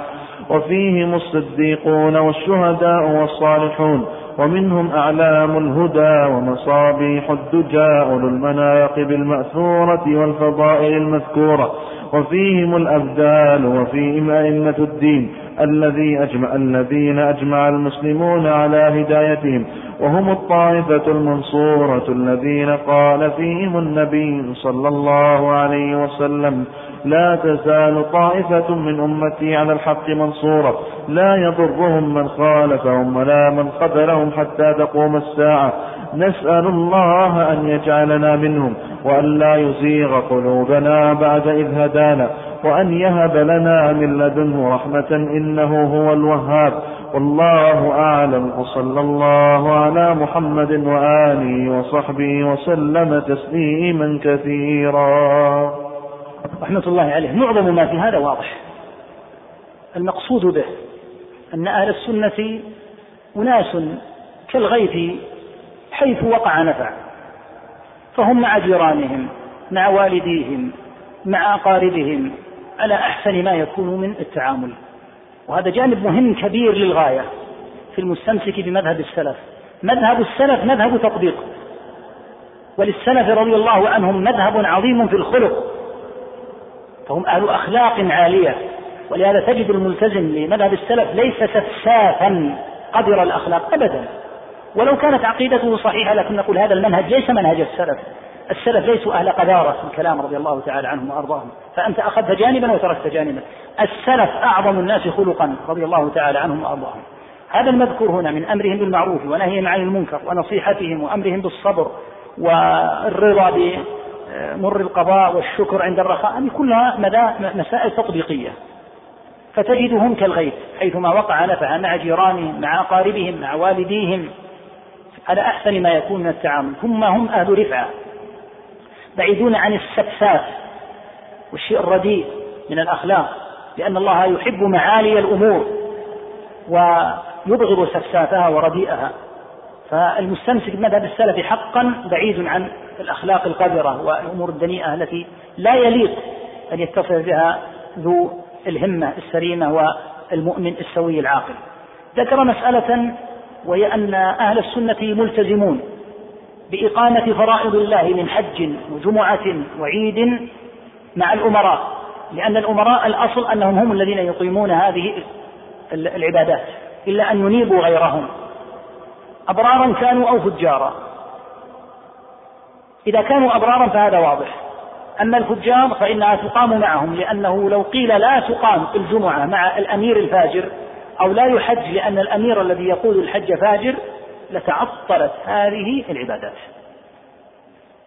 [SPEAKER 3] وفيهم الصديقون والشهداء والصالحون ومنهم أعلام الهدى ومصابيح الدجى أولو المناقب المأثورة والفضائل المذكورة وفيهم الأبدال وفيهم أئمة الدين الذي أجمع الذين أجمع المسلمون على هدايتهم وهم الطائفة المنصورة الذين قال فيهم النبي صلى الله عليه وسلم لا تزال طائفة من أمتي على الحق منصورة لا يضرهم من خالفهم ولا من قبلهم حتى تقوم الساعة نسأل الله أن يجعلنا منهم وأن لا يزيغ قلوبنا بعد إذ هدانا وأن يهب لنا من لدنه رحمة إنه هو الوهاب والله أعلم وصلى الله على محمد وآله وصحبه وسلم تسليما كثيرا
[SPEAKER 1] رحمة الله عليه معظم ما في هذا واضح المقصود به أن أهل السنة أناس كالغيث حيث وقع نفع فهم مع جيرانهم مع والديهم مع أقاربهم على أحسن ما يكون من التعامل وهذا جانب مهم كبير للغاية في المستمسك بمذهب السلف مذهب السلف مذهب تطبيق وللسلف رضي الله عنهم مذهب عظيم في الخلق فهم أهل أخلاق عالية ولهذا تجد الملتزم لمذهب السلف ليس سفافا قدر الأخلاق أبدا ولو كانت عقيدته صحيحة لكن نقول هذا المنهج ليس منهج السلف السلف ليسوا أهل قذارة في الكلام رضي الله تعالى عنهم وأرضاهم فأنت أخذت جانبا وتركت جانبا السلف أعظم الناس خلقا رضي الله تعالى عنهم وأرضاهم هذا المذكور هنا من أمرهم بالمعروف ونهيهم عن المنكر ونصيحتهم وأمرهم بالصبر والرضا مر القضاء والشكر عند الرخاء هذه كلها مسائل تطبيقية فتجدهم كالغيث حيثما وقع نفع مع جيرانهم مع أقاربهم مع والديهم على أحسن ما يكون من التعامل ثم هم أهل رفعة بعيدون عن السفسات والشيء الرديء من الأخلاق لأن الله يحب معالي الأمور ويبغض سفساتها ورديئها فالمستمسك بمذهب السلف حقا بعيد عن الأخلاق القذرة والأمور الدنيئة التي لا يليق أن يتصف بها ذو الهمة السليمة والمؤمن السوي العاقل ذكر مسألة وهي أن أهل السنة ملتزمون بإقامة فرائض الله من حج وجمعة وعيد مع الأمراء لأن الأمراء الأصل أنهم هم الذين يقيمون هذه العبادات إلا أن ينيبوا غيرهم أبرارا كانوا أو فجارا إذا كانوا أبرارا فهذا واضح أما الفجار فإنها تقام معهم لأنه لو قيل لا تقام الجمعة مع الأمير الفاجر أو لا يحج لأن الأمير الذي يقول الحج فاجر لتعطلت هذه العبادات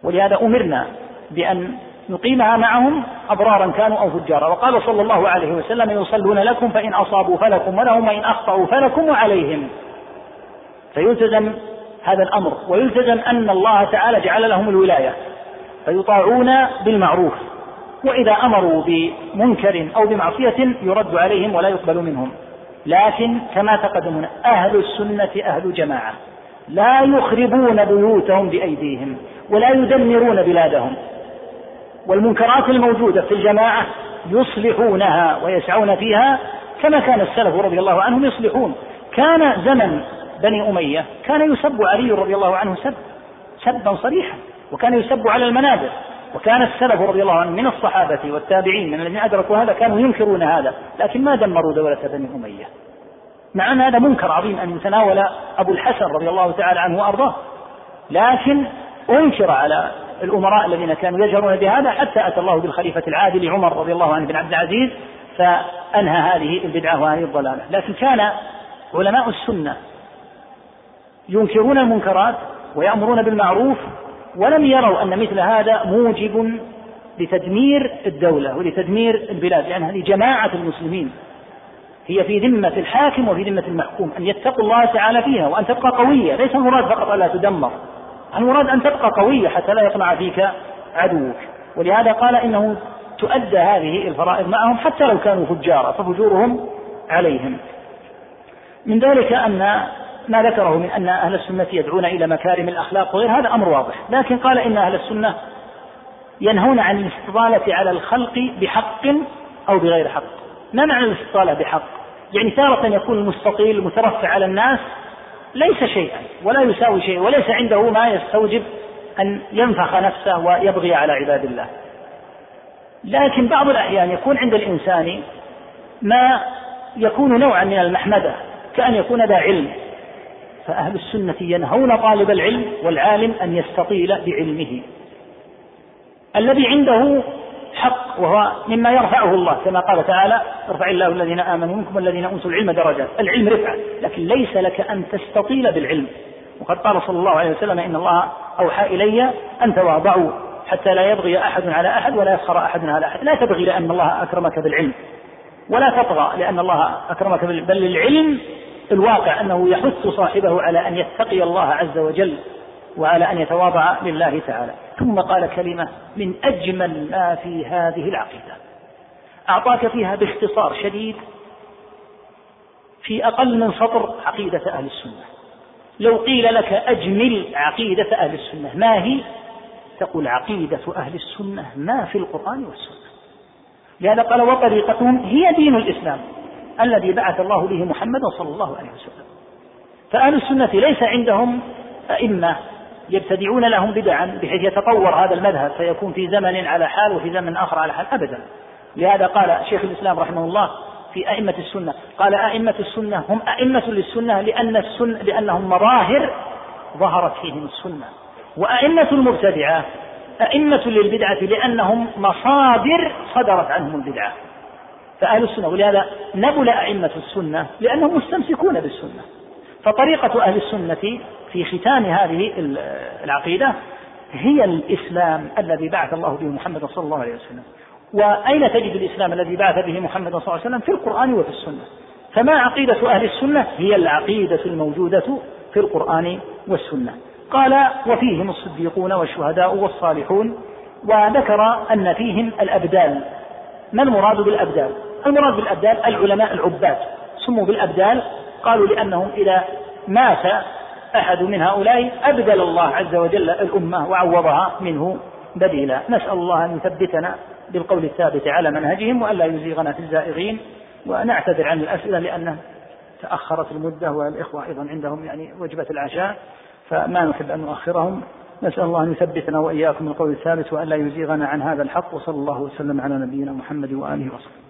[SPEAKER 1] ولهذا أمرنا بأن نقيمها معهم أبرارا كانوا أو فجارا وقال صلى الله عليه وسلم يصلون لكم فإن أصابوا فلكم ولهم وإن أخطأوا فلكم وعليهم فيلتزم هذا الأمر ويلتزم أن الله تعالى جعل لهم الولاية فيطاعون بالمعروف وإذا أمروا بمنكر أو بمعصية يرد عليهم ولا يقبل منهم لكن كما تقدمون أهل السنة أهل جماعة لا يخربون بيوتهم بأيديهم ولا يدمرون بلادهم والمنكرات الموجودة في الجماعة يصلحونها ويسعون فيها كما كان السلف رضي الله عنهم يصلحون كان زمن بني أمية كان يسب علي رضي الله عنه سب سبا صريحا وكان يسب على المنابر وكان السلف رضي الله عنه من الصحابة والتابعين من الذين أدركوا هذا كانوا ينكرون هذا لكن ما دمروا دولة بني أمية مع أن هذا منكر عظيم أن يتناول أبو الحسن رضي الله تعالى عنه وأرضاه لكن أنكر على الأمراء الذين كانوا يجهرون بهذا حتى أتى الله بالخليفة العادل عمر رضي الله عنه بن عبد العزيز فأنهى هذه البدعة وهذه الضلالة لكن كان علماء السنة ينكرون المنكرات ويأمرون بالمعروف ولم يروا أن مثل هذا موجب لتدمير الدولة ولتدمير البلاد لأن يعني هذه جماعة المسلمين هي في ذمة الحاكم وفي ذمة المحكوم أن يتقوا الله تعالى فيها وأن تبقى قوية ليس المراد فقط ألا تدمر المراد أن تبقى قوية حتى لا يطمع فيك عدوك ولهذا قال إنه تؤدى هذه الفرائض معهم حتى لو كانوا فجارا ففجورهم عليهم من ذلك أن ما ذكره من أن أهل السنة يدعون إلى مكارم الأخلاق وغير هذا أمر واضح لكن قال إن أهل السنة ينهون عن الاستطالة على الخلق بحق أو بغير حق ما معنى الاستطالة بحق يعني تارة يكون المستطيل المترفع على الناس ليس شيئا ولا يساوي شيئا وليس عنده ما يستوجب أن ينفخ نفسه ويبغي على عباد الله لكن بعض الأحيان يكون عند الإنسان ما يكون نوعا من المحمدة كأن يكون ذا علم فأهل السنة ينهون طالب العلم والعالم أن يستطيل بعلمه الذي عنده حق وهو مما يرفعه الله كما قال تعالى ارفع الله الذين آمنوا منكم والذين أوتوا العلم درجات العلم رفعة لكن ليس لك أن تستطيل بالعلم وقد قال صلى الله عليه وسلم إن الله أوحى إلي أن تواضعوا حتى لا يبغي أحد على أحد ولا يفخر أحد على أحد لا تبغي لأن الله أكرمك بالعلم ولا تطغى لأن الله أكرمك بل العلم الواقع أنه يحث صاحبه على أن يتقي الله عز وجل وعلى أن يتواضع لله تعالى ثم قال كلمة من أجمل ما في هذه العقيدة أعطاك فيها باختصار شديد في أقل من سطر عقيدة أهل السنة لو قيل لك أجمل عقيدة أهل السنة ما هي تقول عقيدة أهل السنة ما في القرآن والسنة لهذا قال وطريقتهم هي دين الإسلام الذي بعث الله به محمدا صلى الله عليه وسلم فأهل السنة ليس عندهم أئمة يبتدعون لهم بدعا بحيث يتطور هذا المذهب فيكون في زمن على حال وفي زمن آخر على حال أبدا لهذا قال شيخ الإسلام رحمه الله في أئمة السنة قال أئمة السنة هم أئمة للسنة لأن السنة لأنهم مظاهر ظهرت فيهم السنة وأئمة المبتدعة أئمة للبدعة لأنهم مصادر صدرت عنهم البدعة فأهل السنة ولهذا نبل أئمة السنة لأنهم مستمسكون بالسنة فطريقة أهل السنة في ختام هذه العقيدة هي الإسلام الذي بعث الله به محمد صلى الله عليه وسلم وأين تجد الإسلام الذي بعث به محمد صلى الله عليه وسلم في القرآن وفي السنة فما عقيدة أهل السنة هي العقيدة الموجودة في القرآن والسنة قال وفيهم الصديقون والشهداء والصالحون وذكر أن فيهم الأبدال ما المراد بالأبدال المراد بالأبدال العلماء العباد سموا بالأبدال قالوا لأنهم إذا مات أحد من هؤلاء أبدل الله عز وجل الأمة وعوضها منه بديلا نسأل الله أن يثبتنا بالقول الثابت على منهجهم وألا يزيغنا في الزائغين ونعتذر عن الأسئلة لأن تأخرت المدة والإخوة أيضا عندهم يعني وجبة العشاء فما نحب أن نؤخرهم نسأل الله أن يثبتنا وإياكم القول الثابت وأن لا يزيغنا عن هذا الحق وصلى الله وسلم على نبينا محمد وآله وصحبه